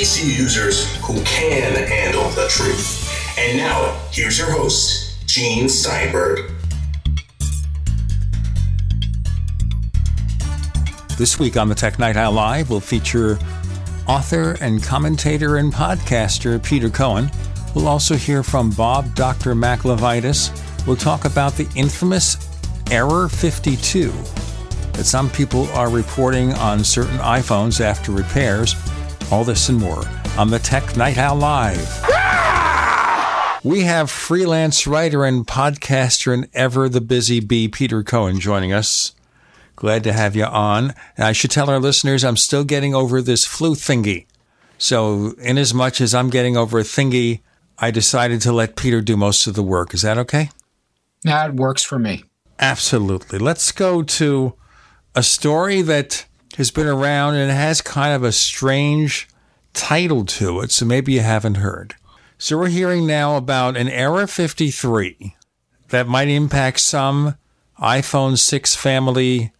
PC users who can handle the truth. And now, here's your host, Gene Steinberg. This week on the Tech Night Owl Live, we'll feature author and commentator and podcaster Peter Cohen. We'll also hear from Bob Dr. Mac LeVitus. We'll talk about the infamous Error 52 that some people are reporting on certain iPhones after repairs. All this and more on the Tech Night Owl Live. We have freelance writer and podcaster and ever the busy bee, Peter Cohen, joining us. Glad to have you on. I should tell our listeners I'm still getting over this flu thingy. So, in as much as I'm getting over a thingy, I decided to let Peter do most of the work. Is that okay? That works for me. Absolutely. Let's go to a story that has been around and has kind of a strange title to it, so maybe you haven't heard. So we're hearing now about an Error 53 that might impact some iPhone 6 family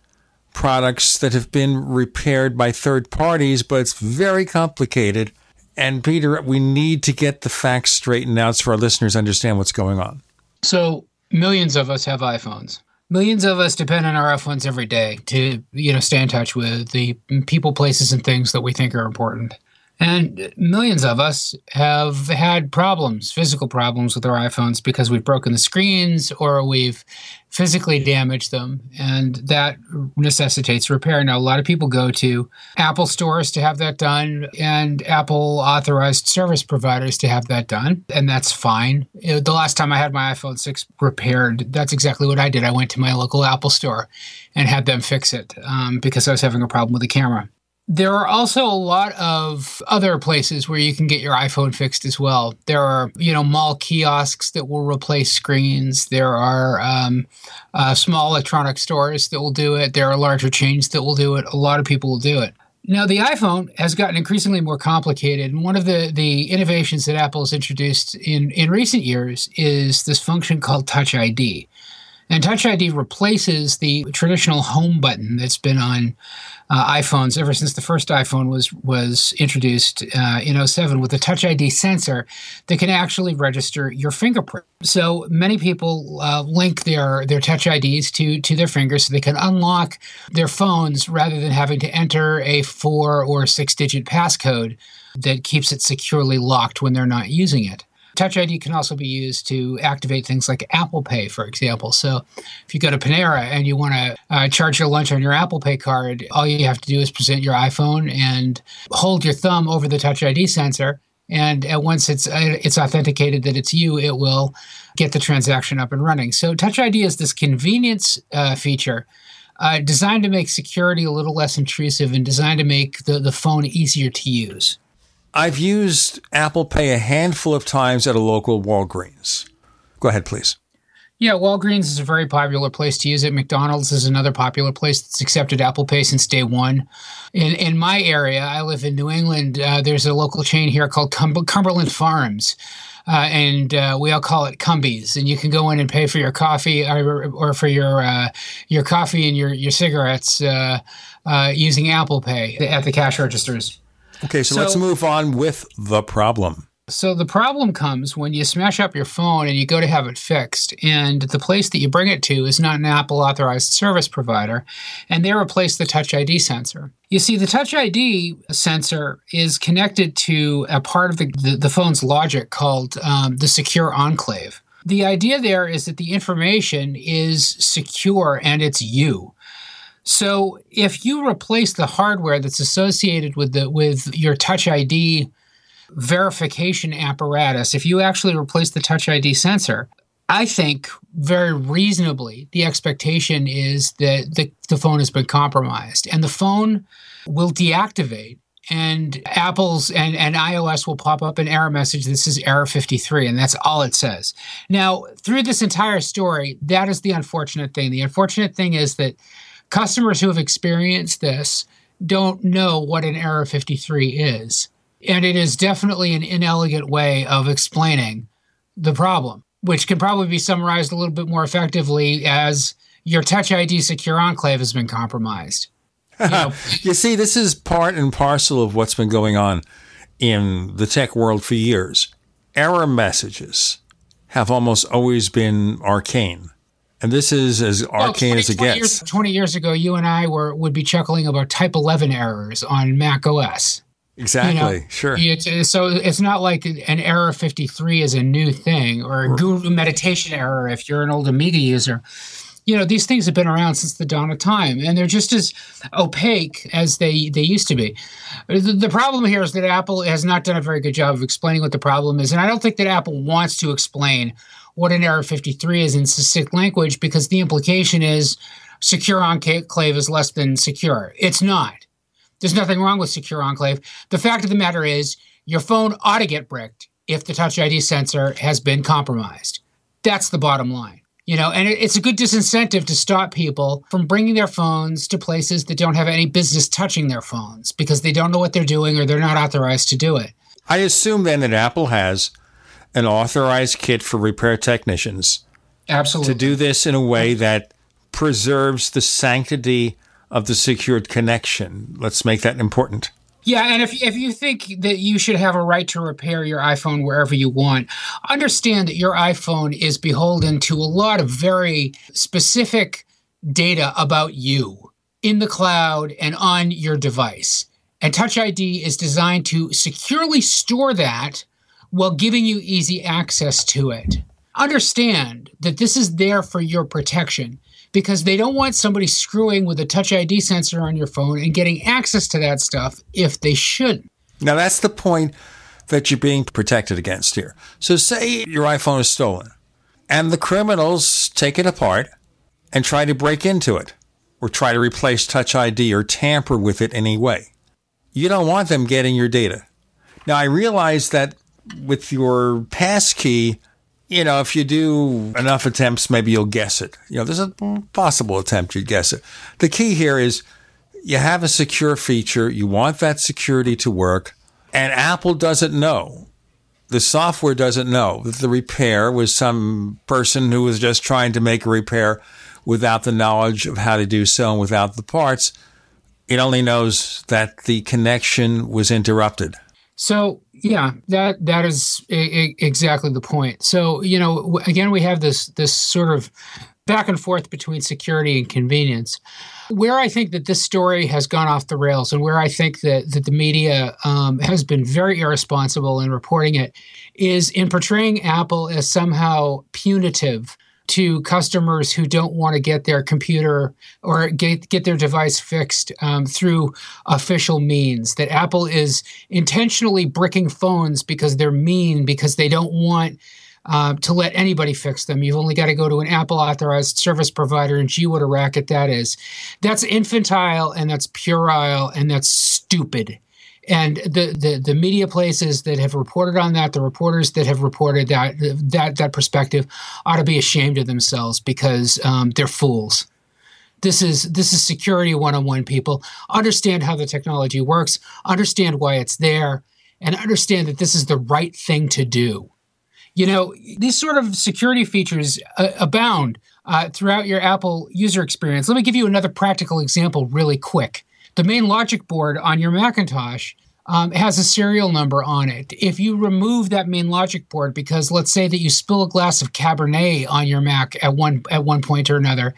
products that have been repaired by third parties, but it's very complicated. And Peter, we need to get the facts straightened out so our listeners understand what's going on. So, millions of us have iPhones. Millions of us depend on our iPhones every day to, you know, stay in touch with the people, places, and things that we think are important. And millions of us have had problems, physical problems with our iPhones because we've broken the screens or we've physically damage them. And that necessitates repair. Now, a lot of people go to Apple stores to have that done and Apple authorized service providers to have that done. And that's fine. The last time I had my iPhone 6 repaired, that's exactly what I did. I went to my local Apple store and had them fix it um, because I was having a problem with the camera. There are also a lot of other places where you can get your iPhone fixed as well. There are, you know, mall kiosks that will replace screens. There are um, uh, small electronic stores that will do it. There are larger chains that will do it. A lot of people will do it. Now, the iPhone has gotten increasingly more complicated. And one of the, the innovations that Apple has introduced in, in recent years is this function called Touch ID. And Touch ID replaces the traditional home button that's been on uh, iPhones ever since the first iPhone was was introduced uh, in 07 with a Touch ID sensor that can actually register your fingerprint. So many people uh, link their their Touch IDs to to their fingers so they can unlock their phones rather than having to enter a four or six digit passcode that keeps it securely locked when they're not using it. Touch ID can also be used to activate things like Apple Pay, for example. So if you go to Panera and you want to uh, charge your lunch on your Apple Pay card, all you have to do is present your iPhone and hold your thumb over the Touch ID sensor. And once it's uh, it's authenticated that it's you, it will get the transaction up and running. So Touch ID is this convenience uh, feature uh, designed to make security a little less intrusive and designed to make the, the phone easier to use. I've used Apple Pay a handful of times at a local Walgreens. Go ahead, please. Yeah, Walgreens is a very popular place to use it. McDonald's is another popular place that's accepted Apple Pay since day one. In in my area, I live in New England. Uh, there's a local chain here called Cum- Cumberland Farms. Uh, and uh, we all call it Cumbies. And you can go in and pay for your coffee or, or for your uh, your coffee and your your cigarettes uh, uh, using Apple Pay at the cash registers. Okay, so, so let's move on with the problem. So the problem comes when you smash up your phone and you go to have it fixed, and the place that you bring it to is not an Apple authorized service provider, and they replace the Touch ID sensor. You see, the Touch ID sensor is connected to a part of the, the, the phone's logic called um, the secure enclave. The idea there is that the information is secure and it's you. So if you replace the hardware that's associated with the with your Touch ID verification apparatus, if you actually replace the Touch ID sensor, I think very reasonably the expectation is that the, the phone has been compromised and the phone will deactivate and Apple's and, and iOS will pop up an error message This is error 53, and that's all it says. Now, through this entire story, that is the unfortunate thing. The unfortunate thing is that Customers who have experienced this don't know what an error 53 is. And it is definitely an inelegant way of explaining the problem, which can probably be summarized a little bit more effectively as your Touch ID secure enclave has been compromised. You, know, you see, this is part and parcel of what's been going on in the tech world for years. Error messages have almost always been arcane. And this is as arcane 20, as it 20 gets. Years, 20 years ago, you and I were would be chuckling about type 11 errors on Mac OS. Exactly. You know, sure. It's, so it's not like an error 53 is a new thing or a guru meditation error if you're an old Amiga user. You know, these things have been around since the dawn of time and they're just as opaque as they, they used to be. The, the problem here is that Apple has not done a very good job of explaining what the problem is. And I don't think that Apple wants to explain what an error 53 is in succinct language because the implication is secure enclave is less than secure. It's not. There's nothing wrong with Secure Enclave. The fact of the matter is, your phone ought to get bricked if the Touch ID sensor has been compromised. That's the bottom line. You know, and it's a good disincentive to stop people from bringing their phones to places that don't have any business touching their phones because they don't know what they're doing or they're not authorized to do it. I assume then that Apple has an authorized kit for repair technicians Absolutely. to do this in a way that preserves the sanctity of the secured connection. Let's make that important. Yeah, and if if you think that you should have a right to repair your iPhone wherever you want, understand that your iPhone is beholden to a lot of very specific data about you in the cloud and on your device. And Touch ID is designed to securely store that while giving you easy access to it. Understand that this is there for your protection because they don't want somebody screwing with a touch ID sensor on your phone and getting access to that stuff if they shouldn't. Now, that's the point that you're being protected against here. So, say your iPhone is stolen and the criminals take it apart and try to break into it or try to replace Touch ID or tamper with it in any way. You don't want them getting your data. Now, I realize that with your passkey, you know, if you do enough attempts, maybe you'll guess it. You know, there's a possible attempt you'd guess it. The key here is you have a secure feature, you want that security to work, and Apple doesn't know. The software doesn't know that the repair was some person who was just trying to make a repair without the knowledge of how to do so and without the parts. It only knows that the connection was interrupted. So yeah, that that is exactly the point. So you know, again, we have this this sort of back and forth between security and convenience. Where I think that this story has gone off the rails, and where I think that that the media um, has been very irresponsible in reporting it, is in portraying Apple as somehow punitive to customers who don't want to get their computer or get, get their device fixed um, through official means. That Apple is intentionally bricking phones because they're mean, because they don't want uh, to let anybody fix them. You've only got to go to an Apple authorized service provider, and gee, what a racket that is. That's infantile and that's puerile and that's stupid and the, the the media places that have reported on that, the reporters that have reported that that that perspective, ought to be ashamed of themselves because um, they're fools. This is this is security one on one. People understand how the technology works, understand why it's there, and understand that this is the right thing to do. You know, these sort of security features uh, abound uh, throughout your Apple user experience. Let me give you another practical example, really quick. The main logic board on your Macintosh um, has a serial number on it. If you remove that main logic board, because let's say that you spill a glass of Cabernet on your Mac at one at one point or another,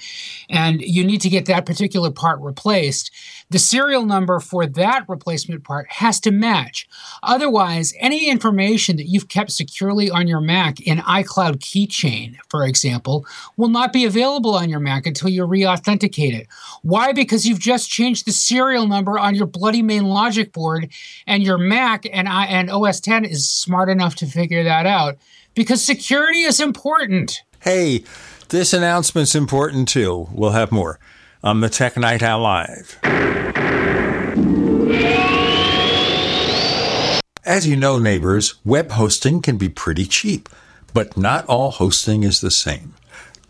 and you need to get that particular part replaced, the serial number for that replacement part has to match. Otherwise, any information that you've kept securely on your Mac in iCloud Keychain, for example, will not be available on your Mac until you re-authenticate it. Why? Because you've just changed the serial number on your bloody main logic board and your Mac and I and OS 10 is smart enough to figure that out because security is important. Hey, this announcement's important too. We'll have more on the Tech Night Owl Live. As you know, neighbors, web hosting can be pretty cheap, but not all hosting is the same.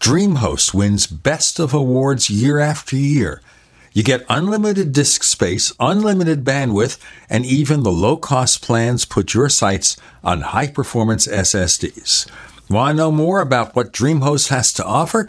DreamHost wins Best of Awards year after year. You get unlimited disk space, unlimited bandwidth, and even the low cost plans put your sites on high performance SSDs. Want to know more about what DreamHost has to offer?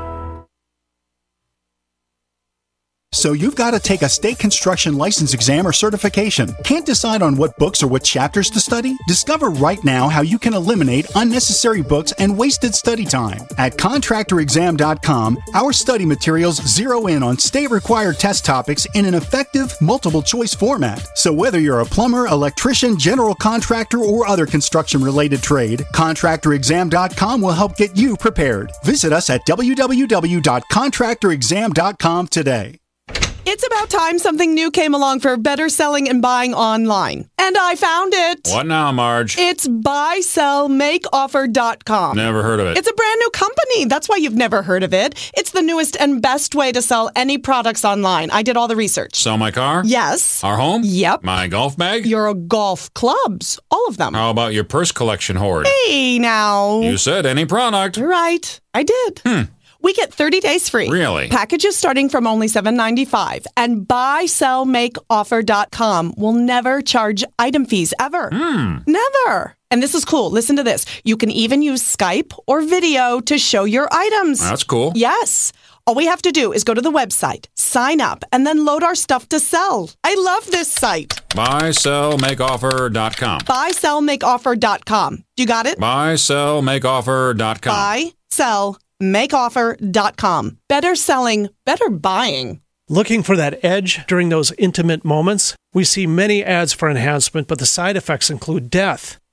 So you've got to take a state construction license exam or certification. Can't decide on what books or what chapters to study? Discover right now how you can eliminate unnecessary books and wasted study time. At contractorexam.com, our study materials zero in on state required test topics in an effective multiple choice format. So whether you're a plumber, electrician, general contractor, or other construction related trade, contractorexam.com will help get you prepared. Visit us at www.contractorexam.com today. It's about time something new came along for better selling and buying online. And I found it. What now, Marge? It's buysellmakeoffer.com. Never heard of it. It's a brand new company. That's why you've never heard of it. It's the newest and best way to sell any products online. I did all the research. Sell my car? Yes. Our home? Yep. My golf bag? Your golf clubs. All of them. How about your purse collection hoard? Hey, now. You said any product. Right. I did. Hmm. We get 30 days free. Really? Packages starting from only $7.95. And buysellmakeoffer.com will never charge item fees ever. Hmm. Never. And this is cool. Listen to this. You can even use Skype or video to show your items. That's cool. Yes. All we have to do is go to the website, sign up, and then load our stuff to sell. I love this site. Buysellmakeoffer.com. Buysellmakeoffer.com. Do you got it? Buysellmakeoffer.com. Buy, sell, makeoffer.com. Better selling, better buying. Looking for that edge during those intimate moments? We see many ads for enhancement, but the side effects include death.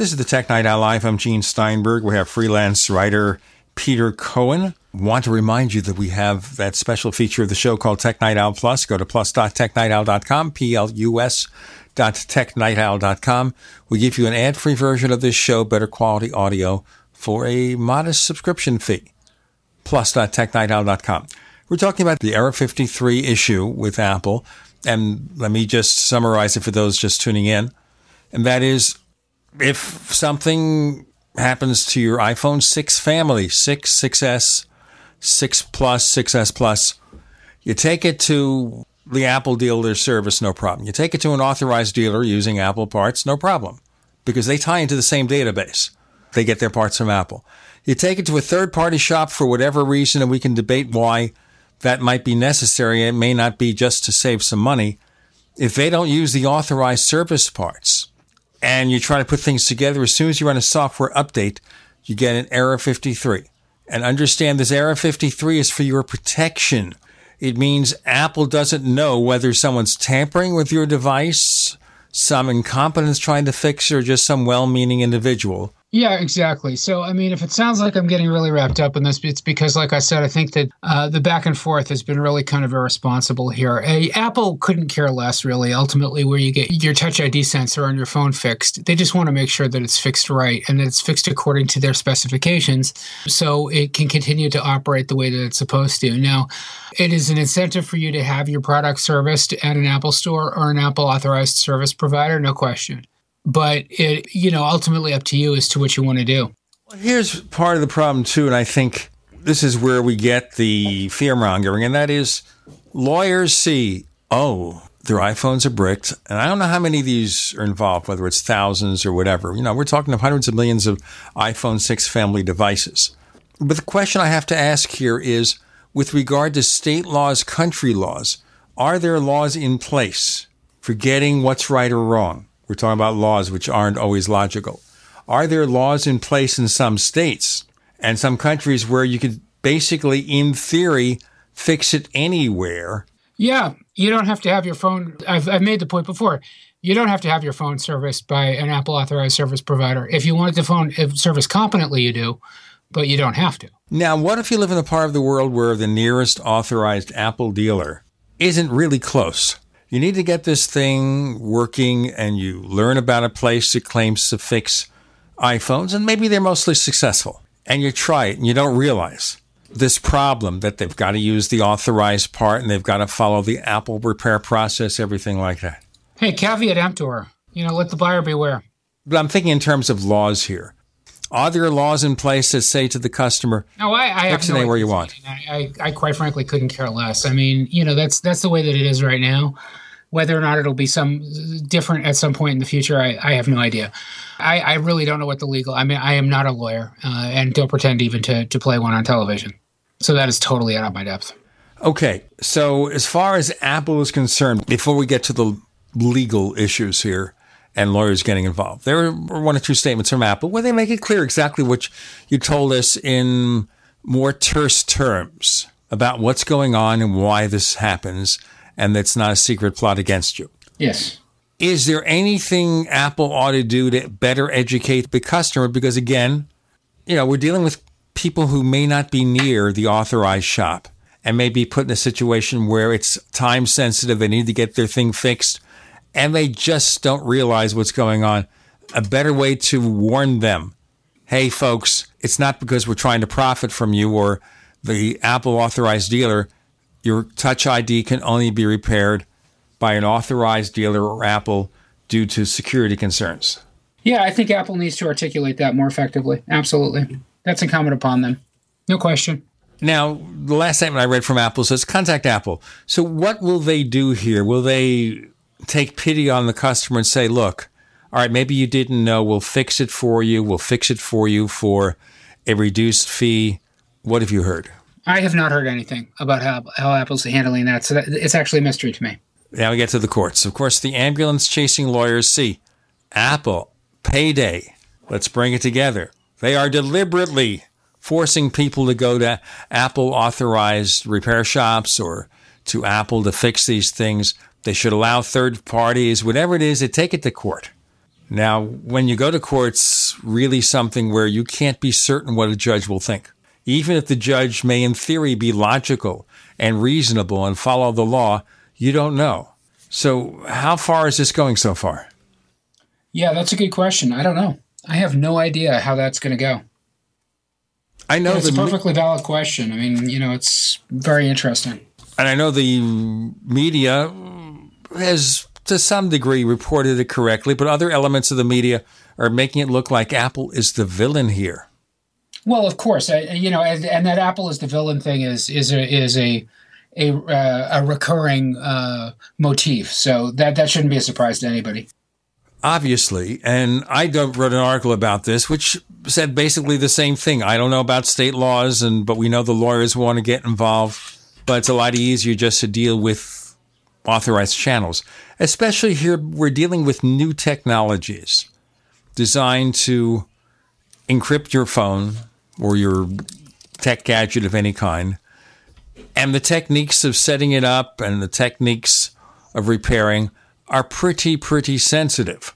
This is the Tech Night Owl Live. I'm Gene Steinberg. We have freelance writer Peter Cohen. Want to remind you that we have that special feature of the show called Tech Night Owl Plus. Go to plus.technightowl.com, P-L-U-S dot technightowl.com. We give you an ad-free version of this show, better quality audio, for a modest subscription fee. Plus.technightowl.com. We're talking about the Error 53 issue with Apple. And let me just summarize it for those just tuning in. And that is, if something happens to your iPhone 6 family, 6, 6S, 6 Plus, 6S Plus, you take it to the Apple dealer service, no problem. You take it to an authorized dealer using Apple parts, no problem, because they tie into the same database. They get their parts from Apple. You take it to a third party shop for whatever reason, and we can debate why that might be necessary. It may not be just to save some money. If they don't use the authorized service parts and you try to put things together, as soon as you run a software update, you get an error 53. And understand this error 53 is for your protection. It means Apple doesn't know whether someone's tampering with your device, some incompetence trying to fix it, or just some well meaning individual. Yeah, exactly. So, I mean, if it sounds like I'm getting really wrapped up in this, it's because, like I said, I think that uh, the back and forth has been really kind of irresponsible here. Apple couldn't care less, really, ultimately, where you get your Touch ID sensor on your phone fixed. They just want to make sure that it's fixed right and that it's fixed according to their specifications so it can continue to operate the way that it's supposed to. Now, it is an incentive for you to have your product serviced at an Apple store or an Apple authorized service provider, no question but it you know ultimately up to you as to what you want to do here's part of the problem too and i think this is where we get the fear mongering and that is lawyers see oh their iphones are bricked and i don't know how many of these are involved whether it's thousands or whatever. You know we're talking of hundreds of millions of iphone 6 family devices. But the question i have to ask here is with regard to state laws country laws are there laws in place for getting what's right or wrong we're talking about laws which aren't always logical. Are there laws in place in some states and some countries where you could basically, in theory, fix it anywhere? Yeah, you don't have to have your phone. I've, I've made the point before. You don't have to have your phone serviced by an Apple authorized service provider. If you want the phone uh, service competently, you do, but you don't have to. Now, what if you live in a part of the world where the nearest authorized Apple dealer isn't really close? You need to get this thing working and you learn about a place that claims to fix iPhones and maybe they're mostly successful and you try it and you don't realize this problem that they've got to use the authorized part and they've got to follow the Apple repair process, everything like that. Hey, caveat emptor. You know, let the buyer beware. But I'm thinking in terms of laws here. Are there laws in place that say to the customer, "No, I, I have no where you want"? I, I, I, quite frankly couldn't care less. I mean, you know, that's that's the way that it is right now. Whether or not it'll be some different at some point in the future, I, I have no idea. I, I, really don't know what the legal. I mean, I am not a lawyer, uh, and don't pretend even to to play one on television. So that is totally out of my depth. Okay, so as far as Apple is concerned, before we get to the legal issues here and lawyers getting involved, there were one or two statements from Apple where they make it clear exactly what you told us in more terse terms about what's going on and why this happens and that's not a secret plot against you. Yes. Is there anything Apple ought to do to better educate the customer? Because again, you know, we're dealing with people who may not be near the authorized shop and may be put in a situation where it's time sensitive. They need to get their thing fixed and they just don't realize what's going on. A better way to warn them hey, folks, it's not because we're trying to profit from you or the Apple authorized dealer your Touch ID can only be repaired by an authorized dealer or Apple due to security concerns. Yeah, I think Apple needs to articulate that more effectively. Absolutely. That's incumbent upon them. No question. Now, the last statement I read from Apple says contact Apple. So, what will they do here? Will they take pity on the customer and say, look, all right, maybe you didn't know. We'll fix it for you. We'll fix it for you for a reduced fee. What have you heard? I have not heard anything about how, how Apple's handling that. So that, it's actually a mystery to me. Now we get to the courts. Of course, the ambulance chasing lawyers see Apple, payday. Let's bring it together. They are deliberately forcing people to go to Apple authorized repair shops or to Apple to fix these things. They should allow third parties, whatever it is, to take it to court. Now, when you go to court, it's really something where you can't be certain what a judge will think even if the judge may in theory be logical and reasonable and follow the law, you don't know. So, how far is this going so far? Yeah, that's a good question. I don't know. I have no idea how that's going to go. I know it's a perfectly valid question. I mean, you know, it's very interesting. And I know the media has, to some degree, reported it correctly, but other elements of the media are making it look like Apple is the villain here. Well, of course, I, you know, and, and, that Apple is the villain thing is is a is a a, uh, a recurring uh, motif. So that that shouldn't be a surprise to anybody. Obviously, and I wrote an article about this, which said basically the same thing. I don't know about state laws, and but we know the lawyers want to get involved. but it's a lot easier just to deal with authorized channels. Especially here, we're dealing with new technologies designed to encrypt your phone or your tech gadget of any kind. And the techniques of setting it up and the techniques of repairing are pretty, pretty sensitive.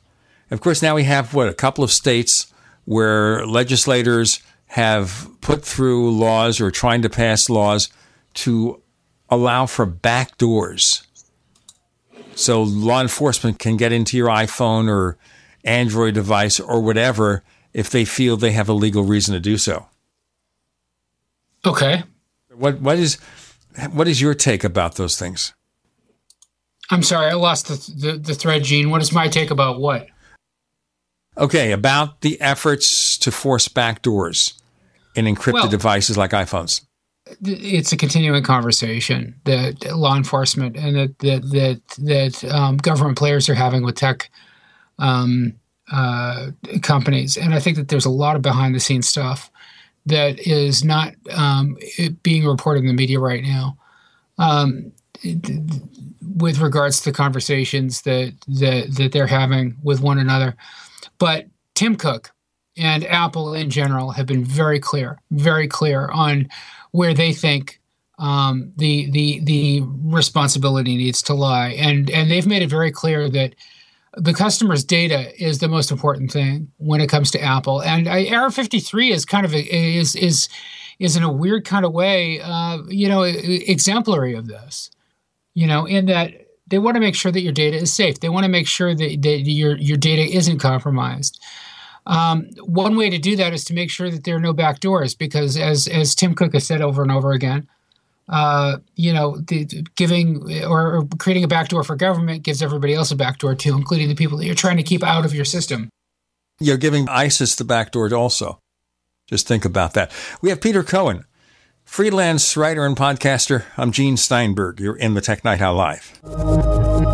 Of course, now we have what a couple of states where legislators have put through laws or trying to pass laws to allow for back doors. So law enforcement can get into your iPhone or Android device or whatever if they feel they have a legal reason to do so. Okay. What what is what is your take about those things? I'm sorry, I lost the, the, the thread, Gene. What is my take about what? Okay, about the efforts to force backdoors in encrypted Well- devices like iPhones. It's a continuing conversation that law enforcement and that that that, that um, government players are having with tech um, uh, companies, and I think that there's a lot of behind the scenes stuff that is not um, being reported in the media right now. Um, with regards to the conversations that, that that they're having with one another, but Tim Cook and Apple in general have been very clear, very clear on where they think um, the the the responsibility needs to lie, and and they've made it very clear that the customer's data is the most important thing when it comes to Apple. And I, Error 53 is kind of a, is is is in a weird kind of way, uh, you know, exemplary of this. You know, in that they want to make sure that your data is safe. They want to make sure that, that your your data isn't compromised. Um, one way to do that is to make sure that there are no backdoors, because as as Tim Cook has said over and over again, uh, you know, the, giving or, creating a backdoor for government gives everybody else a backdoor too, including the people that you're trying to keep out of your system. You're giving ISIS the backdoor also. Just think about that. We have Peter Cohen, freelance writer and podcaster. I'm Gene Steinberg. You're in the Tech Night Owl Live.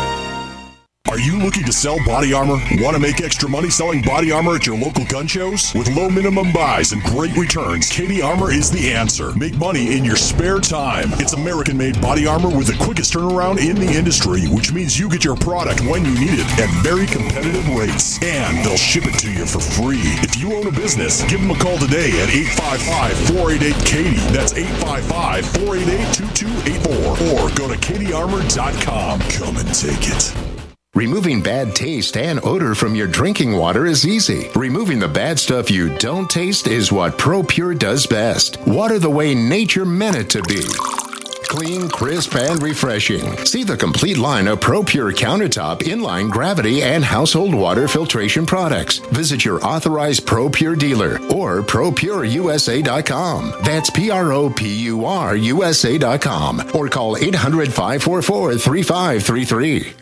Are you looking to sell body armor? Want to make extra money selling body armor at your local gun shows? With low minimum buys and great returns, Katie Armor is the answer. Make money in your spare time. It's American made body armor with the quickest turnaround in the industry, which means you get your product when you need it at very competitive rates. And they'll ship it to you for free. If you own a business, give them a call today at 855 488 Katie. That's 855 488 2284. Or go to katiearmor.com. Come and take it. Removing bad taste and odor from your drinking water is easy. Removing the bad stuff you don't taste is what ProPur does best. Water the way nature meant it to be. Clean, crisp, and refreshing. See the complete line of ProPur countertop, inline gravity, and household water filtration products. Visit your authorized ProPur dealer or ProPurUSA.com. That's P R O P U R USA.com or call 800 544 3533.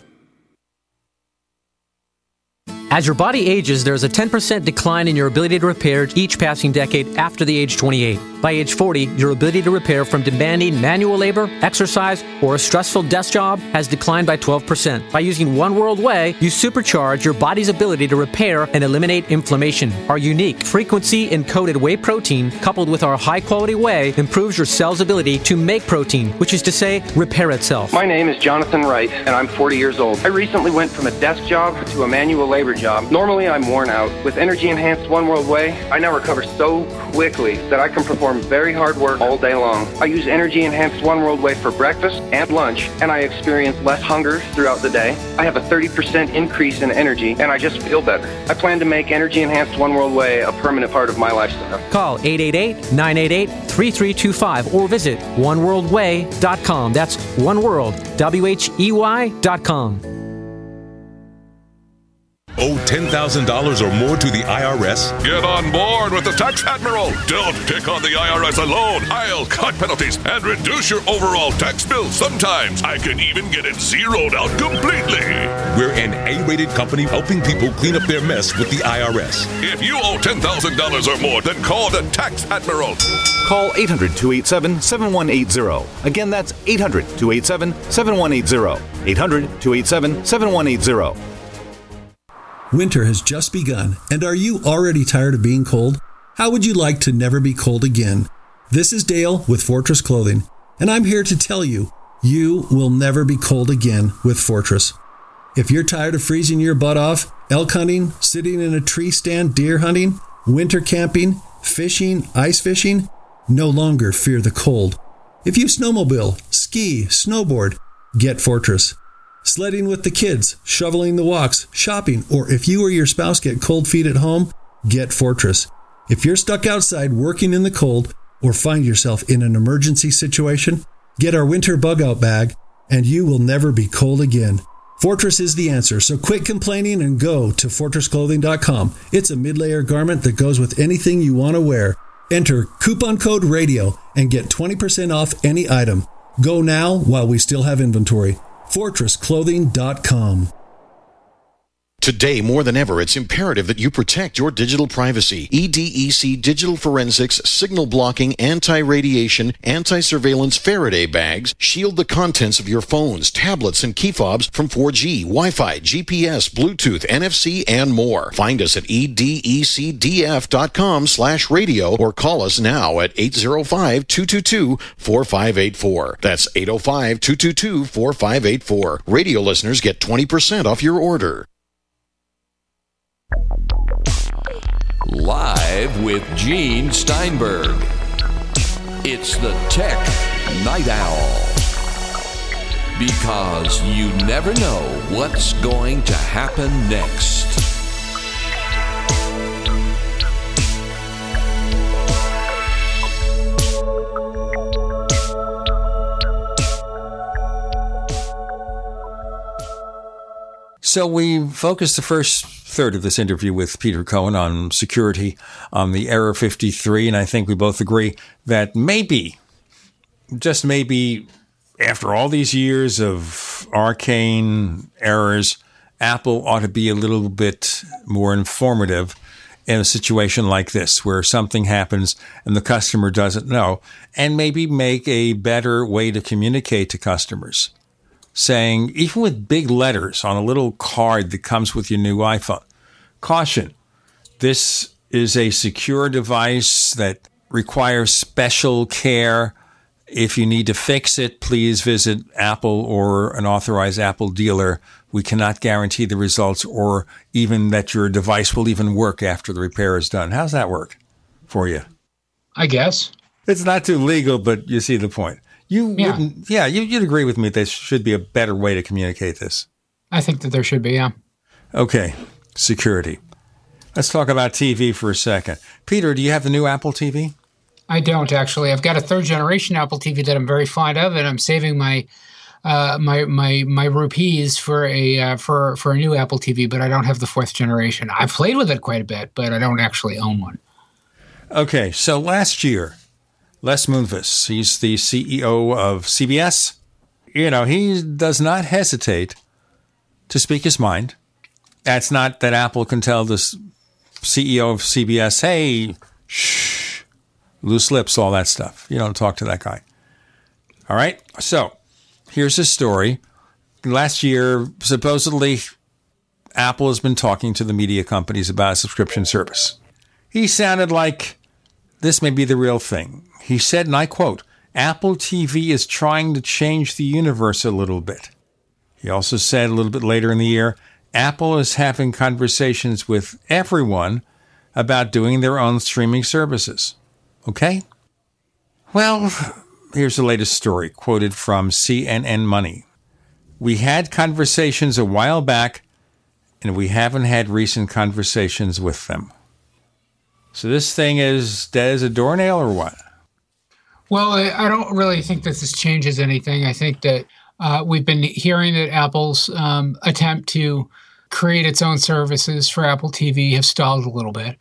As your body ages, there is a 10% decline in your ability to repair each passing decade after the age 28. By age 40, your ability to repair from demanding manual labor, exercise, or a stressful desk job has declined by 12%. By using One World Whey, you supercharge your body's ability to repair and eliminate inflammation. Our unique frequency encoded whey protein, coupled with our high quality whey, improves your cell's ability to make protein, which is to say, repair itself. My name is Jonathan Wright, and I'm 40 years old. I recently went from a desk job to a manual labor job. Normally, I'm worn out. With Energy Enhanced One World Whey, I now recover so quickly that I can perform very hard work all day long. I use Energy Enhanced One World Whey for breakfast and lunch, and I experience less hunger throughout the day. I have a 30% increase in energy, and I just feel better. I plan to make Energy Enhanced One World Whey a permanent part of my lifestyle. Call 888 988 3325 or visit oneworldwhey.com. That's oneworld, W H E Y.com. Owe $10,000 or more to the IRS? Get on board with the Tax Admiral. Don't pick on the IRS alone. I'll cut penalties and reduce your overall tax bill. Sometimes I can even get it zeroed out completely. We're an A rated company helping people clean up their mess with the IRS. If you owe $10,000 or more, then call the Tax Admiral. Call 800 287 7180. Again, that's 800 287 7180. 800 287 7180. Winter has just begun, and are you already tired of being cold? How would you like to never be cold again? This is Dale with Fortress Clothing, and I'm here to tell you you will never be cold again with Fortress. If you're tired of freezing your butt off, elk hunting, sitting in a tree stand deer hunting, winter camping, fishing, ice fishing, no longer fear the cold. If you snowmobile, ski, snowboard, get Fortress. Sledding with the kids, shoveling the walks, shopping, or if you or your spouse get cold feet at home, get Fortress. If you're stuck outside working in the cold or find yourself in an emergency situation, get our winter bug out bag and you will never be cold again. Fortress is the answer, so quit complaining and go to fortressclothing.com. It's a mid layer garment that goes with anything you want to wear. Enter coupon code RADIO and get 20% off any item. Go now while we still have inventory. FortressClothing.com. Today, more than ever, it's imperative that you protect your digital privacy. EDEC Digital Forensics Signal Blocking Anti-Radiation Anti-Surveillance Faraday bags shield the contents of your phones, tablets, and key fobs from 4G, Wi-Fi, GPS, Bluetooth, NFC, and more. Find us at edecdf.com slash radio or call us now at 805-222-4584. That's 805-222-4584. Radio listeners get 20% off your order. Live with Gene Steinberg. It's the Tech Night Owl. Because you never know what's going to happen next. So we focused the first third of this interview with Peter Cohen on security on the Error 53, and I think we both agree that maybe, just maybe, after all these years of arcane errors, Apple ought to be a little bit more informative in a situation like this, where something happens and the customer doesn't know, and maybe make a better way to communicate to customers saying, even with big letters on a little card that comes with your new iPhone, caution, this is a secure device that requires special care. If you need to fix it, please visit Apple or an authorized Apple dealer. We cannot guarantee the results or even that your device will even work after the repair is done. How's that work for you? I guess. It's not too legal, but you see the point. You yeah. wouldn't, yeah, you, would agree with me. There should be a better way to communicate this. I think that there should be, yeah. Okay, security. Let's talk about TV for a second. Peter, do you have the new Apple TV? I don't actually. I've got a third generation Apple TV that I'm very fond of, and I'm saving my uh, my my my rupees for a uh, for for a new Apple TV. But I don't have the fourth generation. I've played with it quite a bit, but I don't actually own one. Okay, so last year Les Moonves. He's the CEO of CBS. You know, he does not hesitate to speak his mind. That's not that Apple can tell the CEO of CBS, hey, shh, loose lips, all that stuff. You don't talk to that guy. All right. So here's his story. Last year, supposedly, Apple has been talking to the media companies about a subscription service. He sounded like this may be the real thing. He said, and I quote, Apple TV is trying to change the universe a little bit. He also said a little bit later in the year, Apple is having conversations with everyone about doing their own streaming services. Okay? Well, here's the latest story quoted from CNN Money. We had conversations a while back, and we haven't had recent conversations with them. So this thing is dead as a doornail or what? Well, I don't really think that this changes anything. I think that uh, we've been hearing that Apple's um, attempt to create its own services for Apple TV have stalled a little bit.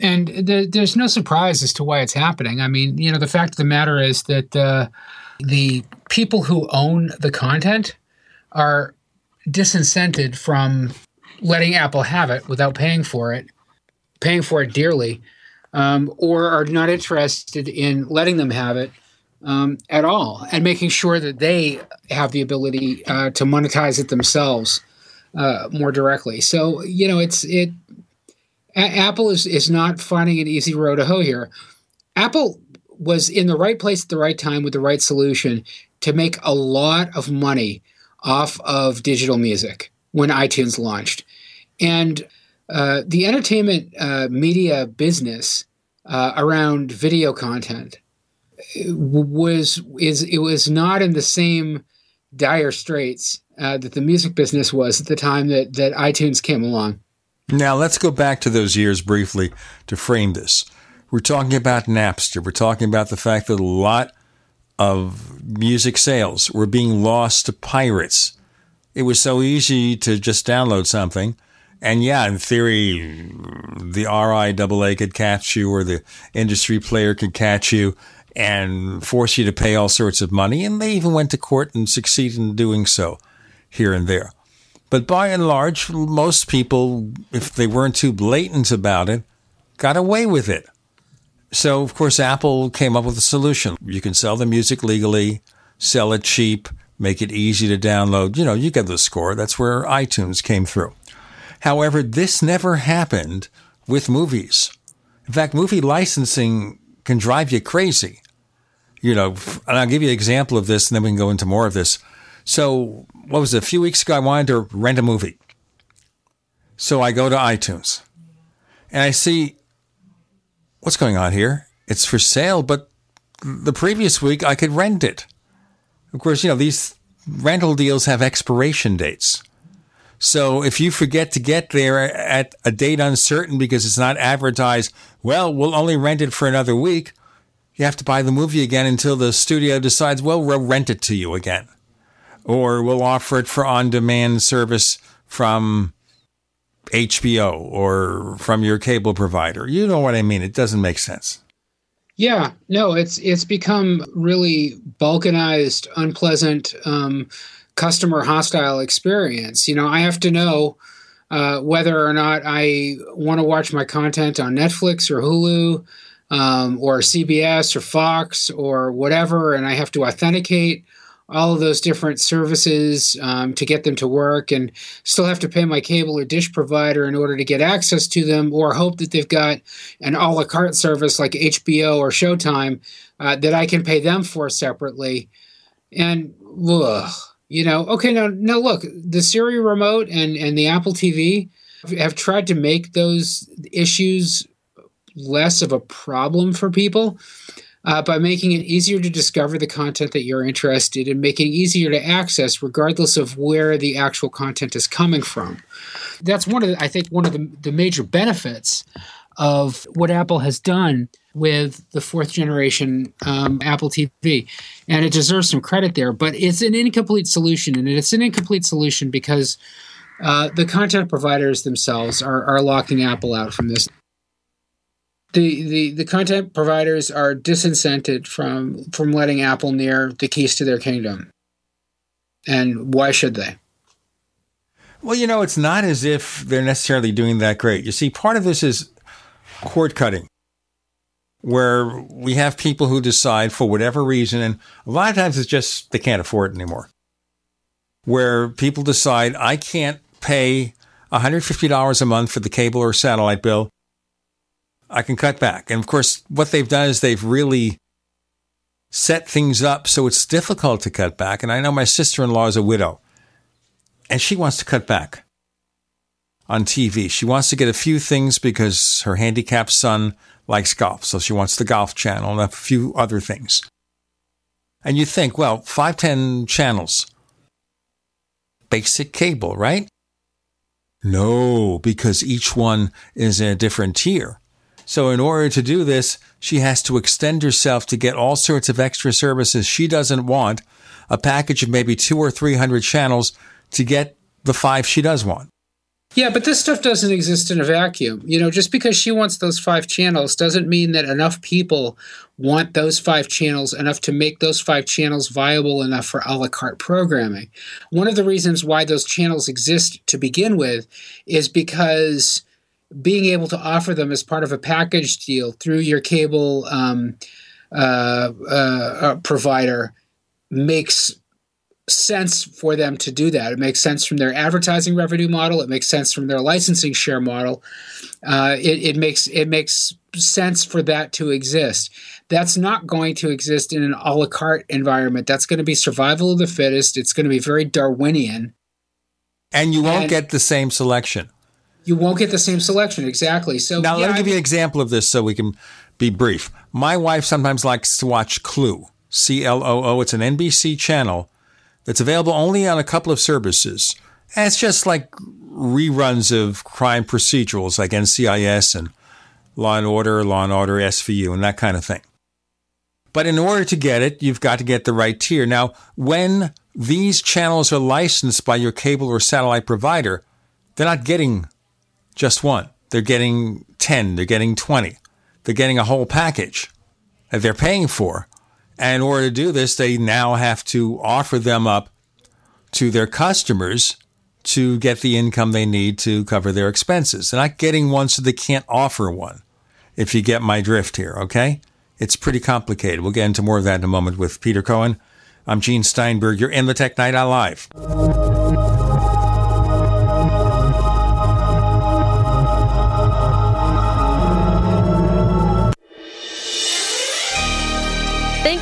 And the, there's no surprise as to why it's happening. I mean, you know, the fact of the matter is that uh, the people who own the content are disincented from letting Apple have it without paying for it, paying for it dearly, um, or are not interested in letting them have it um, at all and making sure that they have the ability uh, to monetize it themselves uh, more directly. So you know, it's it. A- Apple is is not finding an easy road to hoe here. Apple was in the right place at the right time with the right solution to make a lot of money off of digital music when iTunes launched, and uh, the entertainment uh, media business uh, around video content was is it was not in the same dire straits uh, that the music business was at the time that that iTunes came along. Now let's go back to those years briefly to frame this. We're talking about Napster. We're talking about the fact that a lot of music sales were being lost to pirates. It was so easy to just download something. And yeah, in theory, the RIAA could catch you or the industry player could catch you and force you to pay all sorts of money. And they even went to court and succeeded in doing so here and there. But by and large, most people, if they weren't too blatant about it, got away with it. So, of course, Apple came up with a solution. You can sell the music legally, sell it cheap, make it easy to download. You know, you get the score. That's where iTunes came through. However, this never happened with movies. In fact, movie licensing can drive you crazy. You know, and I'll give you an example of this and then we can go into more of this. So, what was it? A few weeks ago, I wanted to rent a movie. So I go to iTunes and I see what's going on here. It's for sale, but the previous week I could rent it. Of course, you know, these rental deals have expiration dates. So if you forget to get there at a date uncertain because it's not advertised, well, we'll only rent it for another week. You have to buy the movie again until the studio decides, well, we'll rent it to you again. Or we'll offer it for on demand service from HBO or from your cable provider. You know what I mean? It doesn't make sense. Yeah, no, it's it's become really balkanized, unpleasant, um, customer hostile experience. You know, I have to know uh, whether or not I want to watch my content on Netflix or Hulu um, or CBS or Fox or whatever, and I have to authenticate all of those different services um, to get them to work and still have to pay my cable or dish provider in order to get access to them or hope that they've got an a la carte service like HBO or Showtime uh, that I can pay them for separately. And ugh, you know, okay, now now look, the Siri remote and and the Apple TV have tried to make those issues less of a problem for people uh, by making it easier to discover the content that you're interested in, making it easier to access regardless of where the actual content is coming from. That's one of the, I think one of the, the major benefits of what Apple has done with the fourth generation um, Apple TV. And it deserves some credit there, but it's an incomplete solution. And it's an incomplete solution because uh, the content providers themselves are, are locking Apple out from this. The, the, the content providers are disincented from from letting Apple near the keys to their kingdom. And why should they? Well, you know, it's not as if they're necessarily doing that great. You see, part of this is cord cutting, where we have people who decide for whatever reason, and a lot of times it's just they can't afford it anymore, where people decide, I can't pay $150 a month for the cable or satellite bill. I can cut back. And of course, what they've done is they've really set things up so it's difficult to cut back. And I know my sister in law is a widow and she wants to cut back on TV. She wants to get a few things because her handicapped son likes golf. So she wants the golf channel and a few other things. And you think, well, 510 channels, basic cable, right? No, because each one is in a different tier. So in order to do this, she has to extend herself to get all sorts of extra services she doesn't want, a package of maybe two or three hundred channels to get the five she does want. Yeah, but this stuff doesn't exist in a vacuum. You know, just because she wants those five channels doesn't mean that enough people want those five channels enough to make those five channels viable enough for a la carte programming. One of the reasons why those channels exist to begin with is because being able to offer them as part of a package deal through your cable um, uh, uh, uh provider makes sense for them to do that. It makes sense from their advertising revenue model. It makes sense from their licensing share model. Uh, it, it, makes it makes sense for that to exist. That's not going to exist in an a la carte environment. That's going to be survival of the fittest. It's going to be very Darwinian. And you won't and get the same selection. You won't get the same selection exactly. So now yeah, let me give you an example of this so we can be brief. My wife sometimes likes to watch Cloo. C L O O. It's an NBC channel that's available only on a couple of services. And it's just like reruns of crime procedurals like NCIS and Law and Order, Law and Order SVU, and that kind of thing. But in order to get it, you've got to get the right tier. Now, when these channels are licensed by your cable or satellite provider, they're not getting just one. They're getting 10, they're getting 20. They're getting a whole package that they're paying for. And in order to do this, they now have to offer them up to their customers to get the income they need to cover their expenses. They're not getting one so they can't offer one, if you get my drift here, okay? It's pretty complicated. We'll get into more of that in a moment with Peter Cohen. I'm Gene Steinberg. You're in the Tech Night Owl Live.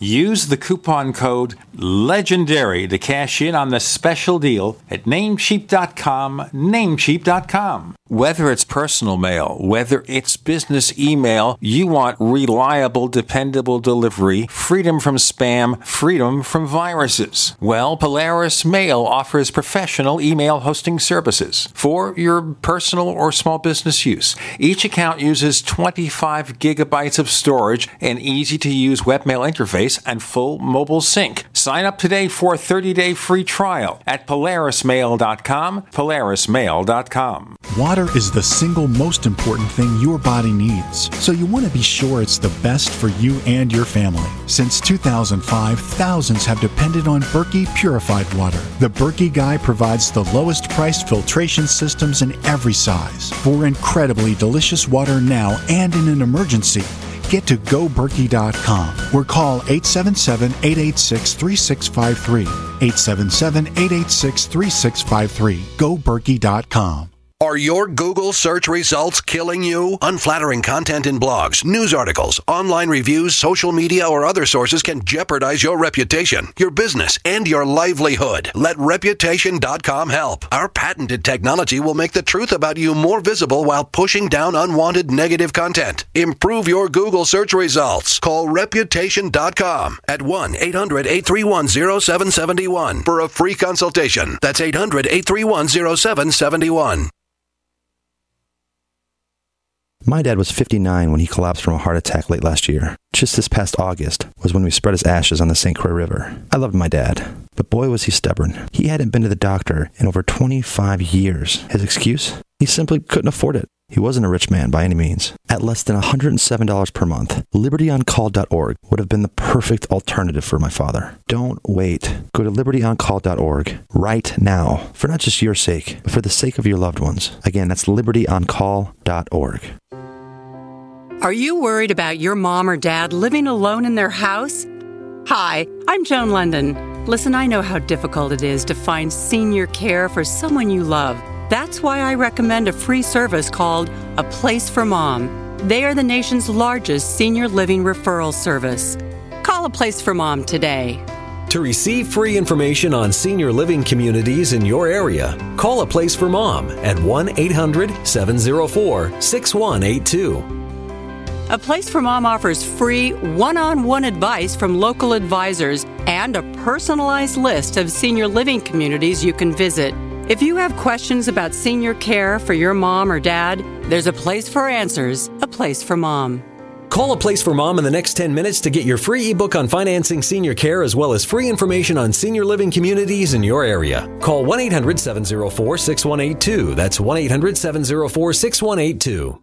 Use the coupon code LEGENDARY to cash in on the special deal at namecheap.com, namecheap.com. Whether it's personal mail, whether it's business email, you want reliable, dependable delivery, freedom from spam, freedom from viruses. Well, Polaris Mail offers professional email hosting services for your personal or small business use. Each account uses 25 gigabytes of storage, and easy to use webmail interface, and full mobile sync. Sign up today for a 30-day free trial at polarismail.com, polarismail.com. Water is the single most important thing your body needs, so you want to be sure it's the best for you and your family. Since 2005, thousands have depended on Berkey purified water. The Berkey Guy provides the lowest priced filtration systems in every size for incredibly delicious water now and in an emergency get to goberkey.com or call 877 886 3653. 877 886 3653. Goberkey.com. Are your Google search results killing you? Unflattering content in blogs, news articles, online reviews, social media, or other sources can jeopardize your reputation, your business, and your livelihood. Let Reputation.com help. Our patented technology will make the truth about you more visible while pushing down unwanted negative content. Improve your Google search results. Call Reputation.com at 1 800 831 0771 for a free consultation. That's 800 831 0771. My dad was 59 when he collapsed from a heart attack late last year. Just this past August was when we spread his ashes on the St. Croix River. I loved my dad, but boy was he stubborn. He hadn't been to the doctor in over 25 years. His excuse? He simply couldn't afford it. He wasn't a rich man by any means. At less than $107 per month, libertyoncall.org would have been the perfect alternative for my father. Don't wait. Go to libertyoncall.org right now for not just your sake, but for the sake of your loved ones. Again, that's libertyoncall.org. Are you worried about your mom or dad living alone in their house? Hi, I'm Joan London. Listen, I know how difficult it is to find senior care for someone you love. That's why I recommend a free service called A Place for Mom. They are the nation's largest senior living referral service. Call A Place for Mom today. To receive free information on senior living communities in your area, call A Place for Mom at 1 800 704 6182. A Place for Mom offers free one on one advice from local advisors and a personalized list of senior living communities you can visit. If you have questions about senior care for your mom or dad, there's a place for answers, a place for mom. Call a place for mom in the next 10 minutes to get your free ebook on financing senior care as well as free information on senior living communities in your area. Call 1 800 704 6182. That's 1 800 704 6182.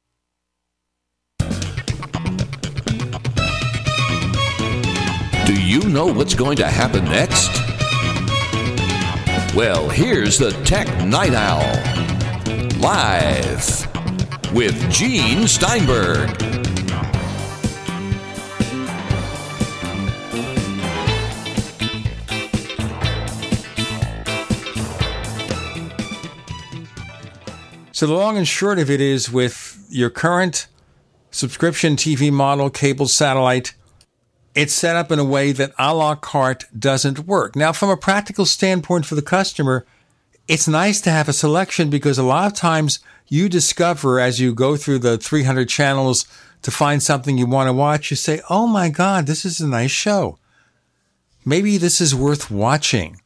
Do you know what's going to happen next? Well, here's the Tech Night Owl. Live with Gene Steinberg. So the long and short of it is with your current subscription TV model, cable satellite, it's set up in a way that a la carte doesn't work. Now, from a practical standpoint for the customer, it's nice to have a selection because a lot of times you discover as you go through the 300 channels to find something you want to watch, you say, Oh my God, this is a nice show. Maybe this is worth watching.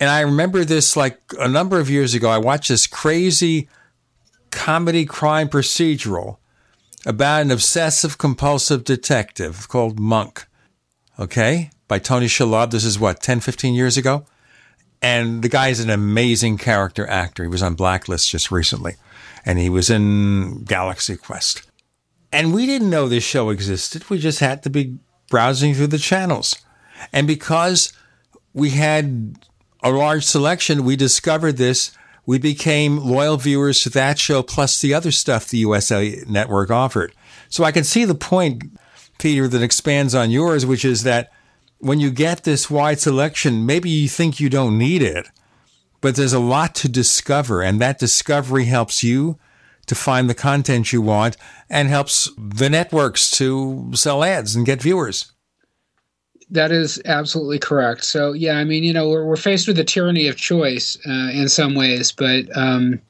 And I remember this like a number of years ago. I watched this crazy comedy crime procedural about an obsessive compulsive detective called Monk. Okay? By Tony Shalhoub. This is what, 10, 15 years ago? And the guy is an amazing character actor. He was on Blacklist just recently. And he was in Galaxy Quest. And we didn't know this show existed. We just had to be browsing through the channels. And because we had a large selection, we discovered this we became loyal viewers to that show plus the other stuff the USA network offered. So I can see the point, Peter, that expands on yours, which is that when you get this wide selection, maybe you think you don't need it, but there's a lot to discover, and that discovery helps you to find the content you want and helps the networks to sell ads and get viewers. That is absolutely correct. So, yeah, I mean, you know, we're, we're faced with the tyranny of choice uh, in some ways, but um,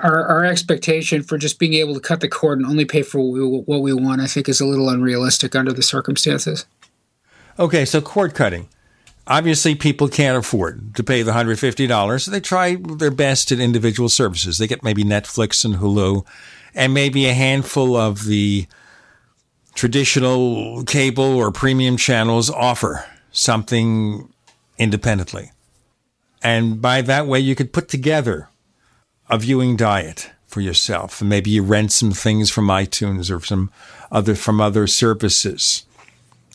our, our expectation for just being able to cut the cord and only pay for what we, what we want, I think, is a little unrealistic under the circumstances. Okay, so cord cutting. Obviously, people can't afford to pay the $150. So they try their best at individual services. They get maybe Netflix and Hulu and maybe a handful of the traditional cable or premium channels offer something independently. And by that way, you could put together a viewing diet for yourself. And maybe you rent some things from iTunes or some other, from other services.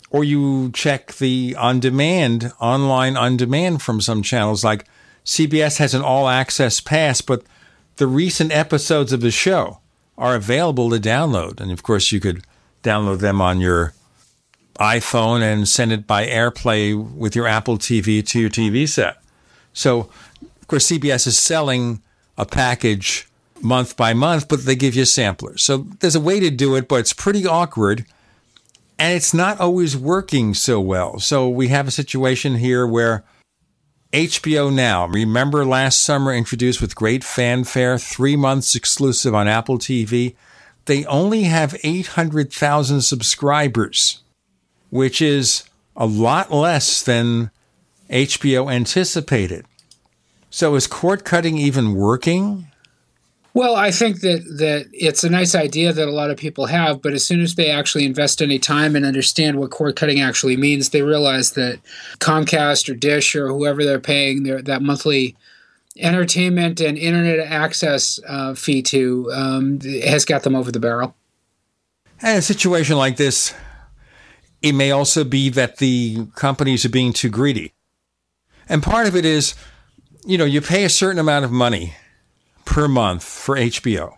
Or you check the on demand, online on demand from some channels like CBS has an all access pass, but the recent episodes of the show are available to download. And of course, you could download them on your iPhone and send it by AirPlay with your Apple TV to your TV set. So, of course, CBS is selling a package month by month, but they give you samplers. So there's a way to do it, but it's pretty awkward and it's not always working so well. So we have a situation here where HBO Now, remember last summer introduced with great fanfare, three months exclusive on Apple TV they only have 800,000 subscribers, which is a lot less than HBO anticipated. So is cord cutting even working? Well, I think that that it's a nice idea that a lot of people have, but as soon as they actually invest any time and understand what cord cutting actually means, they realize that Comcast or Dish or whoever they're paying their that monthly entertainment and internet access uh, fee to um, has got them over the barrel. In a situation like this, It may also be that the companies are being too greedy. And part of it is, you know, you pay a certain amount of money per month for HBO.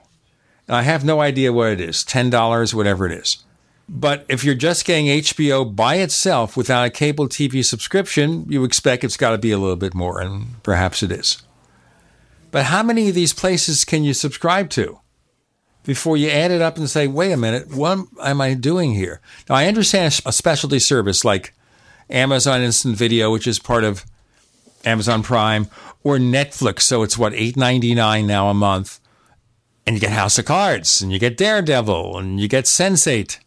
I have no idea what it is $10, whatever it is. But if you're just getting HBO by itself without a cable TV subscription, you expect it's got to be a little bit more, and perhaps it is. But how many of these places can you subscribe to before you add it up and say, wait a minute, what am I doing here? Now, I understand a specialty service like Amazon Instant Video, which is part of Amazon Prime, or Netflix. So it's what, $8.99 now a month. And you get House of Cards, and you get Daredevil, and you get Sense8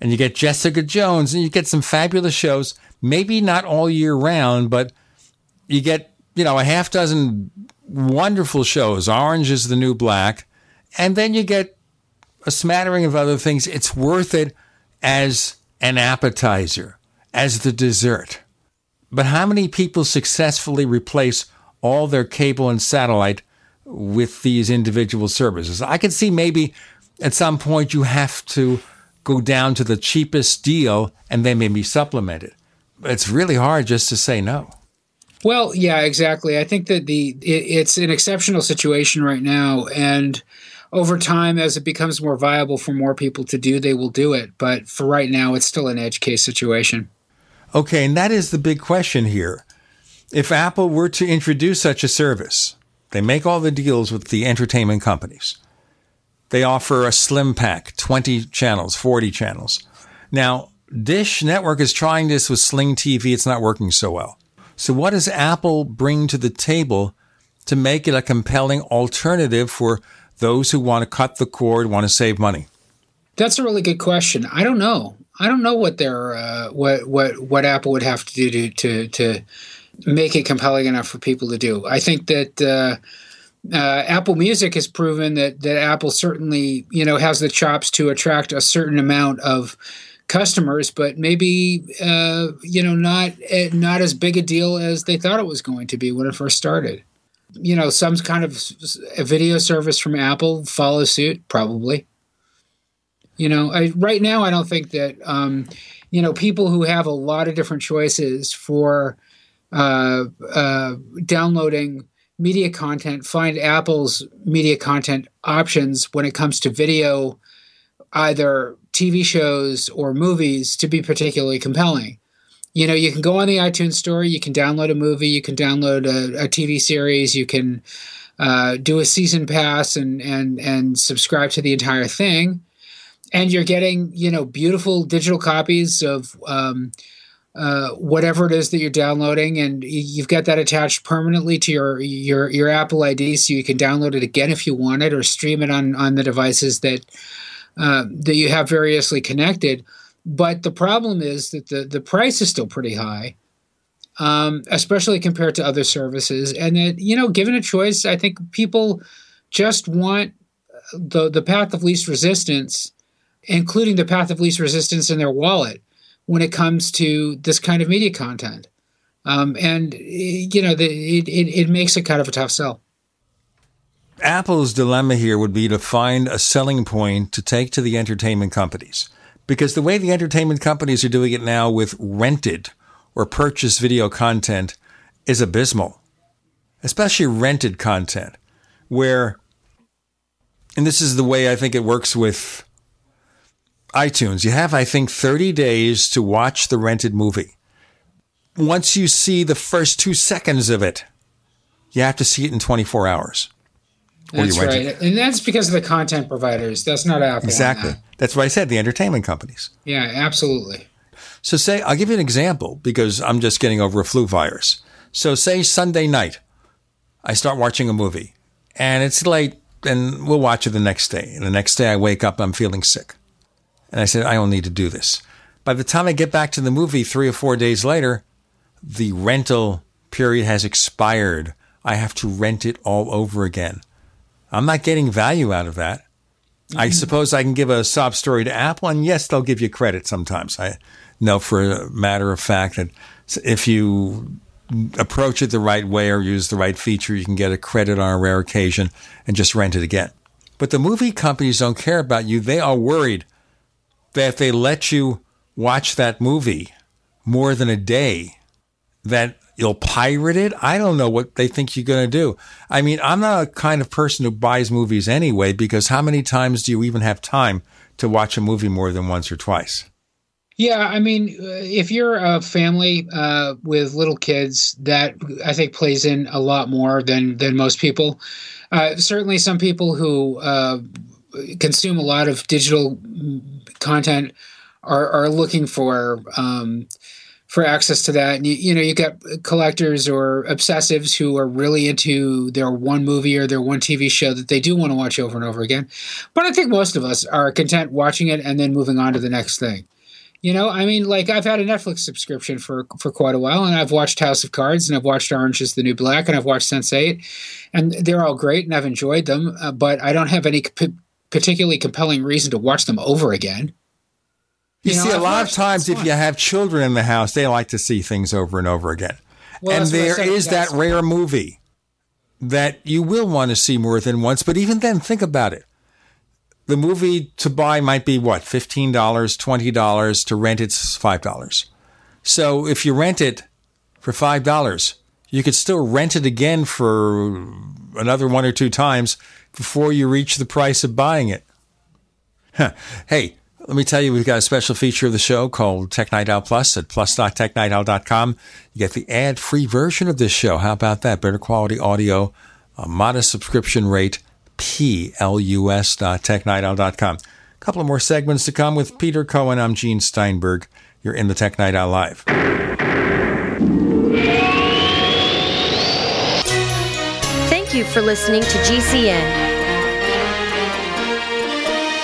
and you get Jessica Jones, and you get some fabulous shows. Maybe not all year round, but you get you know a half dozen wonderful shows. Orange is the New Black, and then you get a smattering of other things. It's worth it as an appetizer, as the dessert. But how many people successfully replace all their cable and satellite with these individual services? I can see maybe at some point you have to go down to the cheapest deal and they may be supplemented. It's really hard just to say no. Well, yeah, exactly. I think that the it, it's an exceptional situation right now, and over time, as it becomes more viable for more people to do, they will do it. But for right now, it's still an edge case situation. Okay, and that is the big question here. If Apple were to introduce such a service, they make all the deals with the entertainment companies. They offer a slim pack, 20 channels, 40 channels. Now, Dish Network is trying this with Sling TV. It's not working so well. So, what does Apple bring to the table to make it a compelling alternative for those who want to cut the cord, want to save money? That's a really good question. I don't know. I don't know what their uh, what what what Apple would have to do to to make it compelling enough for people to do. I think that uh, uh, Apple Music has proven that that Apple certainly you know has the chops to attract a certain amount of customers, but maybe uh, you know not eh, not as big a deal as they thought it was going to be when it first started. You know, some kind of video service from Apple follows suit, probably. You know, I, right now I don't think that um, you know people who have a lot of different choices for uh, uh, downloading media content, find Apple's media content options when it comes to video, either TV shows or movies, to be particularly compelling. You know, you can go on the iTunes store, you can download a movie, you can download a, a TV series, you can uh, do a season pass and and and subscribe to the entire thing, and you're getting you know beautiful digital copies of um, uh, whatever it is that you're downloading, and you've got that attached permanently to your your your Apple ID, so you can download it again if you want it, or stream it on on the devices that uh, that you have variously connected. But the problem is that the the price is still pretty high, um, especially compared to other services, and that you know, given a choice, I think people just want the the path of least resistance, including the path of least resistance in their wallet when it comes to this kind of media content. Um, and you know, the, it, it, it makes it kind of a tough sell. Apple's dilemma here would be to find a selling point to take to the entertainment companies. Because the way the entertainment companies are doing it now with rented or purchased video content is abysmal, especially rented content, where, and this is the way I think it works with iTunes. You have, I think, 30 days to watch the rented movie. Once you see the first two seconds of it, you have to see it in 24 hours. That's right. And that's because of the content providers. That's not Apple. Exactly. That. That's what I said, the entertainment companies. Yeah, absolutely. So, say, I'll give you an example because I'm just getting over a flu virus. So, say Sunday night, I start watching a movie and it's late and we'll watch it the next day. And the next day I wake up, I'm feeling sick. And I said, I don't need to do this. By the time I get back to the movie three or four days later, the rental period has expired. I have to rent it all over again. I'm not getting value out of that. Mm-hmm. I suppose I can give a sob story to Apple, and yes, they'll give you credit sometimes. I know for a matter of fact that if you approach it the right way or use the right feature, you can get a credit on a rare occasion and just rent it again. But the movie companies don't care about you. They are worried that if they let you watch that movie more than a day that you'll pirate it. I don't know what they think you're going to do. I mean, I'm not a kind of person who buys movies anyway, because how many times do you even have time to watch a movie more than once or twice? Yeah, I mean, uh, if you're a family uh, with little kids, that I think plays in a lot more than than most people. Uh, certainly, some people who uh, consume a lot of digital content are, are looking for um, for access to that. And you, you know, you got collectors or obsessives who are really into their one movie or their one TV show that they do want to watch over and over again. But I think most of us are content watching it and then moving on to the next thing. You know, I mean, like I've had a Netflix subscription for for quite a while, and I've watched House of Cards, and I've watched Orange Is the New Black, and I've watched Sense8, and they're all great, and I've enjoyed them. Uh, but I don't have any p- particularly compelling reason to watch them over again. You, you know, see, a I've lot of times, if you have children in the house, they like to see things over and over again. Well, and there is that rare movie that you will want to see more than once. But even then, think about it the movie to buy might be what $15 $20 to rent it's $5 so if you rent it for $5 you could still rent it again for another one or two times before you reach the price of buying it huh. hey let me tell you, we've got a special feature of the show called Tech Night Owl Plus at plus.technightowl.com. You get the ad-free version of this show. How about that? Better quality audio, a modest subscription rate, plus.technightowl.com. A couple of more segments to come with Peter Cohen. I'm Gene Steinberg. You're in the Tech Night Owl Live. Thank you for listening to GCN.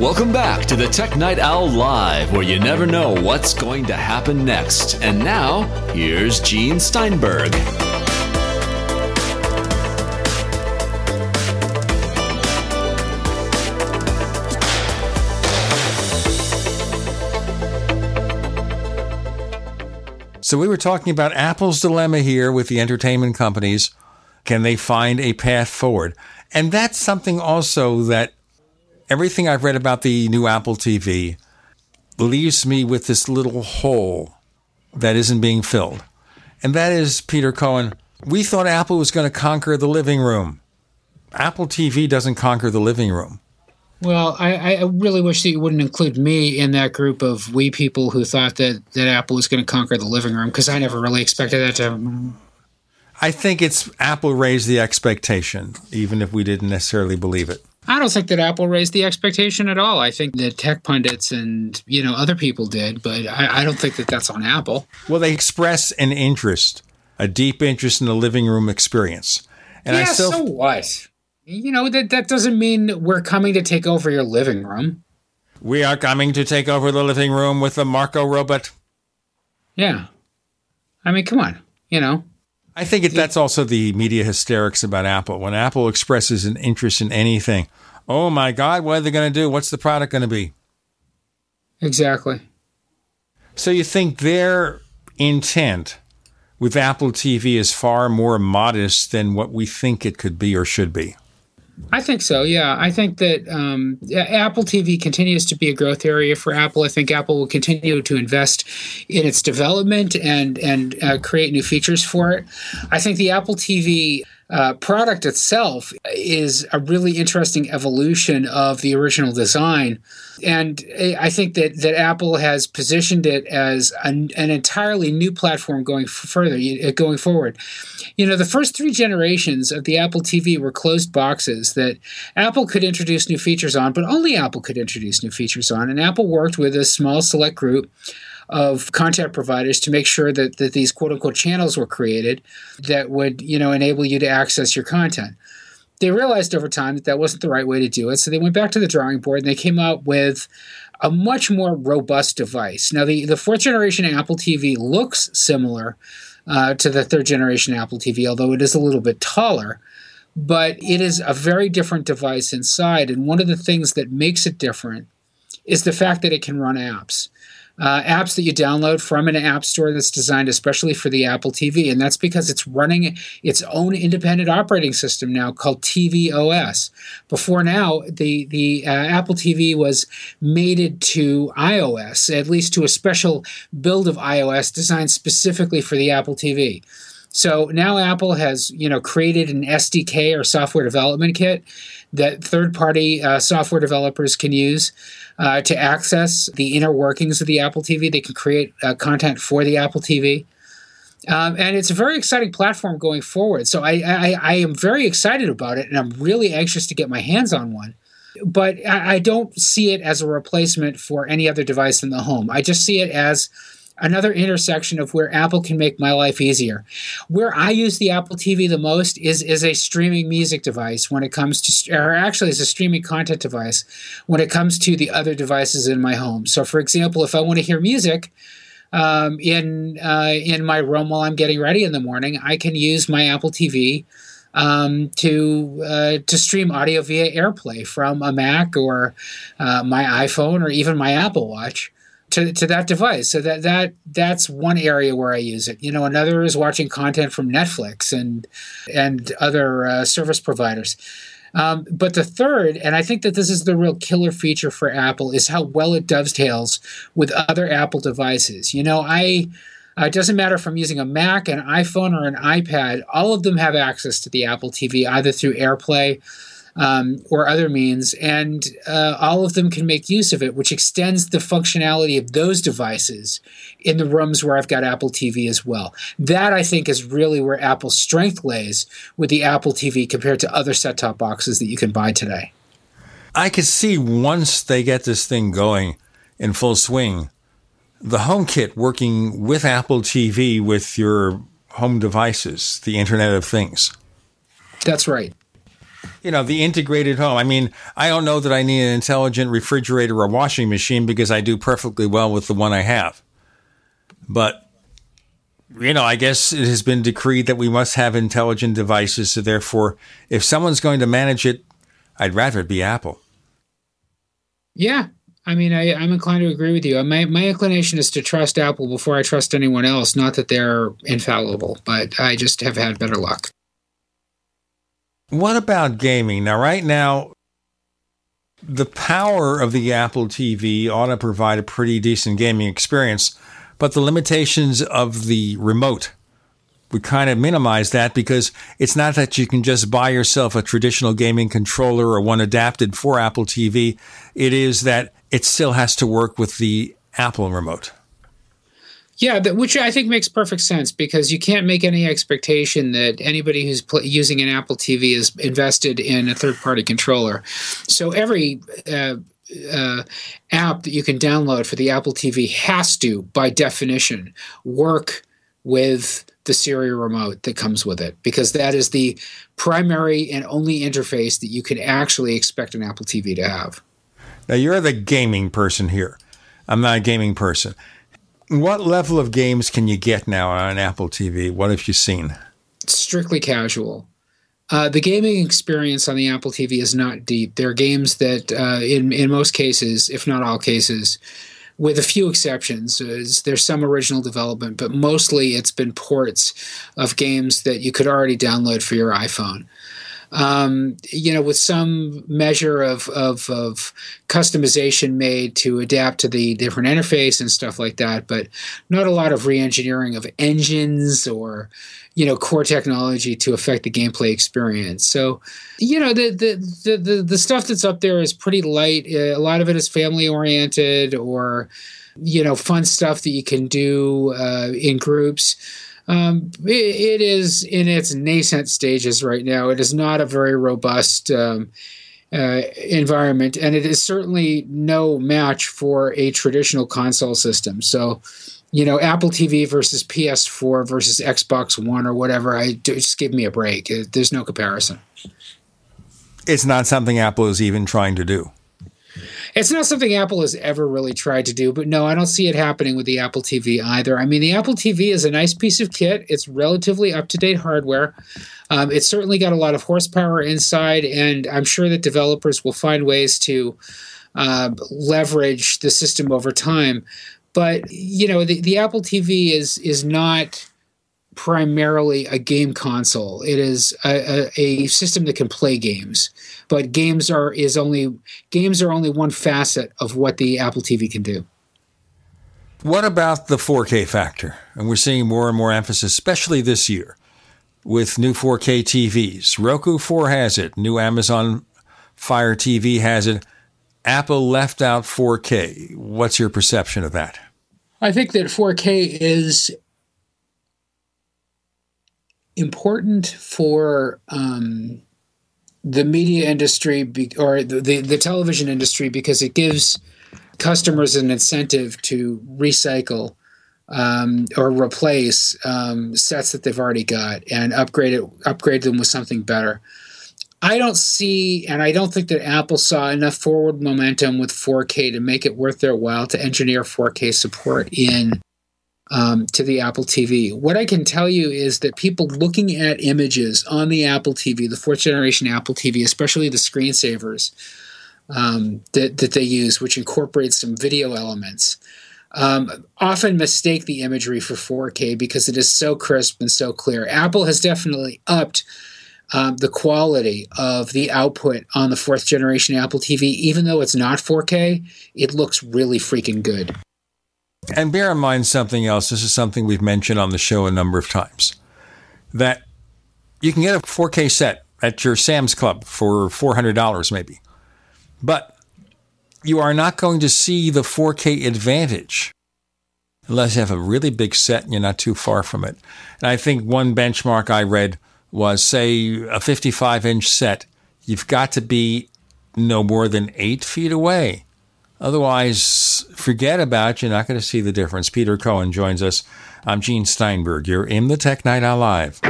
Welcome back to the Tech Night Owl Live, where you never know what's going to happen next. And now, here's Gene Steinberg. So, we were talking about Apple's dilemma here with the entertainment companies. Can they find a path forward? And that's something also that everything I've read about the new Apple TV leaves me with this little hole that isn't being filled. And that is, Peter Cohen, we thought Apple was going to conquer the living room. Apple TV doesn't conquer the living room. Well, I, I, really wish that you wouldn't include me in that group of we people who thought that, that Apple was going to conquer the living room because I never really expected that to I think it's Apple raised the expectation, even if we didn't necessarily believe it. I don't think that Apple raised the expectation at all. I think that tech pundits and you know other people did, but I, I don't think that that's on Apple. Well, they express an interest, a deep interest in the living room experience, and yeah, I still so what? You know that that doesn't mean we're coming to take over your living room. we are coming to take over the living room with the Marco robot. Yeah, I mean, come on, you know. I think it, that's also the media hysterics about Apple. When Apple expresses an interest in anything, oh my God, what are they going to do? What's the product going to be? Exactly. So you think their intent with Apple TV is far more modest than what we think it could be or should be? I think so. Yeah, I think that um, Apple TV continues to be a growth area for Apple. I think Apple will continue to invest in its development and and uh, create new features for it. I think the Apple TV uh, product itself is a really interesting evolution of the original design. And I think that, that Apple has positioned it as an, an entirely new platform going further, going forward. You know, the first three generations of the Apple TV were closed boxes that Apple could introduce new features on, but only Apple could introduce new features on. And Apple worked with a small select group of content providers to make sure that, that these quote unquote channels were created that would you know enable you to access your content. They realized over time that that wasn't the right way to do it so they went back to the drawing board and they came out with a much more robust device. Now the, the fourth generation apple tv looks similar uh, to the third generation apple tv although it is a little bit taller but it is a very different device inside and one of the things that makes it different is the fact that it can run apps uh, apps that you download from an app store that's designed especially for the Apple TV. And that's because it's running its own independent operating system now called tvOS. Before now, the, the uh, Apple TV was mated to iOS, at least to a special build of iOS designed specifically for the Apple TV. So now Apple has, you know, created an SDK or software development kit that third-party uh, software developers can use uh, to access the inner workings of the Apple TV. They can create uh, content for the Apple TV. Um, and it's a very exciting platform going forward. So I, I, I, am very excited about it, and I'm really anxious to get my hands on one. But I, I don't see it as a replacement for any other device in the home. I just see it as another intersection of where Apple can make my life easier. Where I use the Apple TV the most is is a streaming music device when it comes to, or actually is a streaming content device when it comes to the other devices in my home. So, for example, if I want to hear music. Um, in uh, in my room while I'm getting ready in the morning, I can use my Apple TV um, to uh, to stream audio via AirPlay from a Mac or uh, my iPhone or even my Apple Watch to, to that device. So that that that's one area where I use it. You know, another is watching content from Netflix and and other uh, service providers. Um, but the third, and I think that this is the real killer feature for Apple, is how well it dovetails with other Apple devices. You know, I uh, it doesn't matter if I'm using a Mac, an iPhone, or an iPad. All of them have access to the Apple TV either through AirPlay um, or other means, and uh, all of them can make use of it, which extends the functionality of those devices in the rooms where I've got Apple TV as well. That I think is really where Apple's strength lays with the Apple TV compared to other set top boxes that you can buy today. I could see once they get this thing going in full swing, the HomeKit working with Apple TV with your home devices, the Internet of Things. That's right you know, the integrated home. I mean, I don't know that I need an intelligent refrigerator or washing machine because I do perfectly well with the one I have. But, you know, I guess it has been decreed that we must have intelligent devices. So therefore, if someone's going to manage it, I'd rather it be Apple. Yeah. I mean, I, am inclined to agree with you. My, my inclination is to trust Apple before I trust anyone else. Not that they're infallible, but I just have had better luck. What about gaming? Now, right now, the power of the Apple TV ought to provide a pretty decent gaming experience, but the limitations of the remote would kind of minimize that because it's not that you can just buy yourself a traditional gaming controller or one adapted for Apple TV. It is that it still has to work with the Apple remote. Yeah, that, which I think makes perfect sense because you can't make any expectation that anybody who's pl- using an Apple TV is invested in a third party controller. So every uh, uh, app that you can download for the Apple TV has to, by definition, work with the Siri remote that comes with it because that is the primary and only interface that you can actually expect an Apple TV to have. Now, you're the gaming person here. I'm not a gaming person. What level of games can you get now on Apple TV? What have you seen? Strictly casual. Uh, the gaming experience on the Apple TV is not deep. There are games that, uh, in in most cases, if not all cases, with a few exceptions, uh, there's some original development, but mostly it's been ports of games that you could already download for your iPhone um, you know, with some measure of, of, of customization made to adapt to the different interface and stuff like that, but not a lot of re-engineering of engines or you know core technology to affect the gameplay experience. So, you know, the the the the, stuff that's up there is pretty light. Uh, a lot of it is family oriented or you know fun stuff that you can do uh, in groups um, it, it is in its nascent stages right now. It is not a very robust um, uh, environment, and it is certainly no match for a traditional console system. So, you know, Apple TV versus PS4 versus Xbox One or whatever, I just give me a break. There's no comparison. It's not something Apple is even trying to do. It's not something Apple has ever really tried to do, but no, I don't see it happening with the Apple TV either. I mean, the Apple TV is a nice piece of kit. It's relatively up to date hardware. Um, it's certainly got a lot of horsepower inside, and I'm sure that developers will find ways to uh, leverage the system over time. But you know, the, the Apple TV is is not primarily a game console. It is a, a, a, system that can play games, but games are is only games are only one facet of what the Apple TV can do. What about the 4K factor? And we're seeing more and more emphasis, especially this year, with new 4K TVs. Roku 4 has it. New Amazon Fire TV has it. Apple left out 4K. What's your perception of that? I think that 4K is important for um, the media industry be, or the, the, the television industry because it gives customers an incentive to recycle um, or replace um, sets that they've already got and upgrade it, upgrade them with something better. I don't see, and I don't think that Apple saw enough forward momentum with 4K to make it worth their while to engineer 4K support in um, to the Apple TV. What I can tell you is that people looking at images on the Apple TV, the fourth generation Apple TV, especially the screensavers um, that, that they use, which incorporates some video elements, um, often mistake the imagery for 4K because it is so crisp and so clear. Apple has definitely upped um, the quality of the output on the fourth generation Apple TV. Even though it's not 4K, it looks really freaking good. And bear in mind something else. This is something we've mentioned on the show a number of times that you can get a 4K set at your Sam's Club for $400 maybe. But you are not going to see the 4K advantage unless you have a really big set and you're not too far from it. And I think one benchmark I read was say a 55 inch set, you've got to be no more than eight feet away Otherwise, forget about. You're not going to see the difference. Peter Cohen joins us. I'm Gene Steinberg. You're in the Tech Night Owl Live.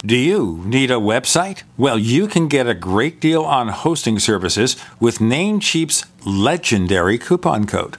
Do you need a website? Well, you can get a great deal on hosting services with Namecheap's legendary coupon code.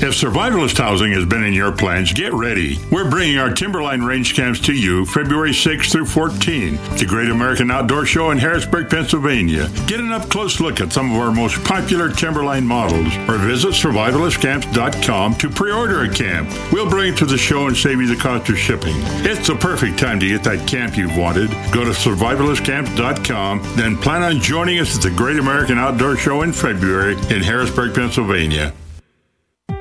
If survivalist housing has been in your plans, get ready. We're bringing our Timberline range camps to you February 6th through 14. The Great American Outdoor Show in Harrisburg, Pennsylvania. Get an up close look at some of our most popular Timberline models or visit survivalistcamps.com to pre order a camp. We'll bring it to the show and save you the cost of shipping. It's the perfect time to get that camp you've wanted. Go to survivalistcamps.com, then plan on joining us at the Great American Outdoor Show in February in Harrisburg, Pennsylvania.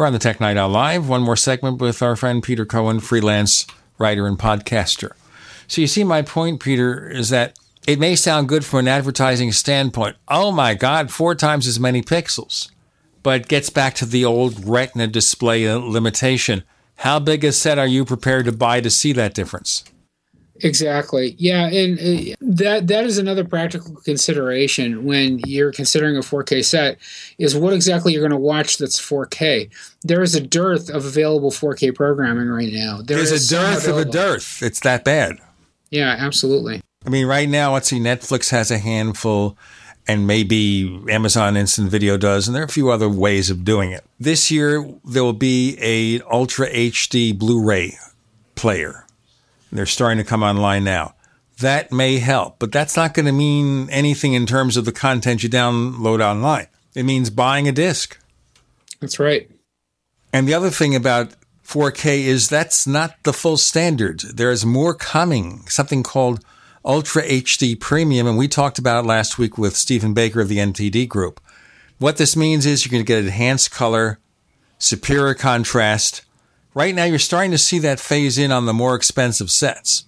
We're on the Tech Night Owl Live. One more segment with our friend Peter Cohen, freelance writer and podcaster. So you see, my point, Peter, is that it may sound good from an advertising standpoint. Oh my God, four times as many pixels. But gets back to the old retina display limitation. How big a set are you prepared to buy to see that difference? Exactly. Yeah, and uh, that that is another practical consideration when you're considering a 4K set is what exactly you're going to watch that's 4K. There is a dearth of available 4K programming right now. There There's a dearth of a dearth. It's that bad. Yeah, absolutely. I mean, right now, let's see, Netflix has a handful, and maybe Amazon Instant Video does, and there are a few other ways of doing it. This year, there will be a Ultra HD Blu-ray player they're starting to come online now. That may help, but that's not going to mean anything in terms of the content you download online. It means buying a disc. That's right. And the other thing about 4K is that's not the full standard. There is more coming, something called Ultra HD Premium, and we talked about it last week with Stephen Baker of the NPD Group. What this means is you're going to get enhanced color, superior contrast. Right now, you're starting to see that phase in on the more expensive sets.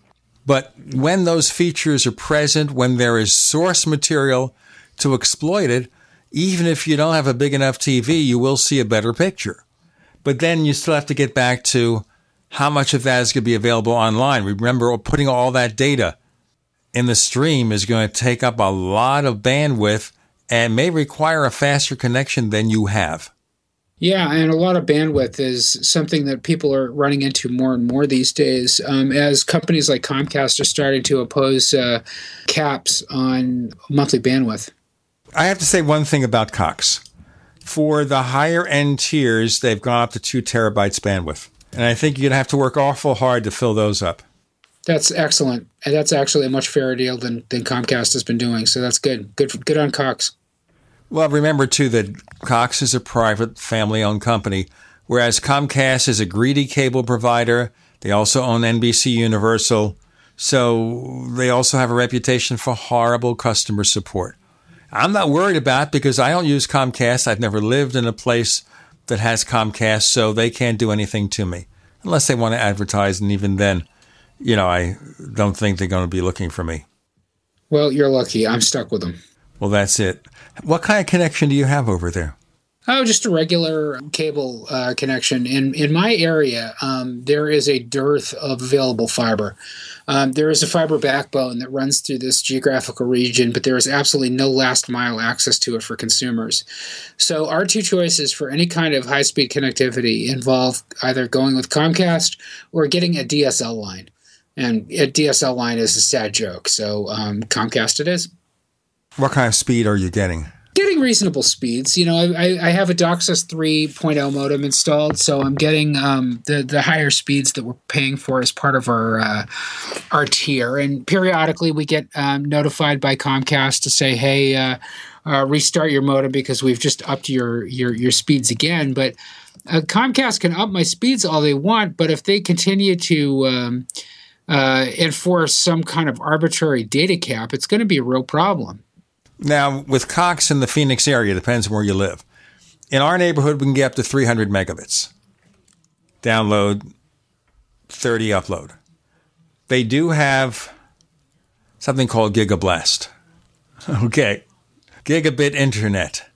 But when those features are present, when there is source material to exploit it, even if you don't have a big enough TV, you will see a better picture. But then you still have to get back to how much of that is going to be available online. Remember, putting all that data in the stream is going to take up a lot of bandwidth and may require a faster connection than you have. Yeah, and a lot of bandwidth is something that people are running into more and more these days um, as companies like Comcast are starting to oppose uh, caps on monthly bandwidth. I have to say one thing about Cox. For the higher end tiers, they've gone up to two terabytes bandwidth. And I think you're going to have to work awful hard to fill those up. That's excellent. And that's actually a much fairer deal than, than Comcast has been doing. So that's good. Good, good on Cox. Well, remember too that Cox is a private family owned company, whereas Comcast is a greedy cable provider. They also own NBC Universal. So they also have a reputation for horrible customer support. I'm not worried about because I don't use Comcast. I've never lived in a place that has Comcast, so they can't do anything to me unless they want to advertise. And even then, you know, I don't think they're going to be looking for me. Well, you're lucky. I'm stuck with them. Well, that's it. What kind of connection do you have over there? Oh, just a regular cable uh, connection. In in my area, um, there is a dearth of available fiber. Um, there is a fiber backbone that runs through this geographical region, but there is absolutely no last mile access to it for consumers. So, our two choices for any kind of high speed connectivity involve either going with Comcast or getting a DSL line. And a DSL line is a sad joke. So, um, Comcast it is. What kind of speed are you getting? Getting reasonable speeds. You know, I, I have a DOCSIS 3.0 modem installed, so I'm getting um, the the higher speeds that we're paying for as part of our uh, our tier. And periodically, we get um, notified by Comcast to say, "Hey, uh, uh, restart your modem because we've just upped your your your speeds again." But uh, Comcast can up my speeds all they want, but if they continue to um, uh, enforce some kind of arbitrary data cap, it's going to be a real problem. Now, with Cox in the Phoenix area, depends on where you live. In our neighborhood, we can get up to 300 megabits. Download, 30 upload. They do have something called GigaBlast. Okay. Gigabit internet.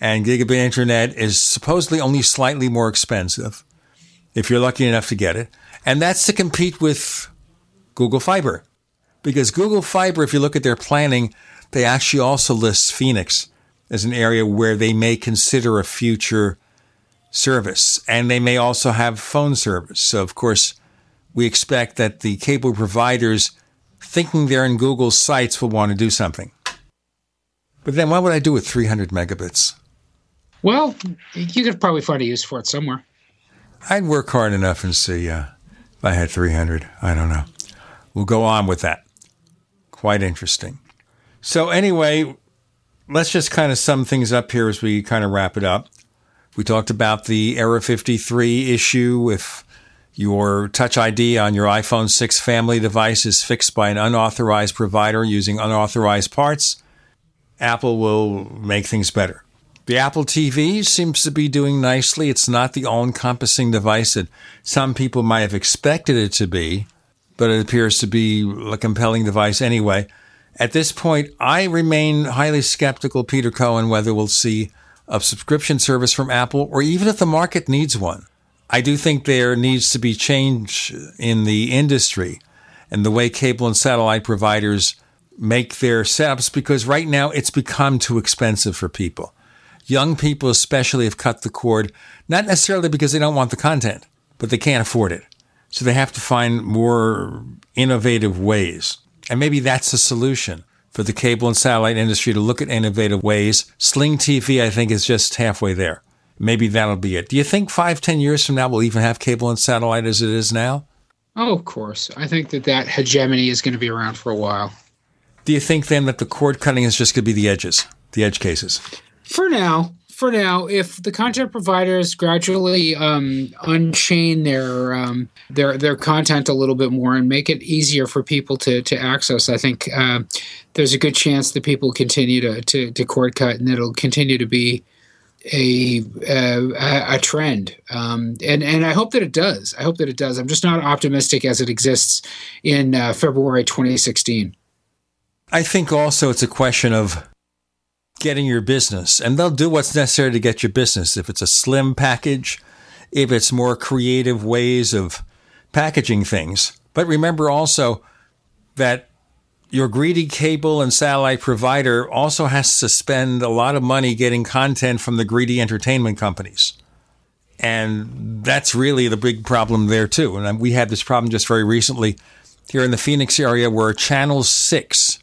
And gigabit internet is supposedly only slightly more expensive if you're lucky enough to get it. And that's to compete with Google Fiber. Because Google Fiber, if you look at their planning, they actually also list Phoenix as an area where they may consider a future service. And they may also have phone service. So, of course, we expect that the cable providers, thinking they're in Google's sights, will want to do something. But then what would I do with 300 megabits? Well, you could probably find a use for it somewhere. I'd work hard enough and see uh, if I had 300. I don't know. We'll go on with that. Quite interesting. So, anyway, let's just kind of sum things up here as we kind of wrap it up. We talked about the Error 53 issue. If your Touch ID on your iPhone 6 family device is fixed by an unauthorized provider using unauthorized parts, Apple will make things better. The Apple TV seems to be doing nicely. It's not the all encompassing device that some people might have expected it to be, but it appears to be a compelling device anyway. At this point, I remain highly skeptical, Peter Cohen, whether we'll see a subscription service from Apple or even if the market needs one. I do think there needs to be change in the industry and the way cable and satellite providers make their setups because right now it's become too expensive for people. Young people, especially, have cut the cord, not necessarily because they don't want the content, but they can't afford it. So they have to find more innovative ways. And maybe that's the solution for the cable and satellite industry to look at innovative ways. Sling TV, I think, is just halfway there. Maybe that'll be it. Do you think five, ten years from now we'll even have cable and satellite as it is now? Oh, of course. I think that that hegemony is going to be around for a while. Do you think then that the cord cutting is just going to be the edges, the edge cases? For now, for now, if the content providers gradually um, unchain their um, their their content a little bit more and make it easier for people to to access, I think uh, there's a good chance that people continue to to, to cord cut and it'll continue to be a a, a trend. Um, and and I hope that it does. I hope that it does. I'm just not optimistic as it exists in uh, February 2016. I think also it's a question of getting your business, and they'll do what's necessary to get your business. If it's a slim package, if it's more creative ways of packaging things. But remember also that your greedy cable and satellite provider also has to spend a lot of money getting content from the greedy entertainment companies. And that's really the big problem there, too. And we had this problem just very recently here in the Phoenix area where Channel 6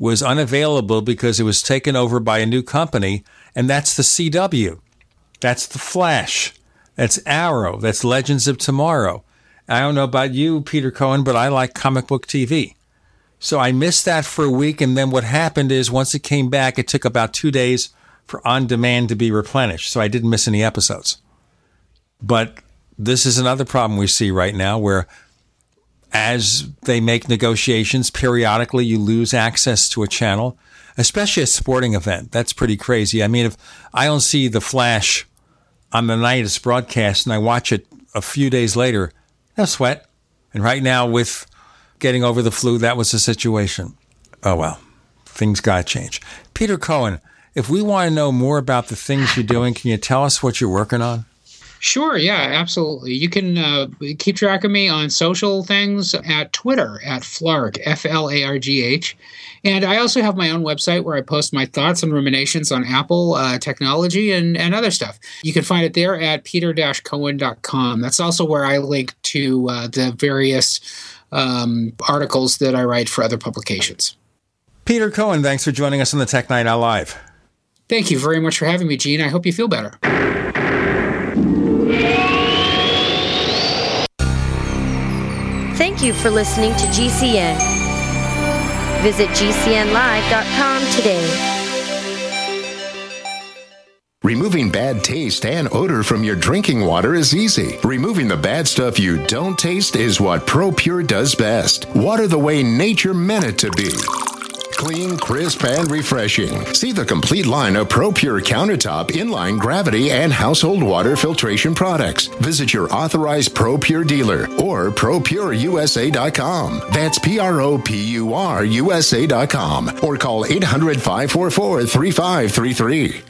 was unavailable because it was taken over by a new company, and that's the CW. That's the Flash. That's Arrow. That's Legends of Tomorrow. I don't know about you, Peter Cohen, but I like comic book TV. So I missed that for a week, and then what happened is once it came back, it took about two days for on demand to be replenished. So I didn't miss any episodes. But this is another problem we see right now where as they make negotiations, periodically you lose access to a channel, especially a sporting event. That's pretty crazy. I mean, if I don't see the flash on the night it's broadcast and I watch it a few days later, no sweat. And right now, with getting over the flu, that was the situation. Oh well, things got to change. Peter Cohen, if we want to know more about the things you're doing, can you tell us what you're working on? Sure, yeah, absolutely. You can uh, keep track of me on social things at Twitter at Flargh, F L A R G H. And I also have my own website where I post my thoughts and ruminations on Apple uh, technology and, and other stuff. You can find it there at peter cohen.com. That's also where I link to uh, the various um, articles that I write for other publications. Peter Cohen, thanks for joining us on the Tech Night Owl Live. Thank you very much for having me, Gene. I hope you feel better. Thank you for listening to GCN. Visit GCNlive.com today. Removing bad taste and odor from your drinking water is easy. Removing the bad stuff you don't taste is what ProPur does best. Water the way nature meant it to be clean, crisp, and refreshing. See the complete line of ProPur countertop, inline gravity, and household water filtration products. Visit your authorized ProPur dealer or ProPurUSA.com. That's P R O P U R USA.com or call 800 544 3533.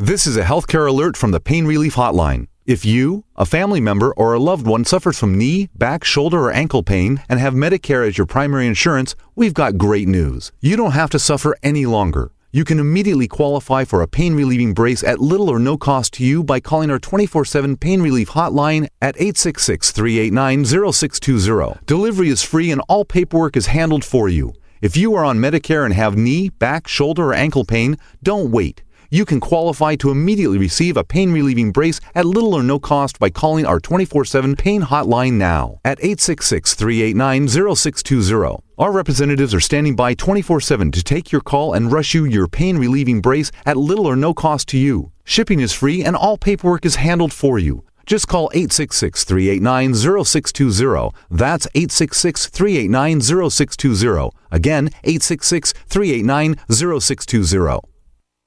This is a healthcare alert from the Pain Relief Hotline. If you, a family member, or a loved one suffers from knee, back, shoulder, or ankle pain and have Medicare as your primary insurance, we've got great news. You don't have to suffer any longer. You can immediately qualify for a pain relieving brace at little or no cost to you by calling our 24 7 pain relief hotline at 866 389 0620. Delivery is free and all paperwork is handled for you. If you are on Medicare and have knee, back, shoulder, or ankle pain, don't wait you can qualify to immediately receive a pain relieving brace at little or no cost by calling our 24 7 pain hotline now at 866 389 0620. Our representatives are standing by 24 7 to take your call and rush you your pain relieving brace at little or no cost to you. Shipping is free and all paperwork is handled for you. Just call 866 389 0620. That's 866 389 0620. Again, 866 389 0620.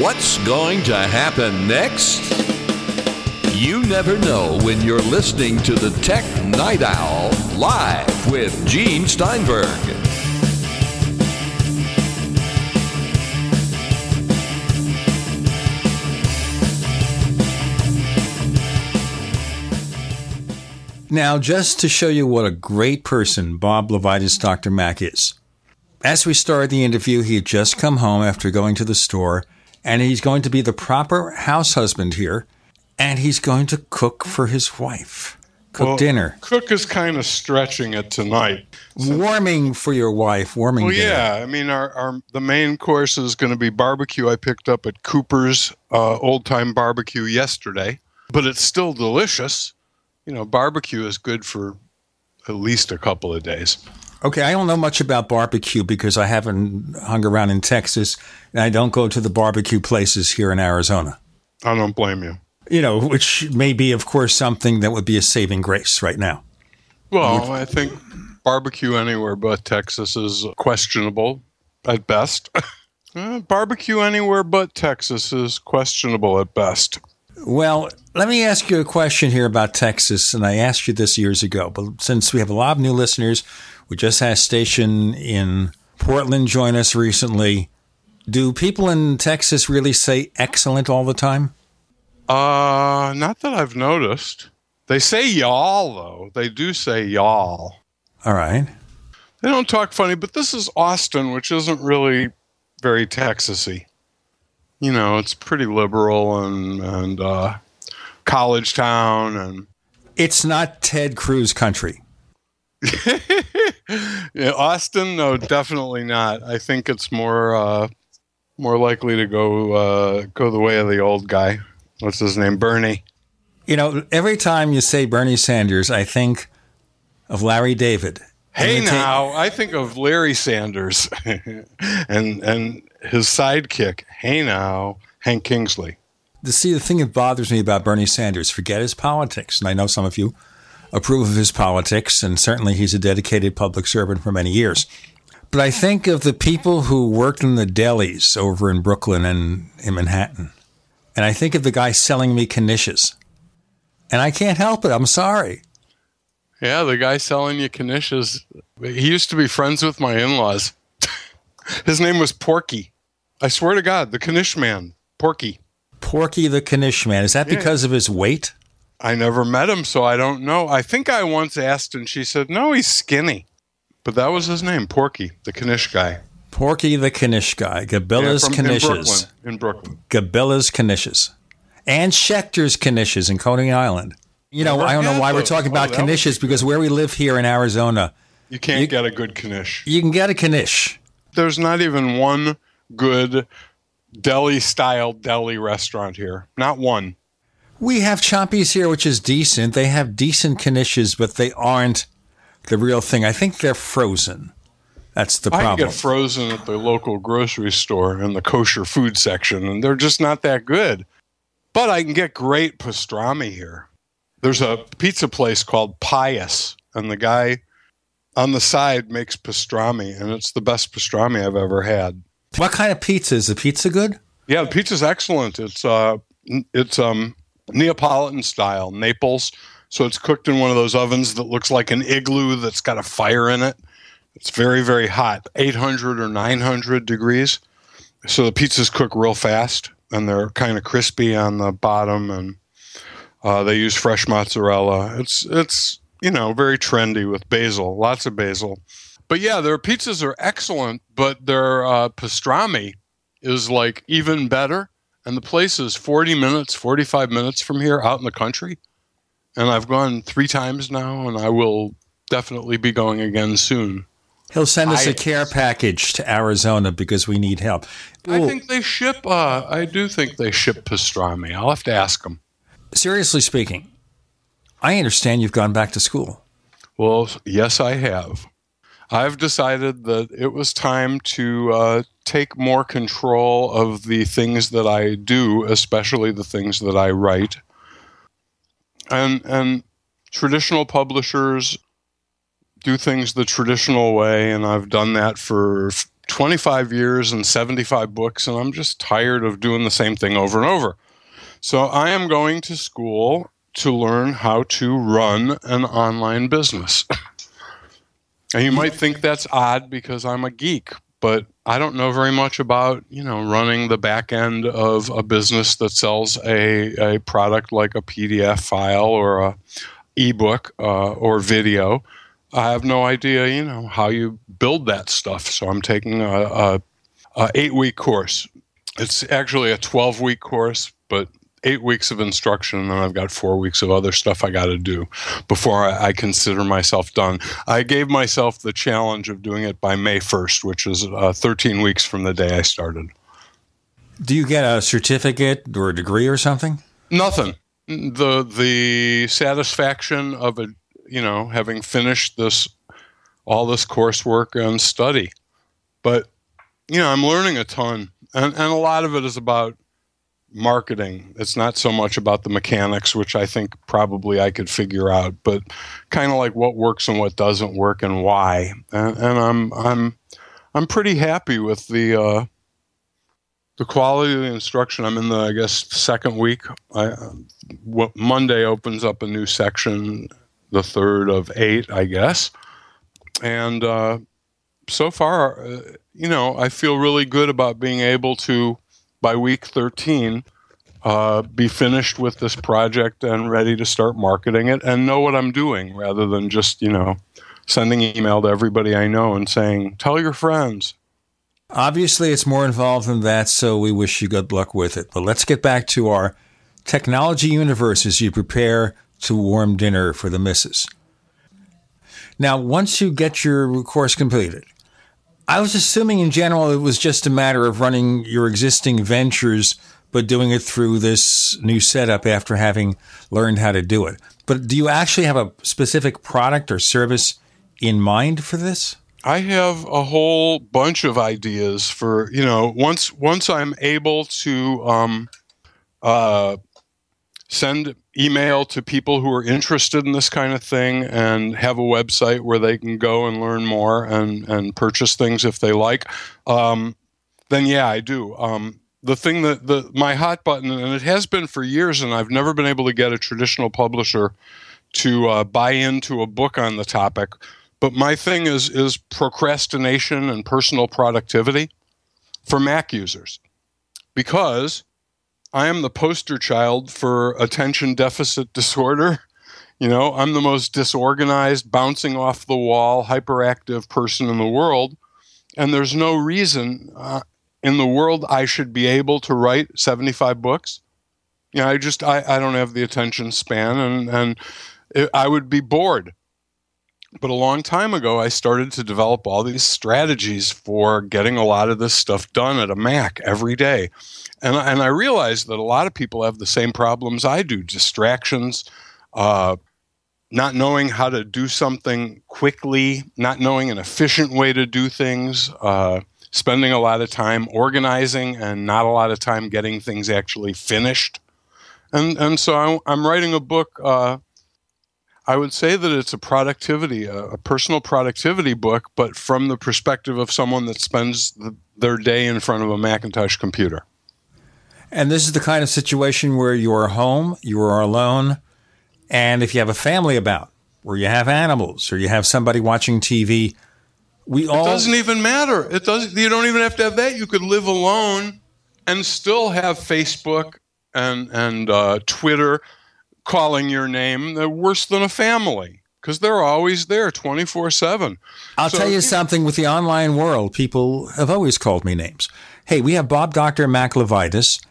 What's going to happen next? You never know when you're listening to the Tech Night Owl live with Gene Steinberg. Now, just to show you what a great person Bob LeVitus Dr. Mac is. As we started the interview, he had just come home after going to the store and he's going to be the proper house husband here, and he's going to cook for his wife. Cook well, dinner. Cook is kind of stretching it tonight. Warming for your wife. Warming. Well, dinner. yeah. I mean, our, our the main course is going to be barbecue. I picked up at Cooper's uh, Old Time Barbecue yesterday, but it's still delicious. You know, barbecue is good for at least a couple of days. Okay, I don't know much about barbecue because I haven't hung around in Texas and I don't go to the barbecue places here in Arizona. I don't blame you. You know, which may be, of course, something that would be a saving grace right now. Well, I think barbecue anywhere but Texas is questionable at best. uh, barbecue anywhere but Texas is questionable at best. Well, let me ask you a question here about Texas, and I asked you this years ago, but since we have a lot of new listeners, we just had station in Portland join us recently. Do people in Texas really say excellent all the time? Uh, not that I've noticed. They say y'all, though. They do say y'all. All right. They don't talk funny, but this is Austin, which isn't really very Texasy. You know, it's pretty liberal and and uh, college town, and it's not Ted Cruz country. yeah, Austin, no, definitely not. I think it's more uh, more likely to go uh, go the way of the old guy. What's his name? Bernie. You know, every time you say Bernie Sanders, I think of Larry David. Hey now, I think of Larry Sanders and and his sidekick. Hey now, Hank Kingsley. To see the thing that bothers me about Bernie Sanders, forget his politics, and I know some of you approve of his politics, and certainly he's a dedicated public servant for many years. But I think of the people who worked in the delis over in Brooklyn and in Manhattan. And I think of the guy selling me knishes. And I can't help it. I'm sorry. Yeah, the guy selling you knishes. He used to be friends with my in laws. His name was Porky. I swear to God, the Knish man, Porky. Porky the Knish man. Is that yeah. because of his weight? I never met him, so I don't know. I think I once asked, and she said, "No, he's skinny." But that was his name, Porky, the Knish guy. Porky the Knish guy, Gabila's Yeah, from- in Knishes, Brooklyn, in Brooklyn. Gabila's Knishes, and Schechter's Knishes in Coney Island. You know, Never I don't know why we're talking oh, about Oh, that Knishes because where we live here in Arizona, You can't get a good knish. you can get a Knish. There's not even one good deli style deli restaurant here. Not one. We have Chompies here, which is decent. They have decent Knishes, but they aren't the real thing. I think they're frozen. That's the problem. I get frozen at the local grocery store in the kosher food section, and they're just not that good. But I can get great pastrami here. There's a pizza place called Pious, and the guy on the side makes pastrami, and it's the best pastrami I've ever had. What kind of pizza is the pizza good? Yeah, the pizza's excellent. It's uh, it's um Neapolitan style, Naples. So it's cooked in one of those ovens that looks like an igloo that's got a fire in it. It's very very hot, 800 or 900 degrees. So the pizzas cook real fast, and they're kind of crispy on the bottom, and uh, they use fresh mozzarella. It's it's you know very trendy with basil, lots of basil. But yeah, their pizzas are excellent, but their uh, pastrami is like even better. And the place is 40 minutes, 45 minutes from here out in the country. And I've gone three times now, and I will definitely be going again soon. He'll send us I- a care package to Arizona because we need help. I Ooh, think they ship, uh, I do think they ship pastrami. I'll have to ask them. seriously speaking, I understand you've gone back to school. Well, yes, I have. I've decided that it was time to uh, take more control of the things that I do, especially the things that I write. And and traditional publishers do things the traditional way, and I've done that for 25 years and 75 books, and I'm just tired of doing the same thing over and over. So I am going to school to learn how to run an online business. and you might think that's odd because I'm a geek, but I don't know very much about, you know, running the back end of a business that sells a, a product like a PDF file or a ebook uh, or video. I have no idea, you know, how you build that stuff. So I'm taking a, a, a eight week course. It's actually a 12 week course, but eight weeks of instruction, and then I've got four weeks of other stuff I got to do before I, I consider myself done. I gave myself the challenge of doing it by May 1st, which is uh, 13 weeks from the day I started. Do you get a certificate or a degree or something? Nothing. The the satisfaction of a you know having finished this all this coursework and study, but you know I'm learning a ton, and and a lot of it is about marketing. It's not so much about the mechanics, which I think probably I could figure out, but kind of like what works and what doesn't work and why. And, and I'm I'm I'm pretty happy with the uh, the quality of the instruction. I'm in the I guess second week. I, what Monday opens up a new section, the third of eight, I guess, and uh, so far, uh, you know, I feel really good about being able to by week 13 uh, be finished with this project and ready to start marketing it and know what I'm doing rather than just, you know, sending email to everybody I know and saying, tell your friends. Obviously, it's more involved than that, so we wish you good luck with it. But let's get back to our technology universe as you prepare to warm dinner for the missus. Now, once you get your course completed, I was assuming in general it was just a matter of running your existing ventures, but doing it through this new setup after having learned how to do it. But do you actually have a specific product or service in mind for this? I have a whole bunch of ideas for you know once once I'm able to um, uh, send email to people who are interested in this kind of thing and have a website where they can go and learn more and and purchase things if they like. Um, then yeah, I do. Um, the thing that the my hot button and it has been for years, and I've never been able to get a traditional publisher to uh, buy into a book on the topic. But my thing is is procrastination and personal productivity for Mac users because I am the poster child for attention deficit disorder. You know, I'm the most disorganized, bouncing off the wall, hyperactive person in the world. and there's no reason uh, in the world I should be able to write 75 books. You know, I just I, I don't have the attention span, and and it, I would be bored. But a long time ago, I started to develop all these strategies for getting a lot of this stuff done at a Mac every day. And, and I realized that a lot of people have the same problems I do distractions, uh, not knowing how to do something quickly, not knowing an efficient way to do things, uh, spending a lot of time organizing and not a lot of time getting things actually finished. And, and so I, am writing a book. Uh, I would say that it's a productivity, a, a, personal productivity book, but from the perspective of someone that spends the, their day in front of a Macintosh computer. And this is the kind of situation where you are home, you are alone, and if you have a family about, where you have animals, or you have somebody watching TV, we all. It doesn't even matter. It doesn't. You don't even have to have that. You could live alone and still have Facebook and and uh, Twitter calling your name. They're worse than a family because they're always there 24 7. I'll so, tell you something with the online world, people have always called me names. Hey, we have Bob Dr. Mac LeVitus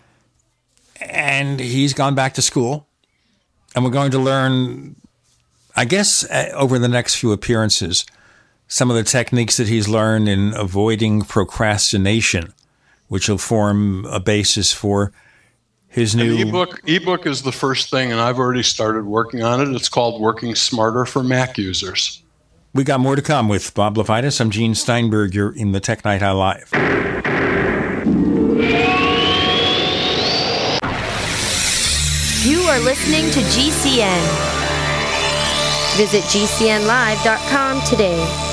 and he's gone back to school. And we're going to learn, I guess, uh, over the next few appearances, some of the techniques that he's learned in avoiding procrastination, which will form a basis for his new An ebook. Ebook is the first thing, and I've already started working on it. It's called Working Smarter for Mac Users. We got more to come with Bob LeVitus. I'm Gene Steinberg. You're in the Tech Night Owl Live. You are listening to GCN. Visit GCNlive.com today.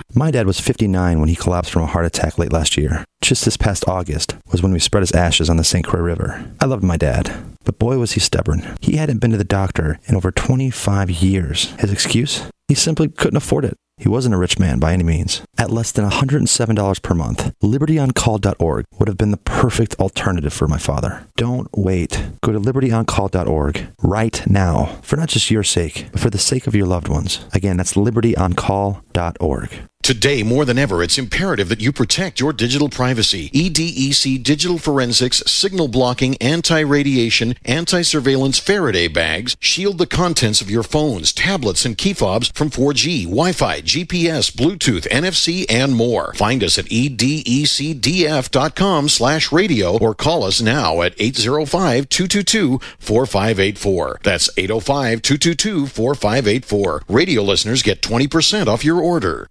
My dad was 59 when he collapsed from a heart attack late last year. Just this past August was when we spread his ashes on the St. Croix River. I loved my dad, but boy was he stubborn. He hadn't been to the doctor in over 25 years. His excuse? He simply couldn't afford it. He wasn't a rich man by any means. At less than $107 per month, libertyoncall.org would have been the perfect alternative for my father. Don't wait. Go to libertyoncall.org right now for not just your sake, but for the sake of your loved ones. Again, that's libertyoncall.org. Today, more than ever, it's imperative that you protect your digital privacy. EDEC Digital Forensics Signal Blocking Anti Radiation Anti Surveillance Faraday bags shield the contents of your phones, tablets, and key fobs from 4G, Wi Fi, GPS, Bluetooth, NFC, and more. Find us at edecdf.com slash radio or call us now at 805 222 4584. That's 805 222 4584. Radio listeners get 20% off your order.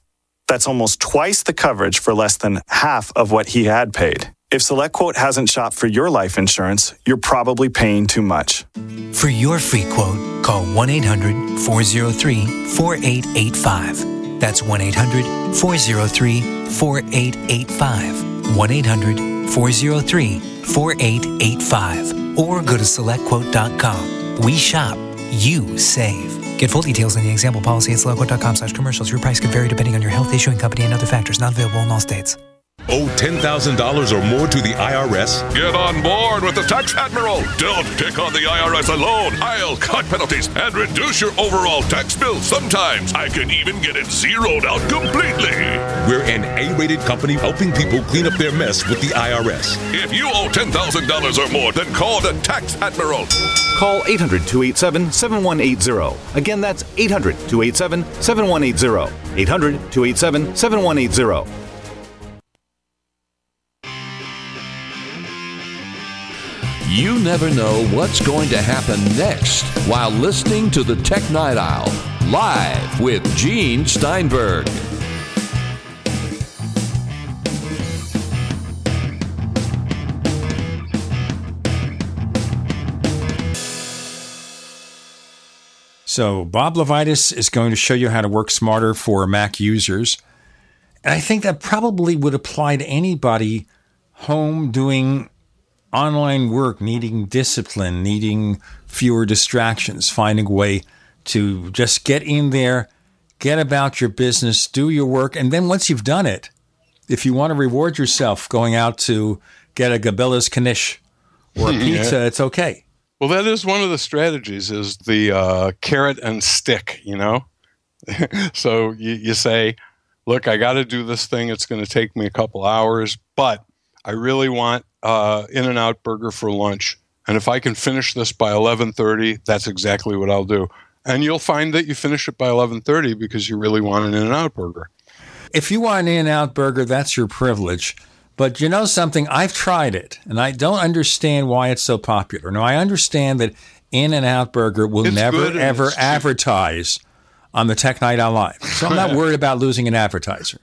That's almost twice the coverage for less than half of what he had paid. If SelectQuote hasn't shopped for your life insurance, you're probably paying too much. For your free quote, call 1 800 403 4885. That's 1 800 403 4885. 1 800 403 4885. Or go to selectquote.com. We shop, you save. Get full details on the example policy at selectquote.com slash commercials. Your price could vary depending on your health issuing company and other factors not available in all states. Owe $10,000 or more to the IRS? Get on board with the Tax Admiral. Don't pick on the IRS alone. I'll cut penalties and reduce your overall tax bill. Sometimes I can even get it zeroed out completely. We're an A rated company helping people clean up their mess with the IRS. If you owe $10,000 or more, then call the Tax Admiral. Call 800 287 7180. Again, that's 800 287 7180. 800 287 7180. You never know what's going to happen next while listening to the Tech Night Owl live with Gene Steinberg. So, Bob LeVitus is going to show you how to work smarter for Mac users. And I think that probably would apply to anybody home doing online work, needing discipline, needing fewer distractions, finding a way to just get in there, get about your business, do your work. And then once you've done it, if you want to reward yourself going out to get a Gabila's Knish or a pizza, Yeah. it's okay. Well, that is one of the strategies is the uh, carrot and stick, you know? so you, you say, look, I got to do this thing. It's going to take me a couple hours, but I really want uh, in and out burger for lunch. And if I can finish this by 11:30, that's exactly what I'll do. And you'll find that you finish it by 11:30 because you really want an in and out burger. If you want an In and Out burger, that's your privilege. But you know something? I've tried it, and I don't understand why it's so popular. Now, I understand that In and Out Burger will It's never, ever advertise on the Tech Night Owl Live. So I'm not worried about losing an advertiser.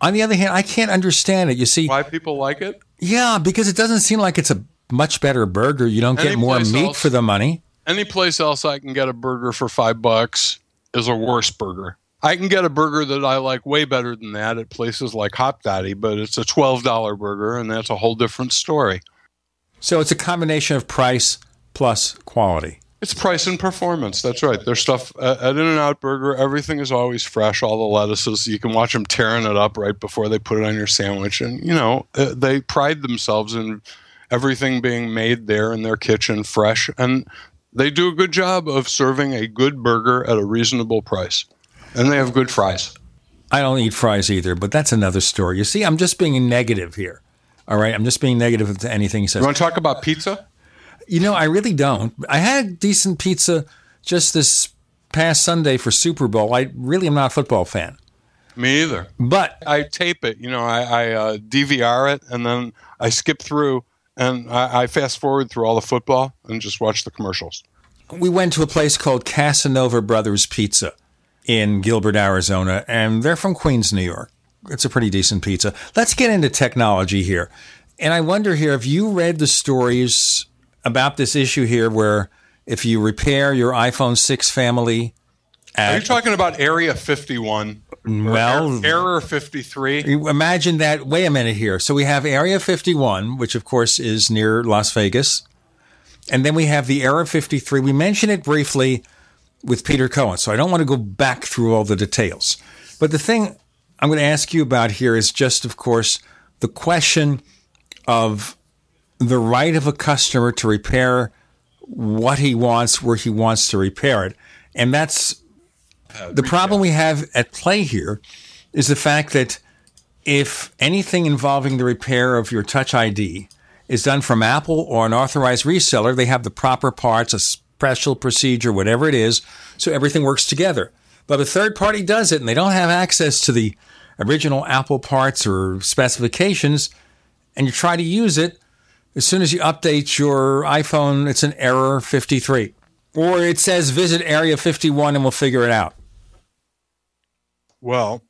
On the other hand, I can't understand it. You see, Why people like it? Yeah, because it doesn't seem like it's a much better burger. You don't get Any more meat else- for the money. Any place else I can get a burger for five bucks is a worse burger. I can get a burger that I like way better than that at places like Hopdoddy, but it's a twelve dollar burger, and that's a whole different story. So it's a combination of price plus quality. It's price and performance. That's right. Their stuff uh, at In-N-Out Burger, everything is always fresh. All the lettuces, you can watch them tearing it up right before they put it on your sandwich, and you know uh, they pride themselves in everything being made there in their kitchen, fresh, and they do a good job of serving a good burger at a reasonable price, and they have good fries. I don't eat fries either, but that's another story. You see, I'm just being negative here. All right, I'm just being negative to anything he says. You want to talk about pizza? You know, I really don't. I had decent pizza just this past Sunday for Super Bowl. I really am not a football fan. Me either. But I tape it. You know, I, I uh, DVR it, and then I skip through and I, I fast forward through all the football and just watch the commercials. We went to a place called Casanova Brothers Pizza in Gilbert, Arizona, and they're from Queens, New York. It's a pretty decent pizza. Let's get into technology here. And I wonder here if you read the stories about this issue here where if you repair your iPhone 6 family Are you talking about Area 51? Or Well- Er- Error 53? Imagine that. Wait a minute here. So we have Area 51, which of course is near Las Vegas. And then we have the Area 53. We mentioned it briefly with Peter Cohen. So I don't want to go back through all the details. But the thing I'm going to ask you about here is just, of course, the question of the right of a customer to repair what he wants, where he wants to repair it. And that's uh, the problem we have at play here is the fact that if anything involving the repair of your Touch ID is done from Apple or an authorized reseller, they have the proper parts, a special procedure, whatever it is, so everything works together. But a third party does it and they don't have access to the original Apple parts or specifications, and you try to use it. As soon as you update your iPhone, it's an error 53. Or it says visit area 51 and we'll figure it out. Well,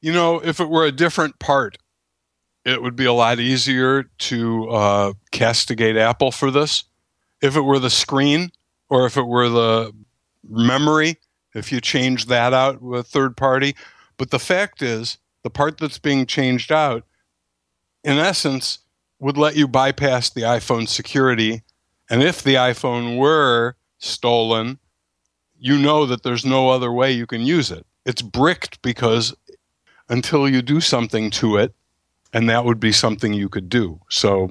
You know, if it were a different part, it would be a lot easier to uh, castigate Apple for this. If it were the screen or if it were the memory, if you change that out with third party. But the fact is, the part that's being changed out, in essence, would let you bypass the iPhone security. And if the iPhone were stolen, you know that there's no other way you can use it. It's bricked because until you do something to it, and that would be something you could do. So,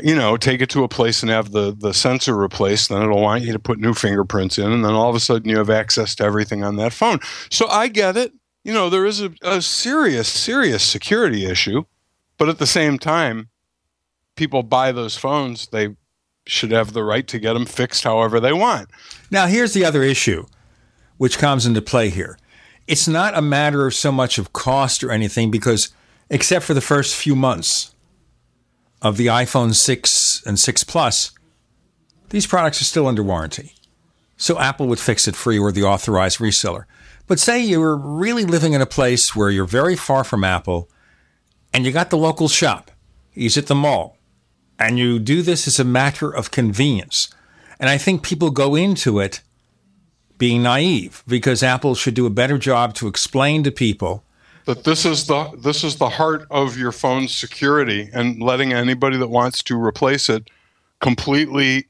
you know, take it to a place and have the, the sensor replaced, then it'll want you to put new fingerprints in, and then all of a sudden you have access to everything on that phone. So I get it. You know, there is a, a serious, serious security issue, but at the same time, people buy those phones, they should have the right to get them fixed however they want. Now, here's the other issue which comes into play here. It's not a matter of so much of cost or anything because, except for the first few months of the iPhone 6 and 6 Plus, these products are still under warranty. So Apple would fix it free or the authorized reseller. But say you're really living in a place where you're very far from Apple and you got the local shop, he's at the mall, and you do this as a matter of convenience. And I think people go into it being naive because Apple should do a better job to explain to people that this is the this is the heart of your phone's security and letting anybody that wants to replace it completely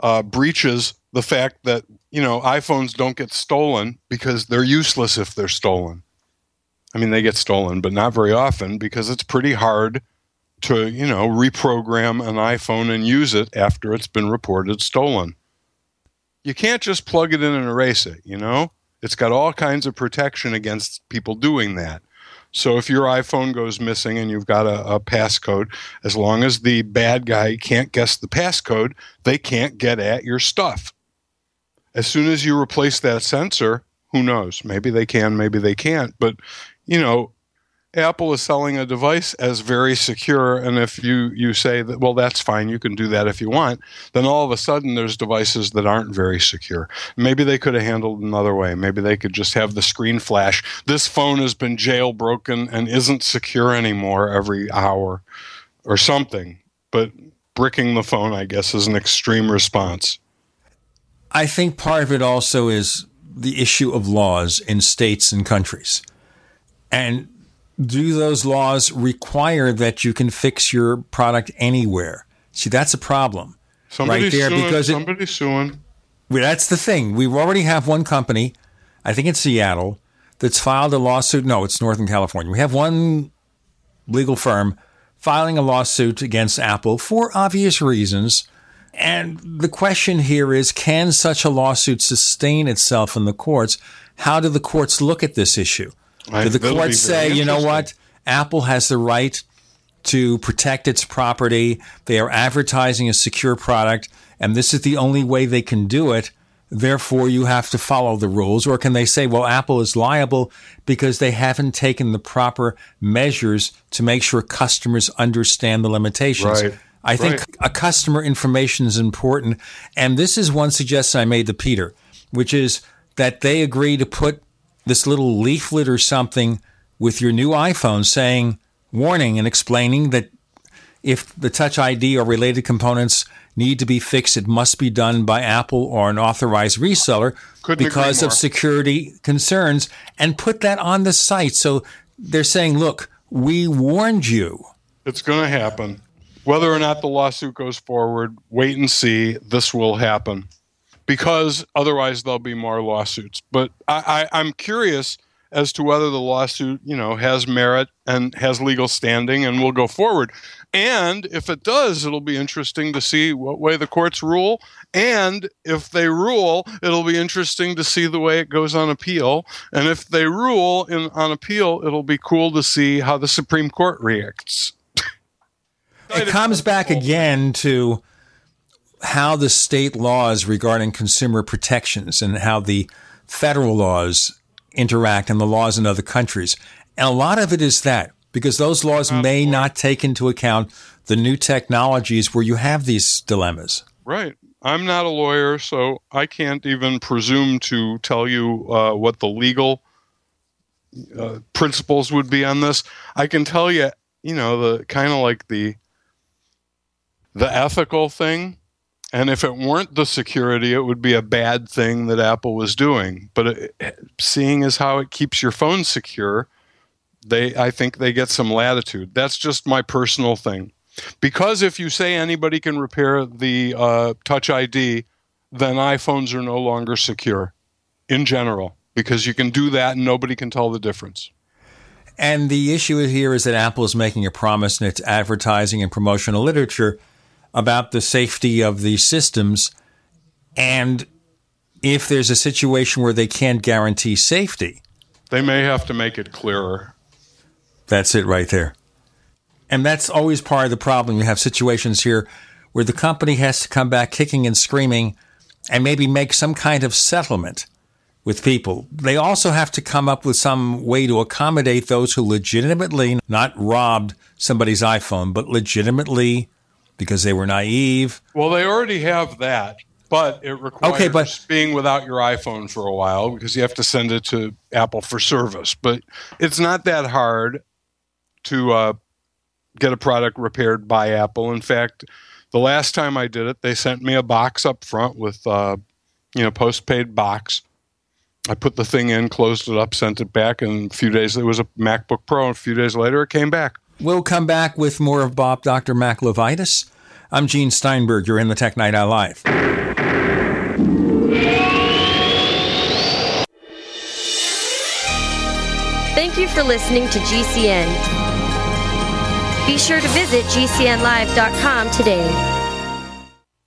uh, breaches the fact that you know iPhones don't get stolen because they're useless if they're stolen. I mean, they get stolen, but not very often because it's pretty hard to you know reprogram an iPhone and use it after it's been reported stolen. You can't just plug it in and erase it. You know, it's got all kinds of protection against people doing that. So if your iPhone goes missing and you've got a, a, passcode, as long as the bad guy can't guess the passcode, they can't get at your stuff. As soon as you replace that sensor, who knows? Maybe they can, maybe they can't. But, you know, Apple is selling a device as very secure, and if you you say that well that's fine, you can do that if you want, then all of a sudden there's devices that aren't very secure. Maybe they could have handled another way. Maybe they could just have the screen flash. This phone has been jailbroken and isn't secure anymore every hour, or something. But bricking the phone, I guess, is an extreme response. I think part of it also is the issue of laws in states and countries. And do those laws require that you can fix your product anywhere? See, that's a problem somebody's right there suing, because it, somebody's suing. Well, that's the thing. We already have one company, I think it's Seattle, that's filed a lawsuit. No, it's Northern California. We have one legal firm filing a lawsuit against Apple for obvious reasons. And the question here is can such a lawsuit sustain itself in the courts? How do the courts look at this issue? I- Do the that'll courts say, you know what? Apple has the right to protect its property. They are advertising a secure product, and this is the only way they can do it. Therefore, you have to follow the rules. Or can they say, well, Apple is liable because they haven't taken the proper measures to make sure customers understand the limitations? Right. I think Right. a customer information is important. And this is one suggestion I made to Peter, which is that they agree to put this little leaflet or something with your new iPhone saying, warning and explaining that if the Touch ID or related components need to be fixed, it must be done by Apple or an authorized reseller Couldn't because of security concerns and put that on the site. So they're saying, look, we warned you. It's going to happen. Whether or not the lawsuit goes forward, wait and see. This will happen because otherwise there'll be more lawsuits. But I, I, I'm curious as to whether the lawsuit, you know, has merit and has legal standing and will go forward. And if it does, it'll be interesting to see what way the courts rule. And if they rule, it'll be interesting to see the way it goes on appeal. And if they rule in on appeal, it'll be cool to see how the Supreme Court reacts. It comes back again to how the state laws regarding consumer protections and how the federal laws interact and the laws in other countries. And a lot of it is that because those laws may not take into account the new technologies where you have these dilemmas. Right. I'm not a lawyer, so I can't even presume to tell you uh, what the legal uh, principles would be on this. I can tell you, you know, the kind of like the the ethical thing. And if it weren't the security, it would be a bad thing that Apple was doing. But it, seeing as how it keeps your phone secure, they I think they get some latitude. That's just my personal thing. Because if you say anybody can repair the uh, Touch ID, then iPhones are no longer secure in general because you can do that and nobody can tell the difference. And the issue here is that Apple is making a promise in its advertising and promotional literature about the safety of these systems. And if there's a situation where they can't guarantee safety, they may have to make it clearer. That's it right there. And that's always part of the problem. You have situations here where the company has to come back kicking and screaming and maybe make some kind of settlement with people. They also have to come up with some way to accommodate those who legitimately not robbed somebody's iPhone, but legitimately because they were naive. Well, they already have that, but it requires okay, but, being without your iPhone for a while because you have to send it to Apple for service. But it's not that hard to uh, get a product repaired by Apple. In fact, the last time I did it, they sent me a box up front with, uh, you know, postpaid box. I put the thing in, closed it up, sent it back, and a few days it was a MacBook Pro. And a few days later, it came back. We'll come back with more of Bob Dr. Mac LeVitus. I'm Gene Steinberg. You're in the Tech Night Owl Live. Thank you for listening to GCN. Be sure to visit GCNlive.com today.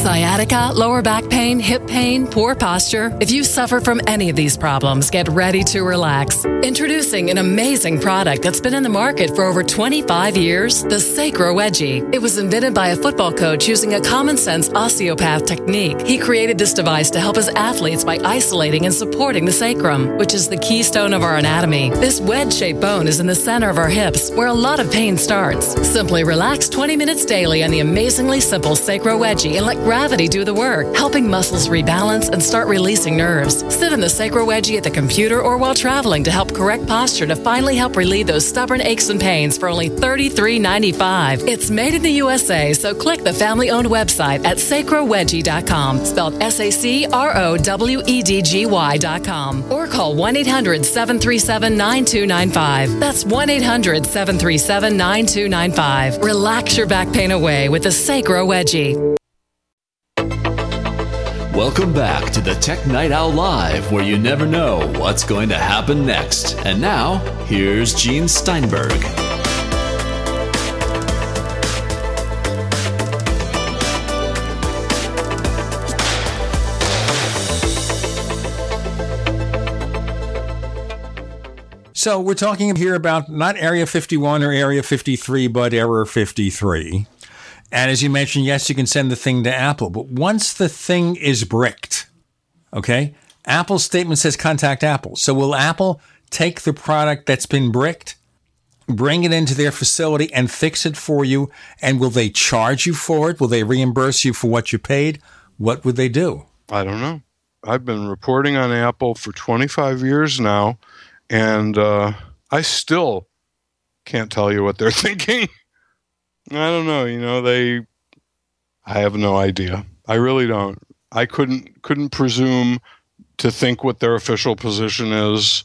Sciatica, lower back pain, hip pain, poor posture. If you suffer from any of these problems, get ready to relax. Introducing an amazing product that's been in the market for over 25 years the SacroWedgy. It was invented by a football coach using a common sense osteopath technique. He created this device to help his athletes by isolating and supporting the sacrum, which is the keystone of our anatomy. This wedge shaped bone is in the center of our hips, where a lot of pain starts. Simply relax 20 minutes daily on the amazingly simple SacroWedgy and let gravity do the work, helping muscles rebalance and start releasing nerves. Sit in the SacroWedgy at the computer or while traveling to help correct posture to finally help relieve those stubborn aches and pains for only $33.95. It's made in the USA, so click the family owned website at sacrowedgy.com, spelled S A C R O W E D G Y.com, or call 1 800 737 9295. That's 1 800 737 9295. Relax your back pain away with the SacroWedgy. Welcome back to the Tech Night Owl Live, where you never know what's going to happen next. And now, here's Gene Steinberg. So, we're talking here about not Area 51 or Area 53, but Error 53. And as you mentioned, yes, you can send the thing to Apple, but once the thing is bricked, okay, Apple's statement says contact Apple. So will Apple take the product that's been bricked, bring it into their facility and fix it for you? And will they charge you for it? Will they reimburse you for what you paid? What would they do? I don't know. I've been reporting on Apple for 25 years now, and uh, I still can't tell you what they're thinking. I don't know. You know, they. I have no idea. I really don't. I couldn't couldn't presume to think what their official position is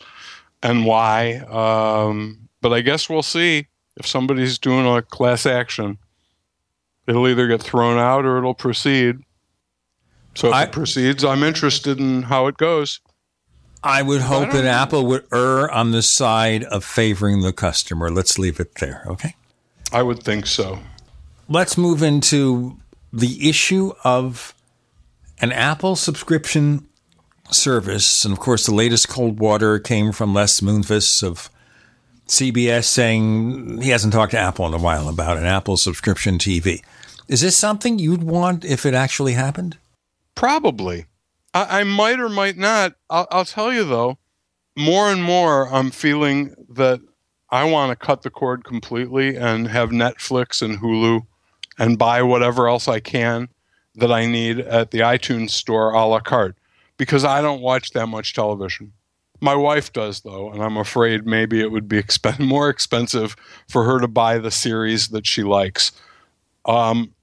and why. Um, but I guess we'll see if somebody's doing a class action. It'll either get thrown out or it'll proceed. So if I- it proceeds, I'm interested in how it goes. I would hope that Apple would err on the side of favoring the customer. Let's leave it there, okay? I would think so. Let's move into the issue of an Apple subscription service. And of course, the latest cold water came from Les Moonves of CBS saying he hasn't talked to Apple in a while about an Apple subscription TV. Is this something you'd want if it actually happened? Probably. I, I might or might not. I'll, I'll tell you though, more and more I'm feeling that I want to cut the cord completely and have Netflix and Hulu and buy whatever else I can that I need at the iTunes store a la carte because I don't watch that much television. My wife does though, and I'm afraid maybe it would be expen- more expensive for her to buy the series that she likes. Um,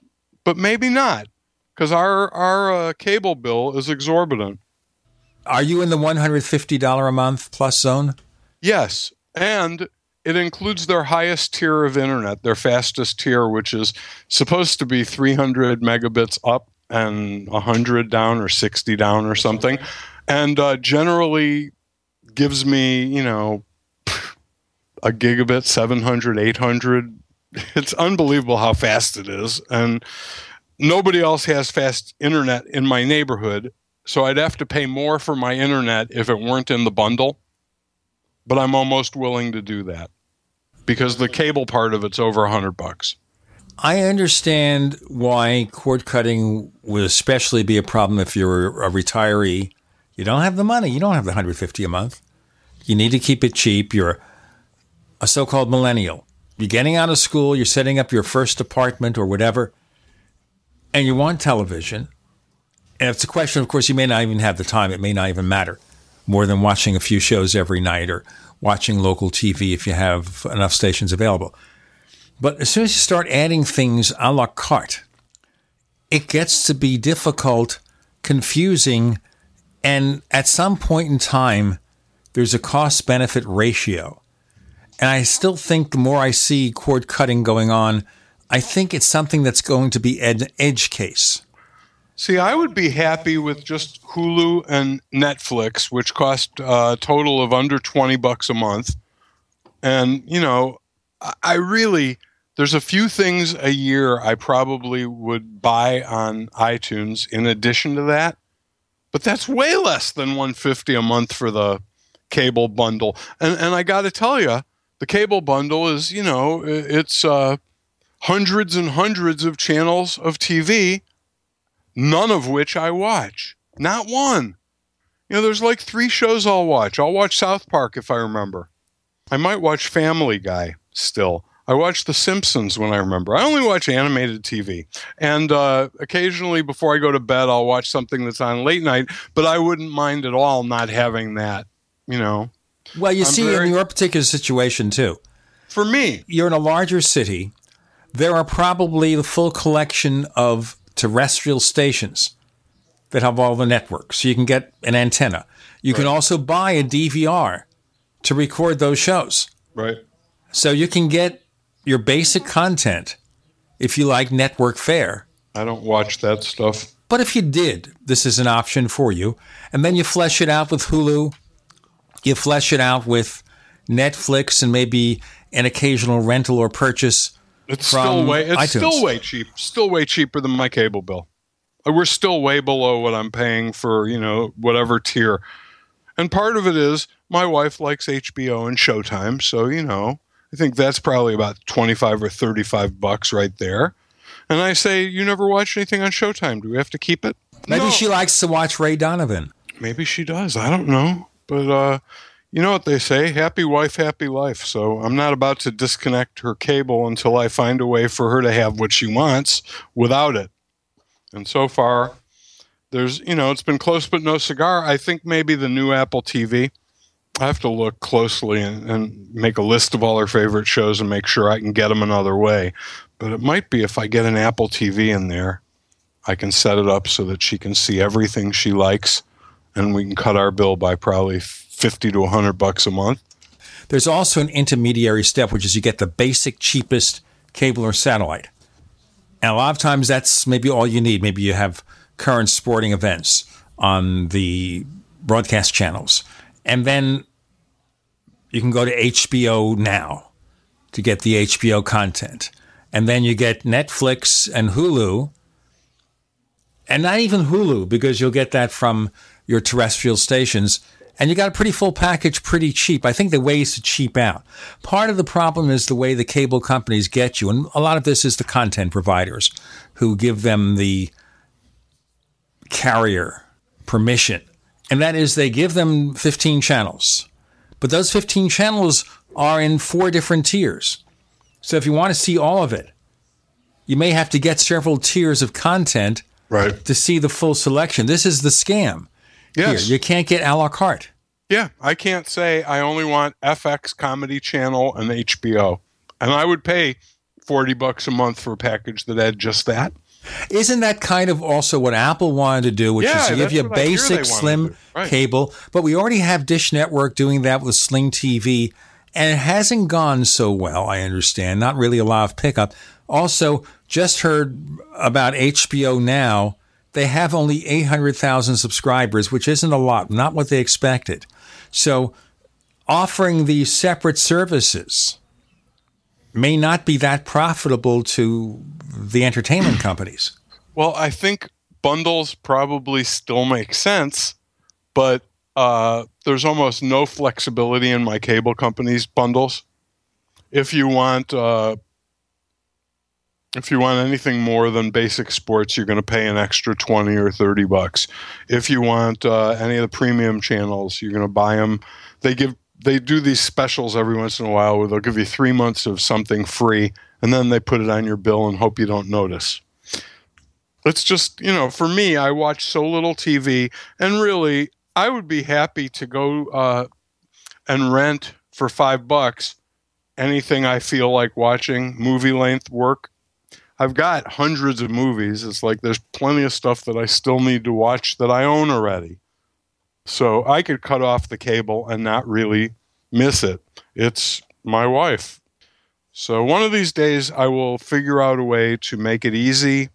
but maybe not because our our uh, cable bill is exorbitant. Are you in the $150 a month plus zone? Yes, and it includes their highest tier of internet, their fastest tier, which is supposed to be 300 megabits up and 100 down or 60 down or something, and uh, generally gives me, you know, a gigabit, 700, 800. It's unbelievable how fast it is, and nobody else has fast internet in my neighborhood. So I'd have to pay more for my internet if it weren't in the bundle. But I'm almost willing to do that because the cable part of it's over hundred bucks. I understand why cord cutting would especially be a problem if you're a retiree. You don't have the money. You don't have the 150 a month. You need to keep it cheap. You're a so-called millennial. You're getting out of school. You're setting up your first apartment or whatever, and you want television. And it's a question, of course, you may not even have the time. It may not even matter more than watching a few shows every night or watching local TV if you have enough stations available. But as soon as you start adding things a la carte, it gets to be difficult, confusing, and at some point in time, there's a cost benefit ratio. And I still think the more I see cord cutting going on, I think it's something that's going to be an edge case. See, I would be happy with just Hulu and Netflix, which cost a total of under 20 bucks a month. And, you know, I- I really, there's a few things a year I probably would buy on iTunes in addition to that. But that's way less than 150 a month for the cable bundle. And and I got to tell you, the cable bundle is, you know, it's uh hundreds and hundreds of channels of TV none of which I watch. Not one. You know, there's like three shows I'll watch. I'll watch South Park if I remember. I might watch Family Guy still. I watch The Simpsons when I remember. I only watch animated TV. And uh, occasionally before I go to bed, I'll watch something that's on late night, but I wouldn't mind at all not having that, you know. Well, you I'm see, very- in your particular situation, too. For me, you're in a larger city. There are probably the full collection of terrestrial stations that have all the networks. So you can get an antenna. You can also buy a DVR to record those shows. Right. So you can get your basic content if you like network fare. I don't watch that stuff. But if you did, this is an option for you. And then you flesh it out with Hulu, you flesh it out with Netflix, and maybe an occasional rental or purchase. It's from still way it's iTunes. still way cheap. Still way cheaper than my cable bill. Uh, We're still way below what I'm paying for, you know, whatever tier. And part of it is my wife likes HBO and Showtime, so you know, I think that's probably about 25 or 35 bucks right there. And I say, "You never watch anything on Showtime. Do we have to keep it?" Maybe No. she likes to watch Ray Donovan. Maybe she does. I don't know. But uh, you know what they say happy wife, happy life. So I'm not about to disconnect her cable until I find a way for her to have what she wants without it. And so far, there's, you know, it's been close but no cigar. I think maybe the new Apple TV. I have to look closely and, and make a list of all her favorite shows and make sure I can get them another way. But it might be if I get an Apple TV in there, I can set it up so that she can see everything she likes and we can cut our bill by probably 50 to 100 bucks a month. There's also an intermediary step, which is you get the basic, cheapest cable or satellite. And a lot of times that's maybe all you need. Maybe you have current sporting events on the broadcast channels. And then you can go to HBO now to get the HBO content. And then you get Netflix and Hulu. And not even Hulu, because you'll get that from your terrestrial stations. And you got a pretty full package pretty cheap. I think the ways to cheap out. Part of the problem is the way the cable companies get you. And a lot of this is the content providers who give them the carrier permission. And that is they give them 15 channels. But those 15 channels are in four different tiers. So if you want to see all of it, you may have to get several tiers of content right. to see the full selection. This is the scam. Yes. Here, you can't get a la carte. Yeah, I can't say I only want FX Comedy Channel and HBO. And I would pay 40 bucks a month for a package that had just that. Isn't that kind of also what Apple wanted to do, which Yeah, is to give you a what I hear they basic slim. Right. cable? But we already have Dish Network doing that with Sling TV, and it hasn't gone so well, I understand. Not really a lot of pickup. Also, just heard about HBO Now. They have only 800,000 subscribers, which isn't a lot, not what they expected. So, offering these separate services may not be that profitable to the entertainment companies. Well, I think bundles probably still make sense, but uh, there's almost no flexibility in my cable company's bundles. If you want, uh, if you want anything more than basic sports, you're going to pay an extra twenty or thirty bucks. If you want uh, any of the premium channels, you're going to buy them. They give they do these specials every once in a while where they'll give you three months of something free, and then they put it on your bill and hope you don't notice it's just you know for me i watch so little tv and really i would be happy to go uh, and rent for five bucks anything i feel like watching movie length work i've got hundreds of movies it's like there's plenty of stuff that i still need to watch that i own already so i could cut off the cable and not really miss it it's my wife so one of these days i will figure out a way to make it easy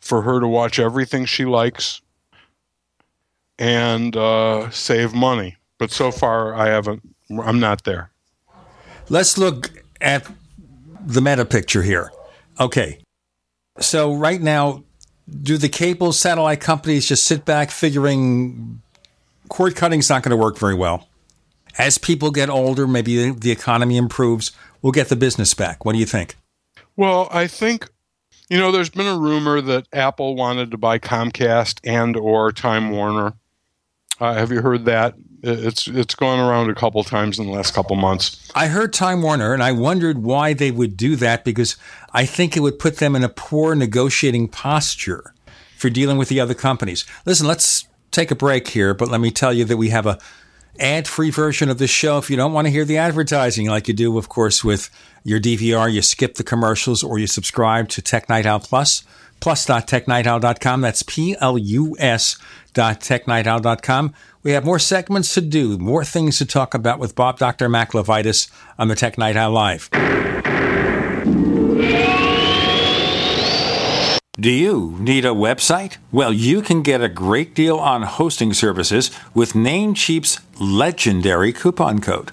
for her to watch everything she likes and uh, save money. But so far, I haven't. I'm not there. Let's look at the meta picture here. Okay. So, right now, do the cable satellite companies just sit back figuring cord cutting's not going to work very well? As people get older, maybe the economy improves, we'll get the business back. What do you think? Well, I think you know there's been a rumor that Apple wanted to buy Comcast and or Time Warner. Uh, have you heard that? It's it's gone around a couple times in the last couple months. I heard Time Warner and I wondered why they would do that because I think it would put them in a poor negotiating posture for dealing with the other companies. Listen, let's take a break here, but let me tell you that we have a ad-free version of the show if you don't want to hear the advertising like you do of course with your DVR you skip the commercials or you subscribe to Tech Night Owl Plus plus.technightowl.com that's P-L-U-S dot technightowl.com we have more segments to do more things to talk about with Bob Dr. Mac LeVitus on the Tech Night Owl Live Do you need a website? Well, you can get a great deal on hosting services with Namecheap's legendary coupon code.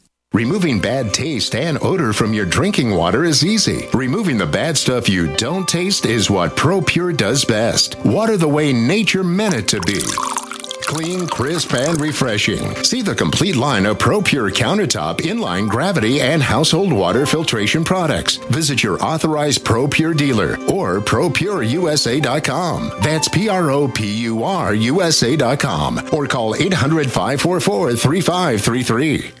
Removing bad taste and odor from your drinking water is easy. Removing the bad stuff you don't taste is what ProPur does best. Water the way nature meant it to be. Clean, crisp, and refreshing. See the complete line of ProPur countertop, inline gravity, and household water filtration products. Visit your authorized ProPur dealer or ProPurUSA.com. That's P R O P U R USA.com or call 800 544 3533.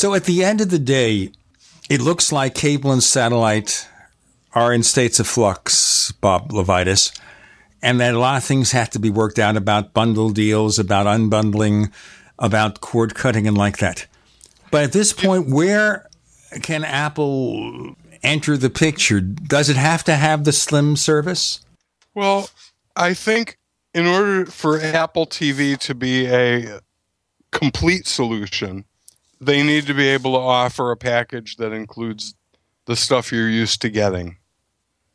So at the end of the day, it looks like cable and satellite are in states of flux, Bob LeVitus, and that a lot of things have to be worked out about bundle deals, about unbundling, about cord cutting, and like that. But at this point, where can Apple enter the picture? Does it have to have the Slim service? Well, I think in order for Apple TV to be a complete solution, they need to be able to offer a package that includes the stuff you're used to getting,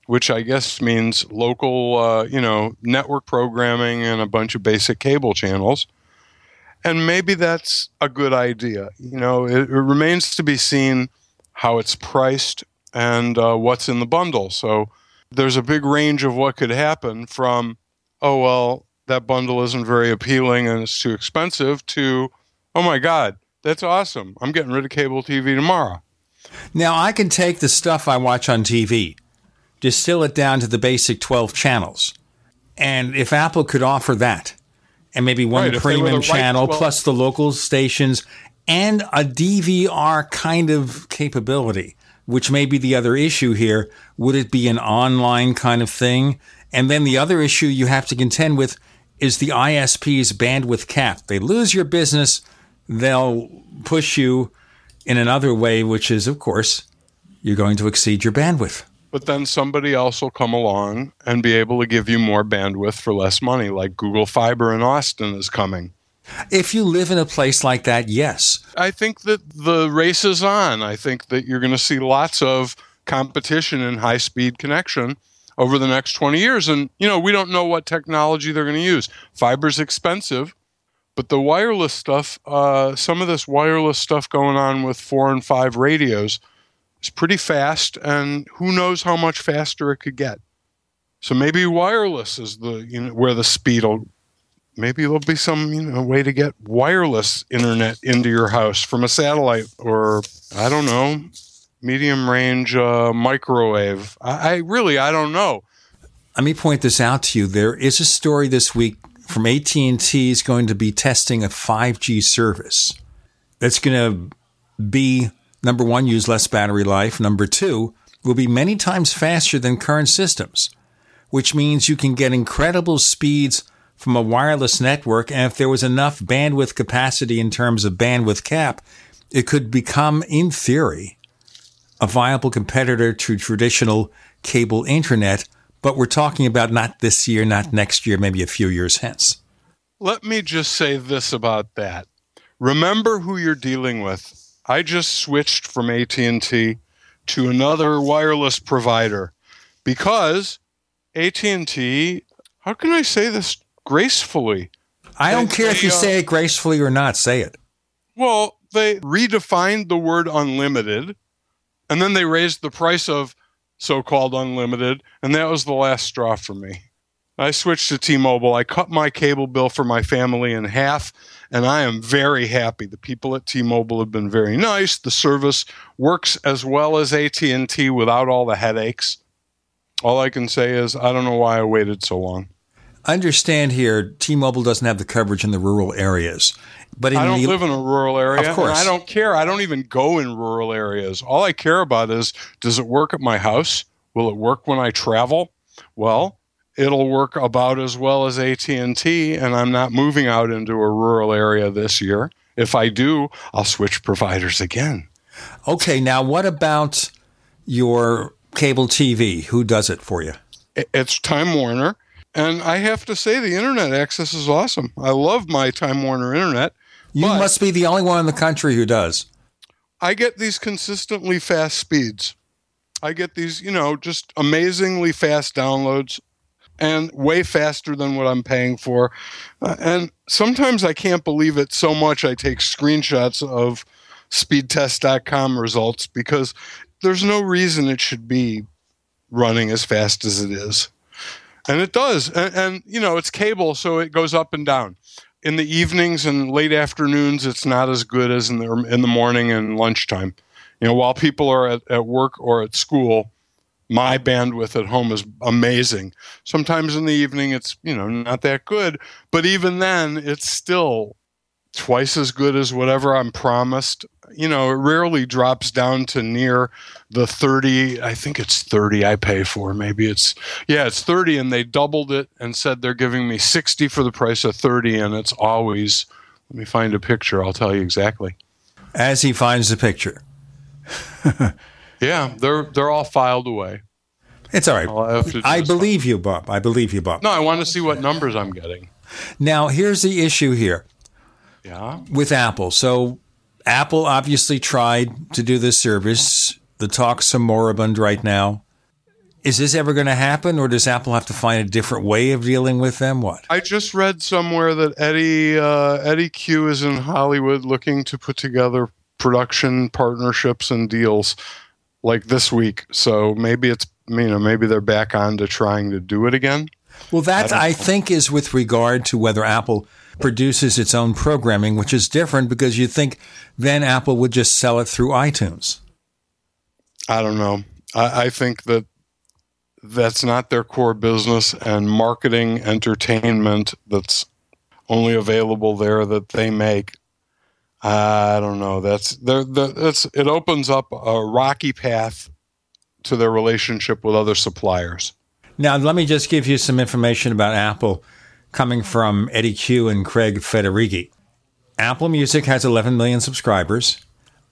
which I guess means local, uh, you know, network programming and a bunch of basic cable channels. And maybe that's a good idea. You know, it, it remains to be seen how it's priced and uh, what's in the bundle. So there's a big range of what could happen from, oh, well, that bundle isn't very appealing and it's too expensive, to, oh my God, that's awesome. I'm getting rid of cable TV tomorrow. Now, I can take the stuff I watch on TV, distill it down to the basic 12 channels. And if Apple could offer that, and maybe one Right, if they were premium right channel 12 plus the local stations and a DVR kind of capability, which may be the other issue here, would it be an online kind of thing? And then the other issue you have to contend with is the ISP's bandwidth cap. They lose your business, they'll push you in another way, which is, of course, you're going to exceed your bandwidth. But then somebody else will come along and be able to give you more bandwidth for less money, like Google Fiber in Austin is coming. If you live in a place like that, yes. I think that the race is on. I think that you're going to see lots of competition in high speed connection over the next 20 years. And, you know, we don't know what technology they're going to use. Fiber's expensive, but the wireless stuff, uh, some of this wireless stuff going on with four and five radios is pretty fast. And who knows how much faster it could get. So maybe wireless is the, you know, where the speed will maybe there'll be some you know way to get wireless internet into your house from a satellite or I don't know medium range uh, microwave. I, I really I don't know. Let me point this out to you. There is a story this week from AT&T is going to be testing a 5G service that's going to be number 1 use less battery life, number 2 will be many times faster than current systems, which means you can get incredible speeds from a wireless network. And if there was enough bandwidth capacity in terms of bandwidth cap, it could become, in theory, a viable competitor to traditional cable internet. But we're talking about not this year, not next year, maybe a few years hence. Let me just say this about that. Remember who you're dealing with. I just switched from AT&T to another wireless provider because AT&T, how can I say this gracefully. I don't they, care if you uh, say it gracefully or not, say it. Well, they redefined the word unlimited and then they raised the price of so called unlimited, and that was the last straw for me. I switched to T Mobile. I cut my cable bill for my family in half, and I am very happy. The people at T Mobile have been very nice. The service works as well as AT&T without all the headaches. All I can say is I don't know why I waited so long I understand here, T-Mobile doesn't have the coverage in the rural areas. But I don't the, live in a rural area. Of course. I don't care. I don't even go in rural areas. All I care about is does it work at my house? Will it work when I travel? Well, it'll work about as well as AT&T and I'm not moving out into a rural area this year. If I do, I'll switch providers again. Okay, now what about your cable TV? Who does it for you? It's Time Warner and I have to say, the internet access is awesome. I love my Time Warner internet. You must be the only one in the country who does. I get these consistently fast speeds. I get these, you know, just amazingly fast downloads and way faster than what I'm paying for. Uh, and sometimes I can't believe it so much I take screenshots of speedtest.com results because there's no reason it should be running as fast as it is and it does and, and, you know it's cable so it goes up and down in the evenings and late afternoons it's not as good as in the in the morning and lunchtime you know while people are at, at work or at school my bandwidth at home is amazing sometimes in the evening it's you know not that good but even then it's still twice as good as whatever I'm promised. You know, it rarely drops down to near the 30. I think it's 30 I pay for. Maybe it's, yeah, it's 30. And they doubled it and said they're giving me 60 for the price of 30. And it's always, let me find a picture. I'll tell you exactly. As he finds the picture. yeah, they're, they're all filed away. It's all right. I believe you, Bob. I believe you, Bob. No, I want to see what numbers I'm getting. Now, here's the issue here yeah. With Apple. So Apple obviously tried to do this service. The talks are moribund right now. Is this ever going to happen, or does Apple have to find a different way of dealing with them? What? I just read somewhere that Eddie uh, Eddy Cue is in Hollywood looking to put together production partnerships and deals like this week. So maybe it's you know maybe they're back on to trying to do it again. Well, that I, I think is with regard to whether Apple produces its own programming, which is different because you think then Apple would just sell it through iTunes. I don't know. I, I think that that's not their core business, and marketing entertainment that's only available there that they make. I don't know. That's that's it opens up a rocky path to their relationship with other suppliers. Now, let me just give you some information about Apple coming from Eddy Cue and Craig Federighi. Apple Music has 11 million subscribers.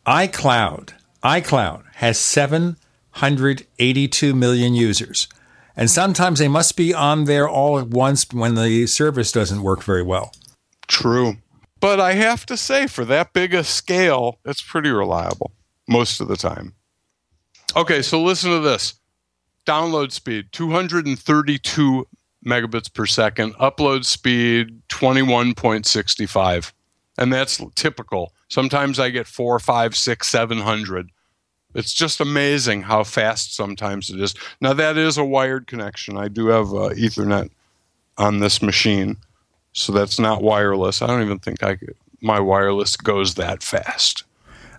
iCloud, iCloud has 782 million users. And sometimes they must be on there all at once when the service doesn't work very well. True. But I have to say, for that big a scale, it's pretty reliable most of the time. Okay, so listen to this download speed 232 megabits per second, upload speed 21.65. And that's typical. Sometimes I get four, five, six, seven hundred. It's just amazing how fast sometimes it is. Now, that is a wired connection. I do have uh, Ethernet on this machine. So that's not wireless. I don't even think I could, my wireless goes that fast.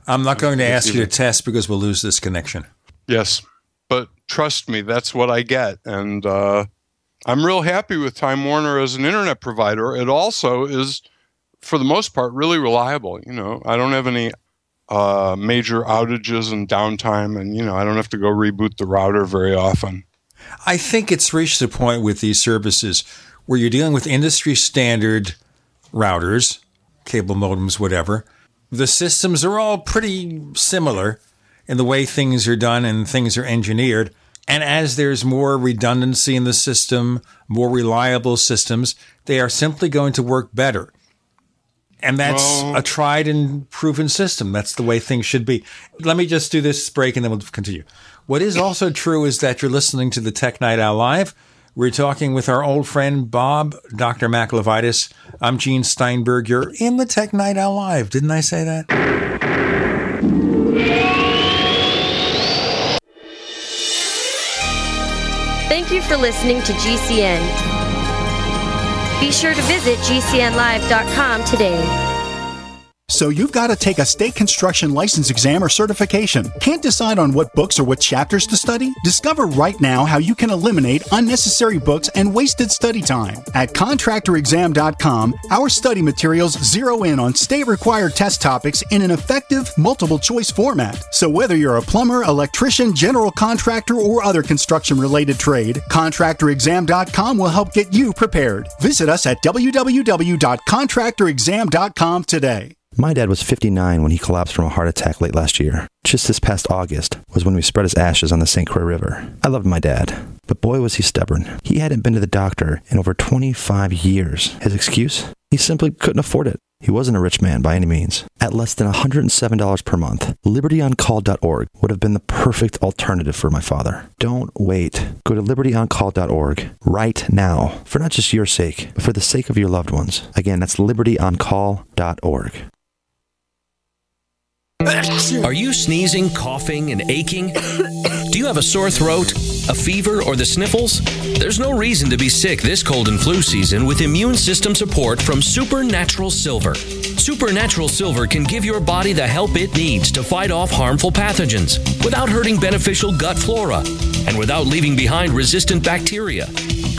I'm not going to ask you to test because we'll lose this connection. Yes, but trust me, that's what I get, and uh, I'm real happy with Time Warner as an internet provider. It also is, for the most part, really reliable. You know, I don't have any uh, major outages and downtime, and you know, I don't have to go reboot the router very often. I think it's reached a point with these services where you're dealing with industry standard routers, cable modems, whatever. The systems are all pretty similar in the way things are done and things are engineered. And as there's more redundancy in the system, more reliable systems, they are simply going to work better. And that's well, a tried and proven system. That's the way things should be. Let me just do this break and then we'll continue. What is also true is that you're listening to the Tech Night Owl Live. We're talking with our old friend Bob, Dr. Mac LeVitus. I'm Gene Steinberg. You're in the Tech Night Owl Live. Didn't I say that? Thank you for listening to GCN. Be sure to visit GCNlive.com today. So you've got to take a state construction license exam or certification. Can't decide on what books or what chapters to study? Discover right now how you can eliminate unnecessary books and wasted study time. At contractorexam.com, our study materials zero in on state required test topics in an effective multiple choice format. So whether you're a plumber, electrician, general contractor, or other construction related trade, contractorexam.com will help get you prepared. Visit us at www.contractorexam.com today. My dad was 59 when he collapsed from a heart attack late last year. Just this past August was when we spread his ashes on the St. Croix River. I loved my dad, but boy was he stubborn. He hadn't been to the doctor in over 25 years. His excuse? He simply couldn't afford it. He wasn't a rich man by any means. At less than $107 per month, libertyoncall.org would have been the perfect alternative for my father. Don't wait. Go to libertyoncall.org right now for not just your sake, but for the sake of your loved ones. Again, that's libertyoncall.org. Are you sneezing, coughing, and aching? You have a sore throat, a fever, or the sniffles? There's no reason to be sick this cold and flu season with immune system support from Supernatural Silver. Supernatural Silver can give your body the help it needs to fight off harmful pathogens without hurting beneficial gut flora and without leaving behind resistant bacteria.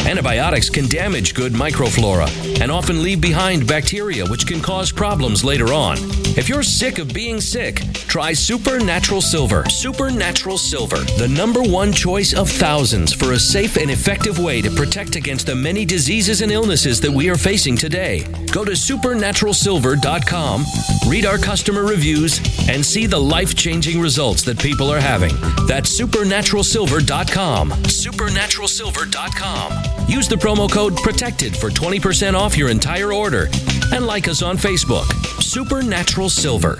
Antibiotics can damage good microflora and often leave behind bacteria, which can cause problems later on. If you're sick of being sick, try Supernatural Silver. Supernatural Silver, the number one choice of thousands for a safe and effective way to protect against the many diseases and illnesses that we are facing today. Go to supernaturalsilver.com, read our customer reviews, and see the life changing results that people are having. That's supernaturalsilver.com. Supernaturalsilver.com. Use the promo code PROTECTED for 20% off your entire order. And like us on Facebook, Supernatural Silver.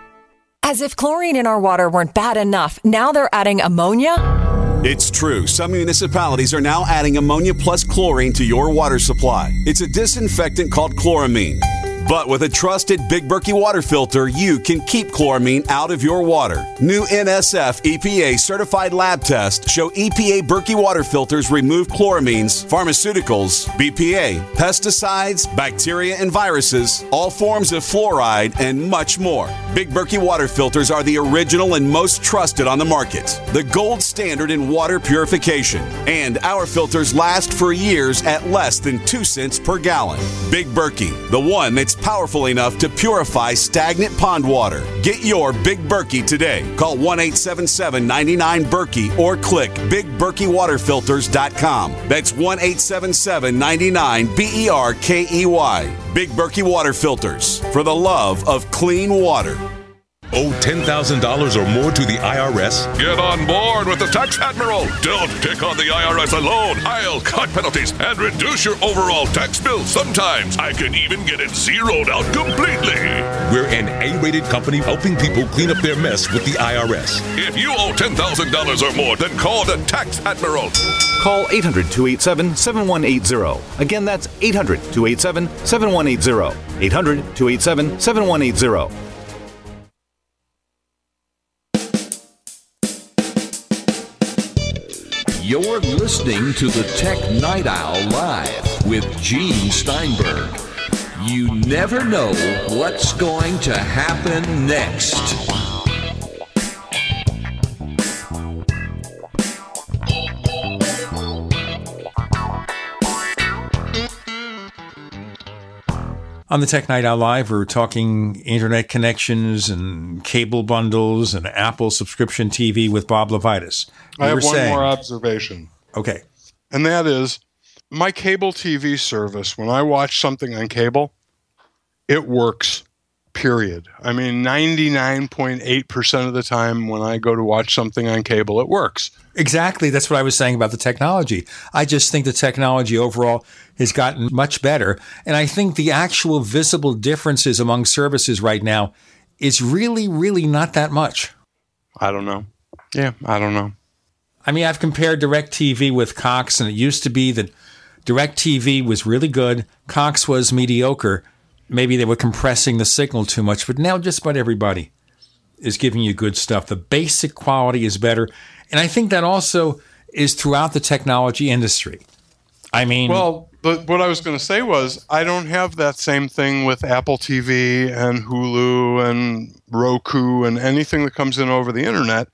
As if chlorine in our water weren't bad enough, now they're adding ammonia? It's true. Some municipalities are now adding ammonia plus chlorine to your water supply. It's a disinfectant called chloramine. But with a trusted Big Berkey water filter, you can keep chloramine out of your water. New NSF EPA certified lab tests show EPA Berkey water filters remove chloramines, pharmaceuticals, BPA, pesticides, bacteria and viruses, all forms of fluoride, and much more. Big Berkey water filters are the original and most trusted on the market, the gold standard in water purification. And our filters last for years at less than 2 cents per gallon. Big Berkey, the one that's powerful enough to purify stagnant pond water. Get your Big Berkey today. Call 1 877 99 Berkey or click BigBerkeyWaterFilters.com. That's 1 877 99 B E R K E Y. Big Berkey Water Filters for the love of clean water. Owe $10,000 or more to the IRS? Get on board with the Tax Admiral. Don't take on the IRS alone. I'll cut penalties and reduce your overall tax bill. Sometimes I can even get it zeroed out completely. We're an A rated company helping people clean up their mess with the IRS. If you owe $10,000 or more, then call the Tax Admiral. Call 800 287 7180. Again, that's 800 287 7180. 800 287 7180. You're listening to the Tech Night Owl Live with Gene Steinberg. You never know what's going to happen next. On the Tech Night Owl Live, we're talking internet connections and cable bundles and Apple subscription TV with Bob LeVitus. I have one saying- more observation. Okay. And that is my cable TV service, when I watch something on cable, it works, period. I mean, 99.8% of the time when I go to watch something on cable, it works. Exactly. That's what I was saying about the technology. I just think the technology overall has gotten much better. And I think the actual visible differences among services right now is really, really not that much. I don't know. Yeah, I don't know. I mean, I've compared DirecTV with Cox, and it used to be that DirecTV was really good, Cox was mediocre. Maybe they were compressing the signal too much, but now just about everybody is giving you good stuff. The basic quality is better. And I think that also is throughout the technology industry. I mean, Well, but what I was going to say was I don't have that same thing with Apple TV and Hulu and Roku and anything that comes in over the internet.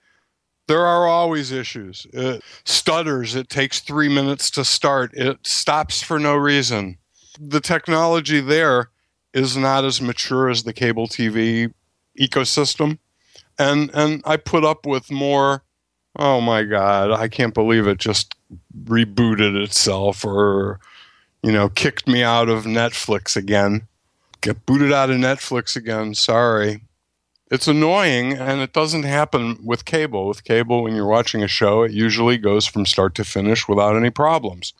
There are always issues. It stutters. It takes three minutes to start. It stops for no reason. The technology there is not as mature as the cable TV ecosystem. And and I put up with more oh my god, I can't believe it just rebooted itself or you know, kicked me out of Netflix again. Get booted out of Netflix again. Sorry. It's annoying and it doesn't happen with cable. With cable, when you're watching a show, it usually goes from start to finish without any problems.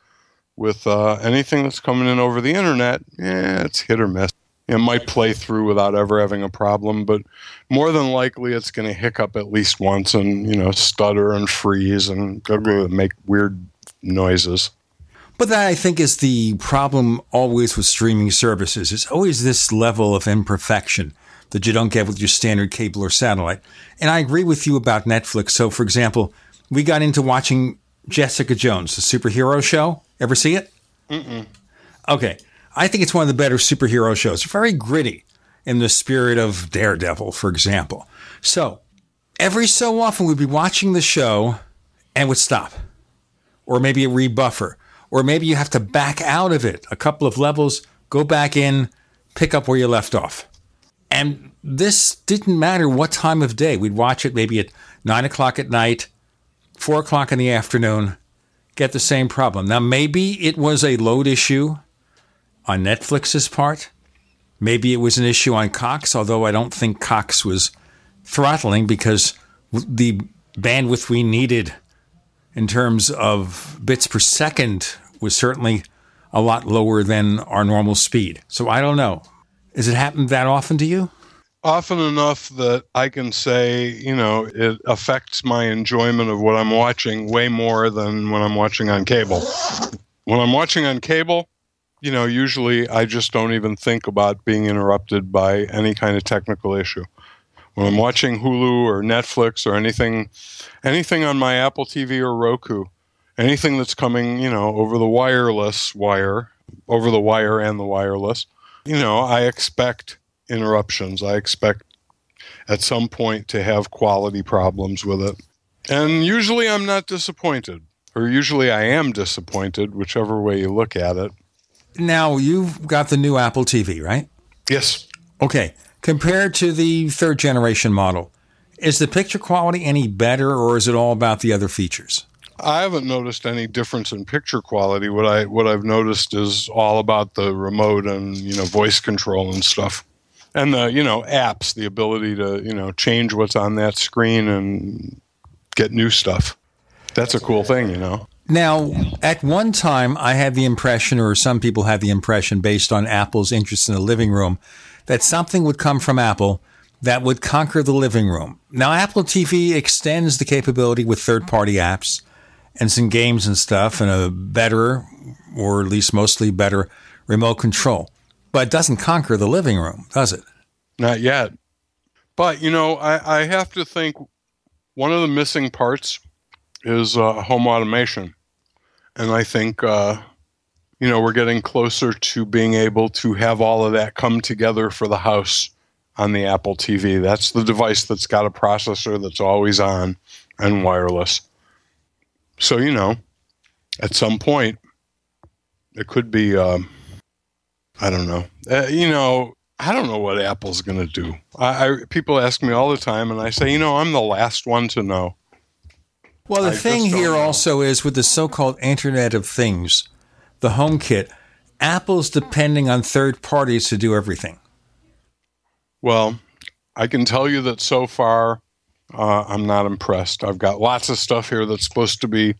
With uh, anything that's coming in over the internet, yeah, it's hit or miss. It might play through without ever having a problem, but more than likely it's going to hiccup at least once and, you know, stutter and freeze and make weird noises. But that I think is the problem always with streaming services. It's always this level of imperfection that you don't get with your standard cable or satellite. And I agree with you about Netflix. So, for example, we got into watching Jessica Jones, the superhero show. Ever see it? Mm-mm. Okay. I think it's one of the better superhero shows. Very gritty in the spirit of Daredevil, for example. So, every so often we'd be watching the show and would stop. Or maybe a rebuffer. Or maybe you have to back out of it a couple of levels, go back in, pick up where you left off. And this didn't matter what time of day. We'd watch it maybe at nine o'clock at night, four o'clock in the afternoon, get the same problem. Now, maybe it was a load issue on Netflix's part. Maybe it was an issue on Cox, although I don't think Cox was throttling because the bandwidth we needed in terms of bits per second was certainly a lot lower than our normal speed. So I don't know. Has it happened that often to you? Often enough that I can say, you know, it affects my enjoyment of what I'm watching way more than when I'm watching on cable. When I'm watching on cable, you know, usually I just don't even think about being interrupted by any kind of technical issue. When I'm watching Hulu or Netflix or anything, anything on my Apple TV or Roku, anything that's coming, you know, over the wireless wire, over the wire and the wireless, you know, I expect interruptions. I expect at some point to have quality problems with it. And usually I'm not disappointed, or usually I am disappointed, whichever way you look at it. Now, you've got the new Apple TV, right? Yes. Okay. Compared to the third generation model, is the picture quality any better or is it all about the other features? I haven't noticed any difference in picture quality. What I what I've noticed is all about the remote and you know voice control and stuff, and the you know apps, the ability to you know change what's on that screen and get new stuff. That's a cool thing, you know. Now, at one time, I had the impression, or some people had the impression, based on Apple's interest in the living room, that something would come from Apple that would conquer the living room. Now, Apple TV extends the capability with third party apps and some games and stuff and a better, or at least mostly better, remote control. But it doesn't conquer the living room, does it? Not yet. But, you know, I, I have to think one of the missing parts is uh, home automation. And I think, uh, you know, we're getting closer to being able to have all of that come together for the house on the Apple TV. That's the device that's got a processor that's always on and wireless. So, you know, at some point, it could be, um, I don't know. Uh, you know, I don't know what Apple's going to do. I, I, people ask me all the time, and I say, you know, I'm the last one to know. Well, the I thing here know. also is with the so-called Internet of Things, the HomeKit, Apple's depending on third parties to do everything. Well, I can tell you that so far, uh, I'm not impressed. I've got lots of stuff here that's supposed to be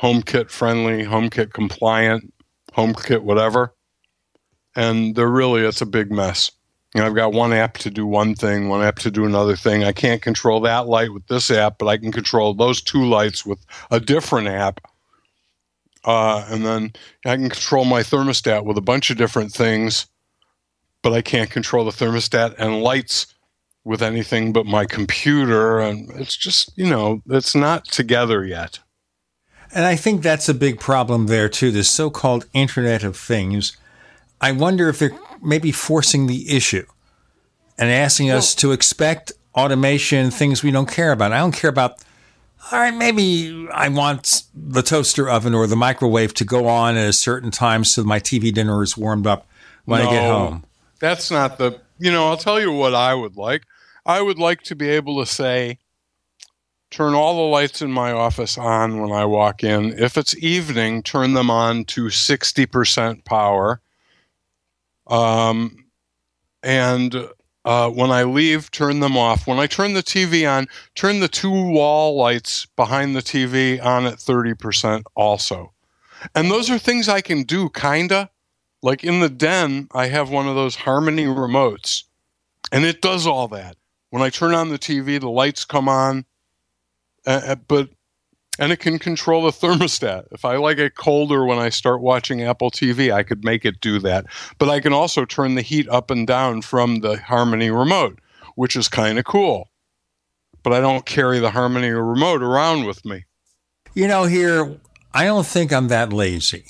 HomeKit friendly, HomeKit compliant, HomeKit whatever, and they're really it's a big mess. Know, I've got one app to do one thing, one app to do another thing. I can't control that light with this app, but I can control those two lights with a different app. Uh, and then I can control my thermostat with a bunch of different things, but I can't control the thermostat and lights with anything but my computer. And it's just, you know, it's not together yet. And I think that's a big problem there too. This so-called Internet of Things. I wonder if they're maybe forcing the issue and asking us to expect automation, things we don't care about. I don't care about. All right, maybe I want the toaster oven or the microwave to go on at a certain time so my TV dinner is warmed up when I get home. That's not the, you know, I'll tell you what I would like. I would like to be able to say, turn all the lights in my office on when I walk in. If it's evening, turn them on to 60% power. Um, and uh, when I leave, turn them off. When I turn the TV on, turn the two wall lights behind the TV on at 30% also. And those are things I can do, kinda. Like in the den, I have one of those Harmony remotes, and it does all that. When I turn on the TV, the lights come on, uh, uh, but and it can control the thermostat. If I like it colder when I start watching Apple TV, I could make it do that. But I can also turn the heat up and down from the Harmony remote, which is kind of cool. But I don't carry the Harmony remote around with me. You know, here, I don't think I'm that lazy.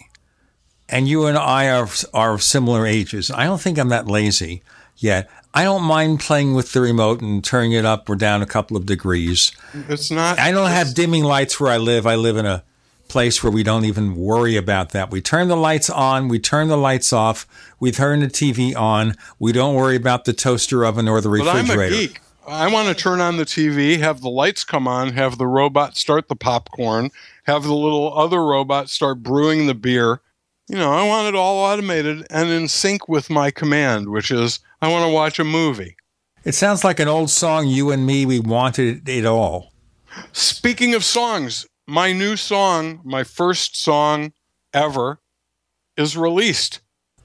And you and I are, are of similar ages. I don't think I'm that lazy yet. I don't mind playing with the remote and turning it up or down a couple of degrees. It's not. I don't have dimming lights where I live. I live in a place where we don't even worry about that. We turn the lights on, we turn the lights off, we turn the TV on. We don't worry about the toaster oven or the refrigerator. But I'm a geek. I want to turn on the TV, have the lights come on, have the robot start the popcorn, have the little other robot start brewing the beer. You know, I want it all automated and in sync with my command, which is I want to watch a movie. It sounds like an old song, You and Me, We Wanted It All. Speaking of songs, my new song, my first song ever, is released.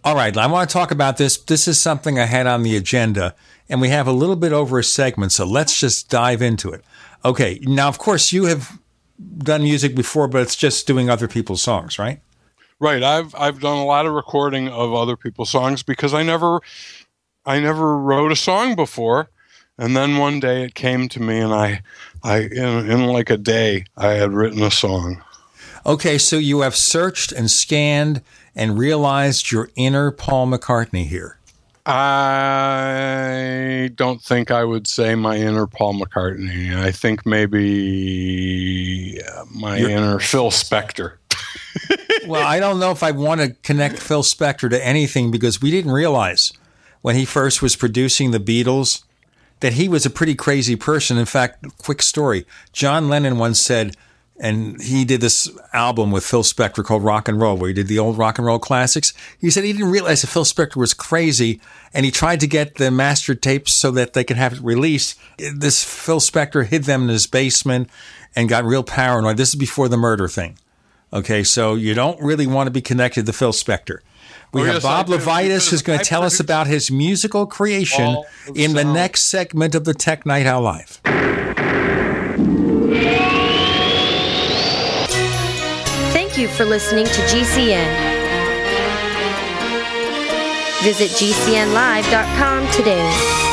All right, I want to talk about this. This is something I had on the agenda, and we have a little bit over a segment, so let's just dive into it. Okay, now, of course, you have done music before, but it's just doing other people's songs, right? Right. I've I've done a lot of recording of other people's songs because I never I never wrote a song before. And then one day it came to me and I I in, in like a day I had written a song. Okay, so you have searched and scanned and realized your inner Paul McCartney here. I don't think I would say my inner Paul McCartney. I think maybe uh, my You're- inner Phil Spector. well, I don't know if I want to connect Phil Spector to anything because we didn't realize when he first was producing the Beatles that he was a pretty crazy person. In fact, quick story John Lennon once said, and he did this album with Phil Spector called Rock and Roll, where he did the old rock and roll classics. He said he didn't realize that Phil Spector was crazy, and he tried to get the master tapes so that they could have it released. This Phil Spector hid them in his basement and got real paranoid. This is before the murder thing. Okay, so you don't really want to be connected to Phil Spector. We Oh, have yes, Bob I do, who's going to tell us about his musical creation all of in the next segment of the Tech Night Owl Live. Thank you for listening to GCN. Visit GCNlive.com today.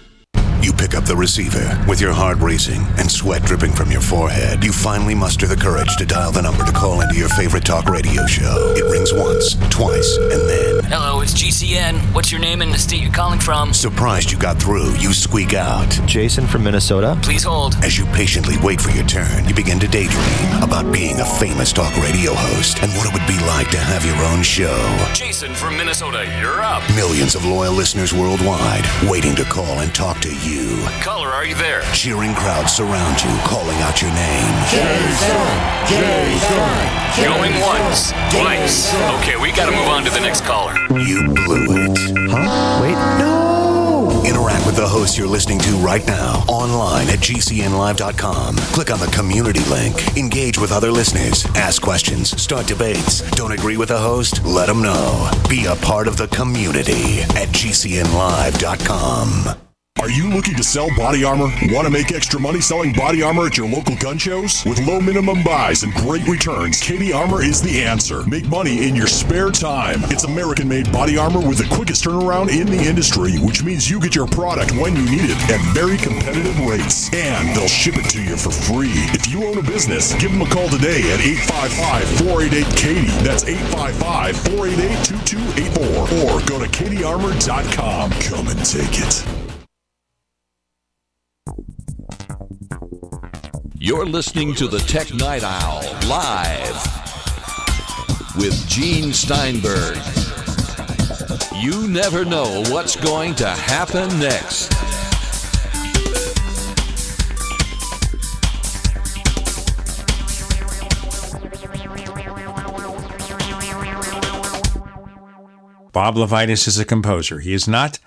You pick up the receiver. With your heart racing and sweat dripping from your forehead, you finally muster the courage to dial the number to call into your favorite talk radio show. It rings once, twice, and then. Hello, it's GCN. What's your name and the state you're calling from? Surprised you got through, you squeak out. Jason from Minnesota. Please hold. As you patiently wait for your turn, you begin to daydream about being a famous talk radio host and what it would be like to have your own show. Jason from Minnesota, you're up. Millions of loyal listeners worldwide waiting to call and talk to you. Caller, are you there? Cheering crowds surround you, calling out your name. Jason! Jason! Going once, twice. Okay, we gotta move on to the next caller. You blew it. Huh? Wait, no! Interact with the host you're listening to right now online at gcnlive.com. Click on the community link. Engage with other listeners. Ask questions. Start debates. Don't agree with the host? Let them know. Be a part of the community at gcnlive.com. Are you looking to sell body armor? Want to make extra money selling body armor at your local gun shows? With low minimum buys and great returns, Katie Armor is the answer. Make money in your spare time. It's American made body armor with the quickest turnaround in the industry, which means you get your product when you need it at very competitive rates. And they'll ship it to you for free. If you own a business, give them a call today at 855 488 Katie. That's 855 488 2284. Or go to katiearmor.com. Come and take it. You're listening to the Tech Night Owl live with Gene Steinberg. You never know what's going to happen next. Bob LeVitus is a composer. He is not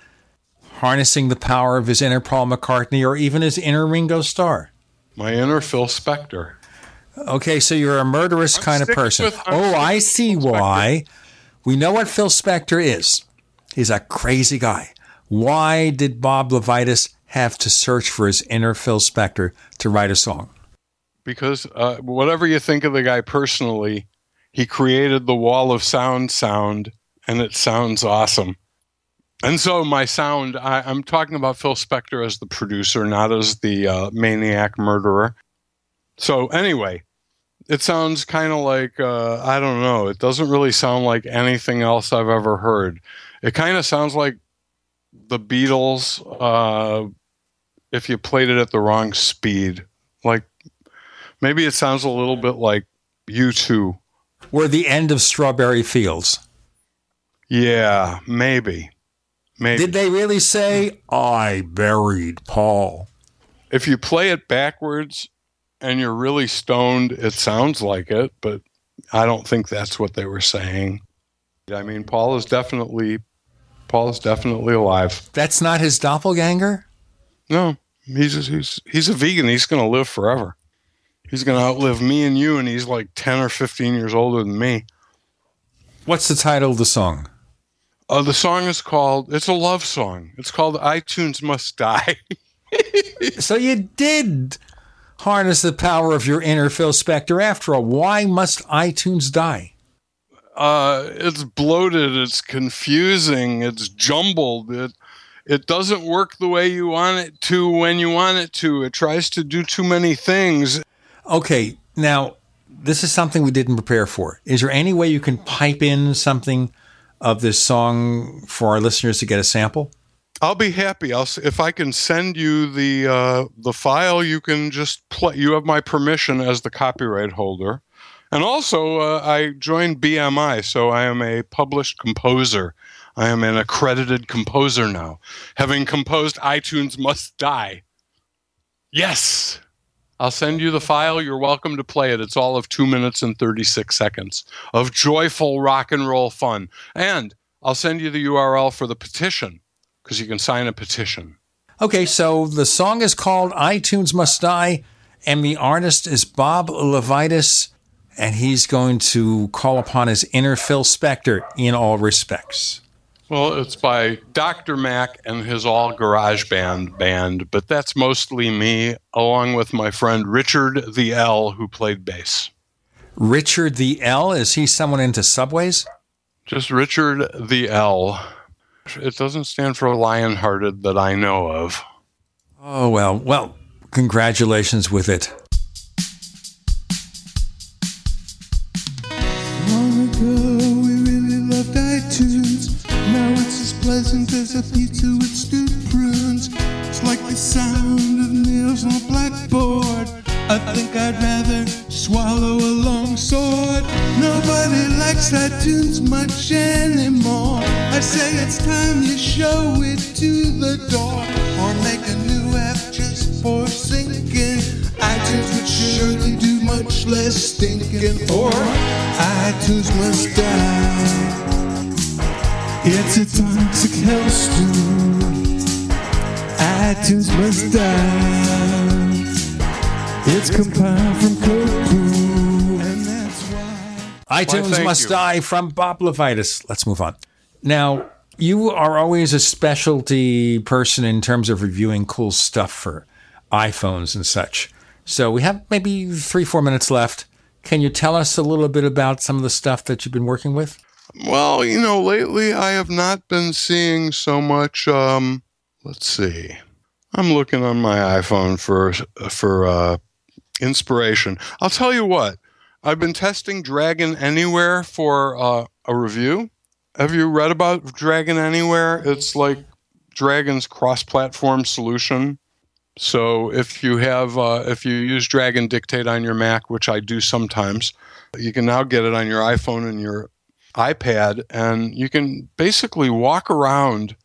harnessing the power of his inner Paul McCartney or even his inner Ringo Starr. My inner Phil Spector. Okay, so you're a murderous kind of person. with- oh, I see why. We know what Phil Spector is. He's a crazy guy. Why did Bob LeVitus have to search for his inner Phil Spector to write a song? because uh, whatever you think of the guy personally, he created the wall of sound sound, and it sounds awesome. And so my sound, I, I'm talking about Phil Spector as the producer, not as the uh, maniac murderer. So anyway, it sounds kind of like uh, I don't know. It doesn't really sound like anything else I've ever heard. It kind of sounds like the Beatles uh, if you played it at the wrong speed. Like maybe it sounds a little bit like U2. We're the end of Strawberry Fields. Yeah, maybe. Maybe. Did they really say, I buried Paul? If you play it backwards and you're really stoned, it sounds like it, but I don't think that's what they were saying. I mean, Paul is definitely Paul is definitely alive. That's not his doppelganger? No, he's he's he's a vegan. He's going to live forever. He's going to outlive me and you, and he's like ten or fifteen years older than me. What's the title of the song? Uh, the song is called. It's a love song. It's called "iTunes Must Die." so you did harness the power of your inner Phil Spector after all. Why must iTunes die? uh, it's bloated, it's confusing, it's jumbled. It it doesn't work the way you want it to when you want it to. It tries to do too many things. Okay, now this is something we didn't prepare for. Is there any way you can pipe in something of this song for our listeners to get a sample? I'll be happy. I'll if I can send you the uh, the file. You can just play. You have my permission as the copyright holder, and also uh, I joined BMI, so I am a published composer. I am an accredited composer now, having composed "iTunes Must Die." Yes, I'll send you the file. You're welcome to play it. It's all of two minutes and 36 seconds of joyful rock and roll fun. And I'll send you the URL for the petition because you can sign a petition. Okay, so the song is called iTunes Must Die, and the artist is Bob LeVitus, and he's going to call upon his inner Phil Spector in all respects. Well, it's by Dr. Mac and his all garage band band, but that's mostly me, along with my friend Richard the L, who played bass. Richard the L, is he someone into subways? Just Richard the L. It doesn't stand for lion-hearted that I know of. Oh, well, well, congratulations with it. Pleasant as a pizza with stewed prunes. It's like the sound of nails on a blackboard. I think I'd rather swallow a long sword. Nobody likes iTunes much anymore. I say it's time you show it to the door or make a new app just for syncing. iTunes would surely do much less stinking, or iTunes must die. It's a toxic hellstew. iTunes must die. It's compiled from code poo, and that's why. iTunes thank Must you. Die from Bob LeVitus. Let's move on. Now, You are always a specialty person in terms of reviewing cool stuff for iPhones and such. So we have maybe three, four minutes left. Can you tell us a little bit about some of the stuff that you've been working with? Well, you know, lately I have not been seeing so much. Um, let's see. I'm looking on my iPhone for for uh, inspiration. I'll tell you what. I've been testing Dragon Anywhere for uh, a review. Have you read about Dragon Anywhere? It's like Dragon's cross-platform solution. So if you have uh, if you use Dragon Dictate on your Mac, which I do sometimes, you can now get it on your iPhone and your iPad, and you can basically walk around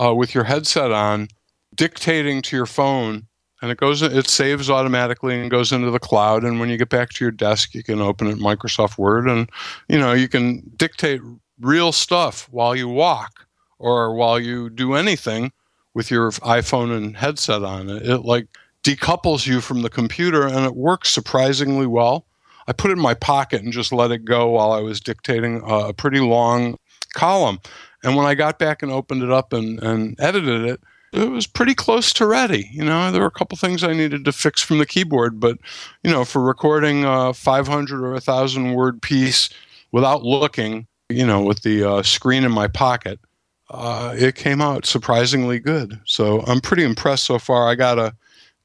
uh, with your headset on, dictating to your phone and it goes it saves automatically and goes into the cloud and when you get back to your desk you can open it microsoft word and you know you can dictate real stuff while you walk or while you do anything with your iphone and headset on it. It like decouples you from the computer and it works surprisingly well i put it in my pocket and just let it go while i was dictating a pretty long column and when i got back and opened it up and, and edited it it was pretty close to ready. You know, there were a couple things I needed to fix from the keyboard, but you know, for recording a 500 or a thousand word piece without looking, you know, with the uh, screen in my pocket, uh, it came out surprisingly good. So I'm pretty impressed so far. I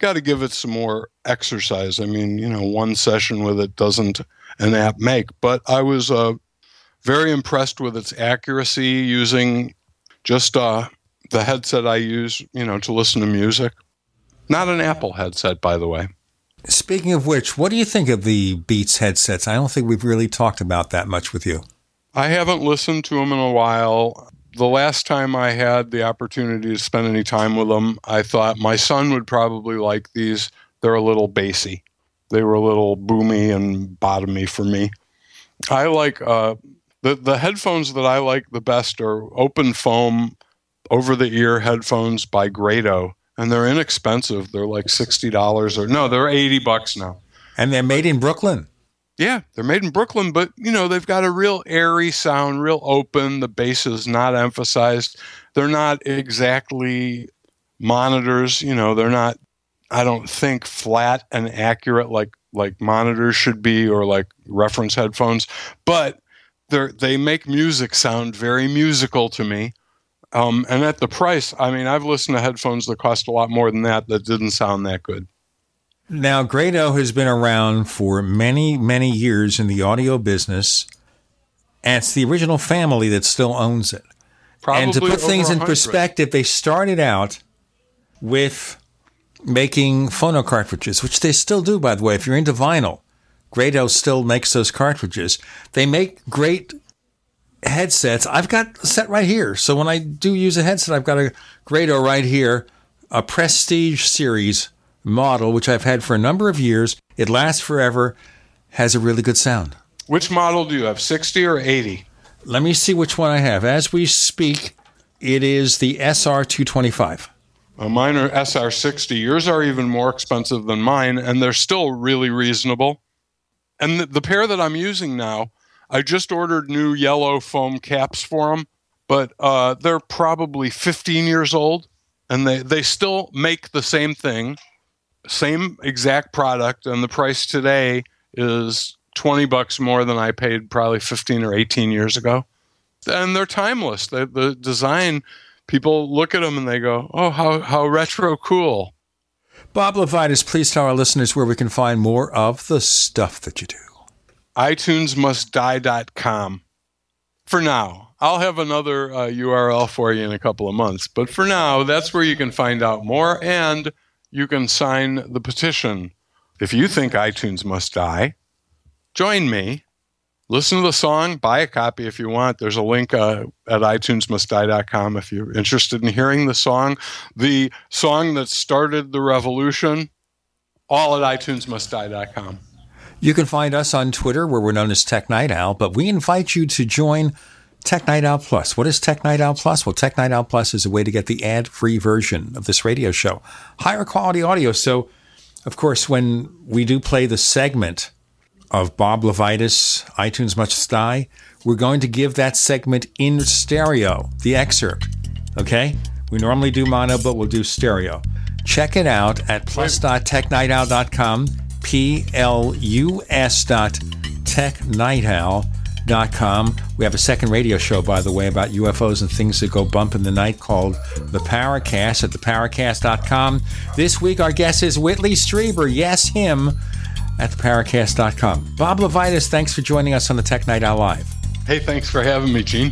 gotta gotta give it some more exercise. I mean, you know, one session with it doesn't an app make, but I was uh, very impressed with its accuracy using just uh, the headset I use, you know, to listen to music. Not an Apple headset, by the way. Speaking of which, what do you think of the Beats headsets? I don't think we've really talked about that much with you. I haven't listened to them in a while. The last time I had the opportunity to spend any time with them, I thought my son would probably like these. They're a little bassy. They were a little boomy and bottomy for me. I like uh, the the headphones that I like the best are open foam over the ear headphones by Grado, and they're inexpensive. They're like sixty dollars or no, they're eighty bucks now. And they're made in Brooklyn. Yeah, they're made in Brooklyn, but you know they've got a real airy sound, real open. The bass is not emphasized. They're not exactly monitors. You know, they're not. I don't think flat and accurate like like monitors should be or like reference headphones, but they they make music sound very musical to me. Um, and at the price, I mean, I've listened to headphones that cost a lot more than that that didn't sound that good. Now, Grado has been around for many, many years in the audio business, and it's the original family that still owns it. Probably and to put things in perspective, they started out with making phono cartridges, which they still do, by the way. If you're into vinyl, Grado still makes those cartridges. They make great headsets. I've got a set right here. So when I do use a headset, I've got a Grado right here, a Prestige series model, which I've had for a number of years. It lasts forever, has a really good sound. Which model do you have, 60 or 80? Let me see which one I have. As we speak, it is the SR225. Uh, mine are SR60. Yours are even more expensive than mine, and they're still really reasonable. And the, the pair that I'm using now, I just ordered new yellow foam caps for them, but uh, they're probably 15 years old, and they, they still make the same thing, same exact product, and the price today is 20 bucks more than I paid probably 15 or 18 years ago. And they're timeless. The, the design, people look at them and they go, oh, how, how retro cool. Bob LeVitus, please tell our listeners where we can find more of the stuff that you do. iTunesMustDie.com. For now, I'll have another uh, URL for you in a couple of months. But for now, that's where you can find out more and you can sign the petition. If you think iTunes must die, join me. Listen to the song, buy a copy if you want. There's a link uh, at iTunesMustDie.com if you're interested in hearing the song. The song that started the revolution, all at iTunesMustDie.com. You can find us on Twitter, where we're known as Tech Night Owl, but we invite you to join Tech Night Owl Plus. What is Tech Night Owl Plus? Well, Tech Night Owl Plus is a way to get the ad free version of this radio show, higher quality audio. So, of course, when we do play the segment of Bob LeVitus, iTunes Must Die, we're going to give that segment in stereo, the excerpt. Okay? We normally do mono, but we'll do stereo. Check it out at plus.technightowl.com, P L U S dot technightowl.com. We have a second radio show, by the way, about UFOs and things that go bump in the night called The Paracast at theparacast.com. This week, our guest is Whitley Strieber. Yes, him at theparacast.com. Bob LeVitus, thanks for joining us on the Tech Night Owl Live. Hey, thanks for having me, Gene.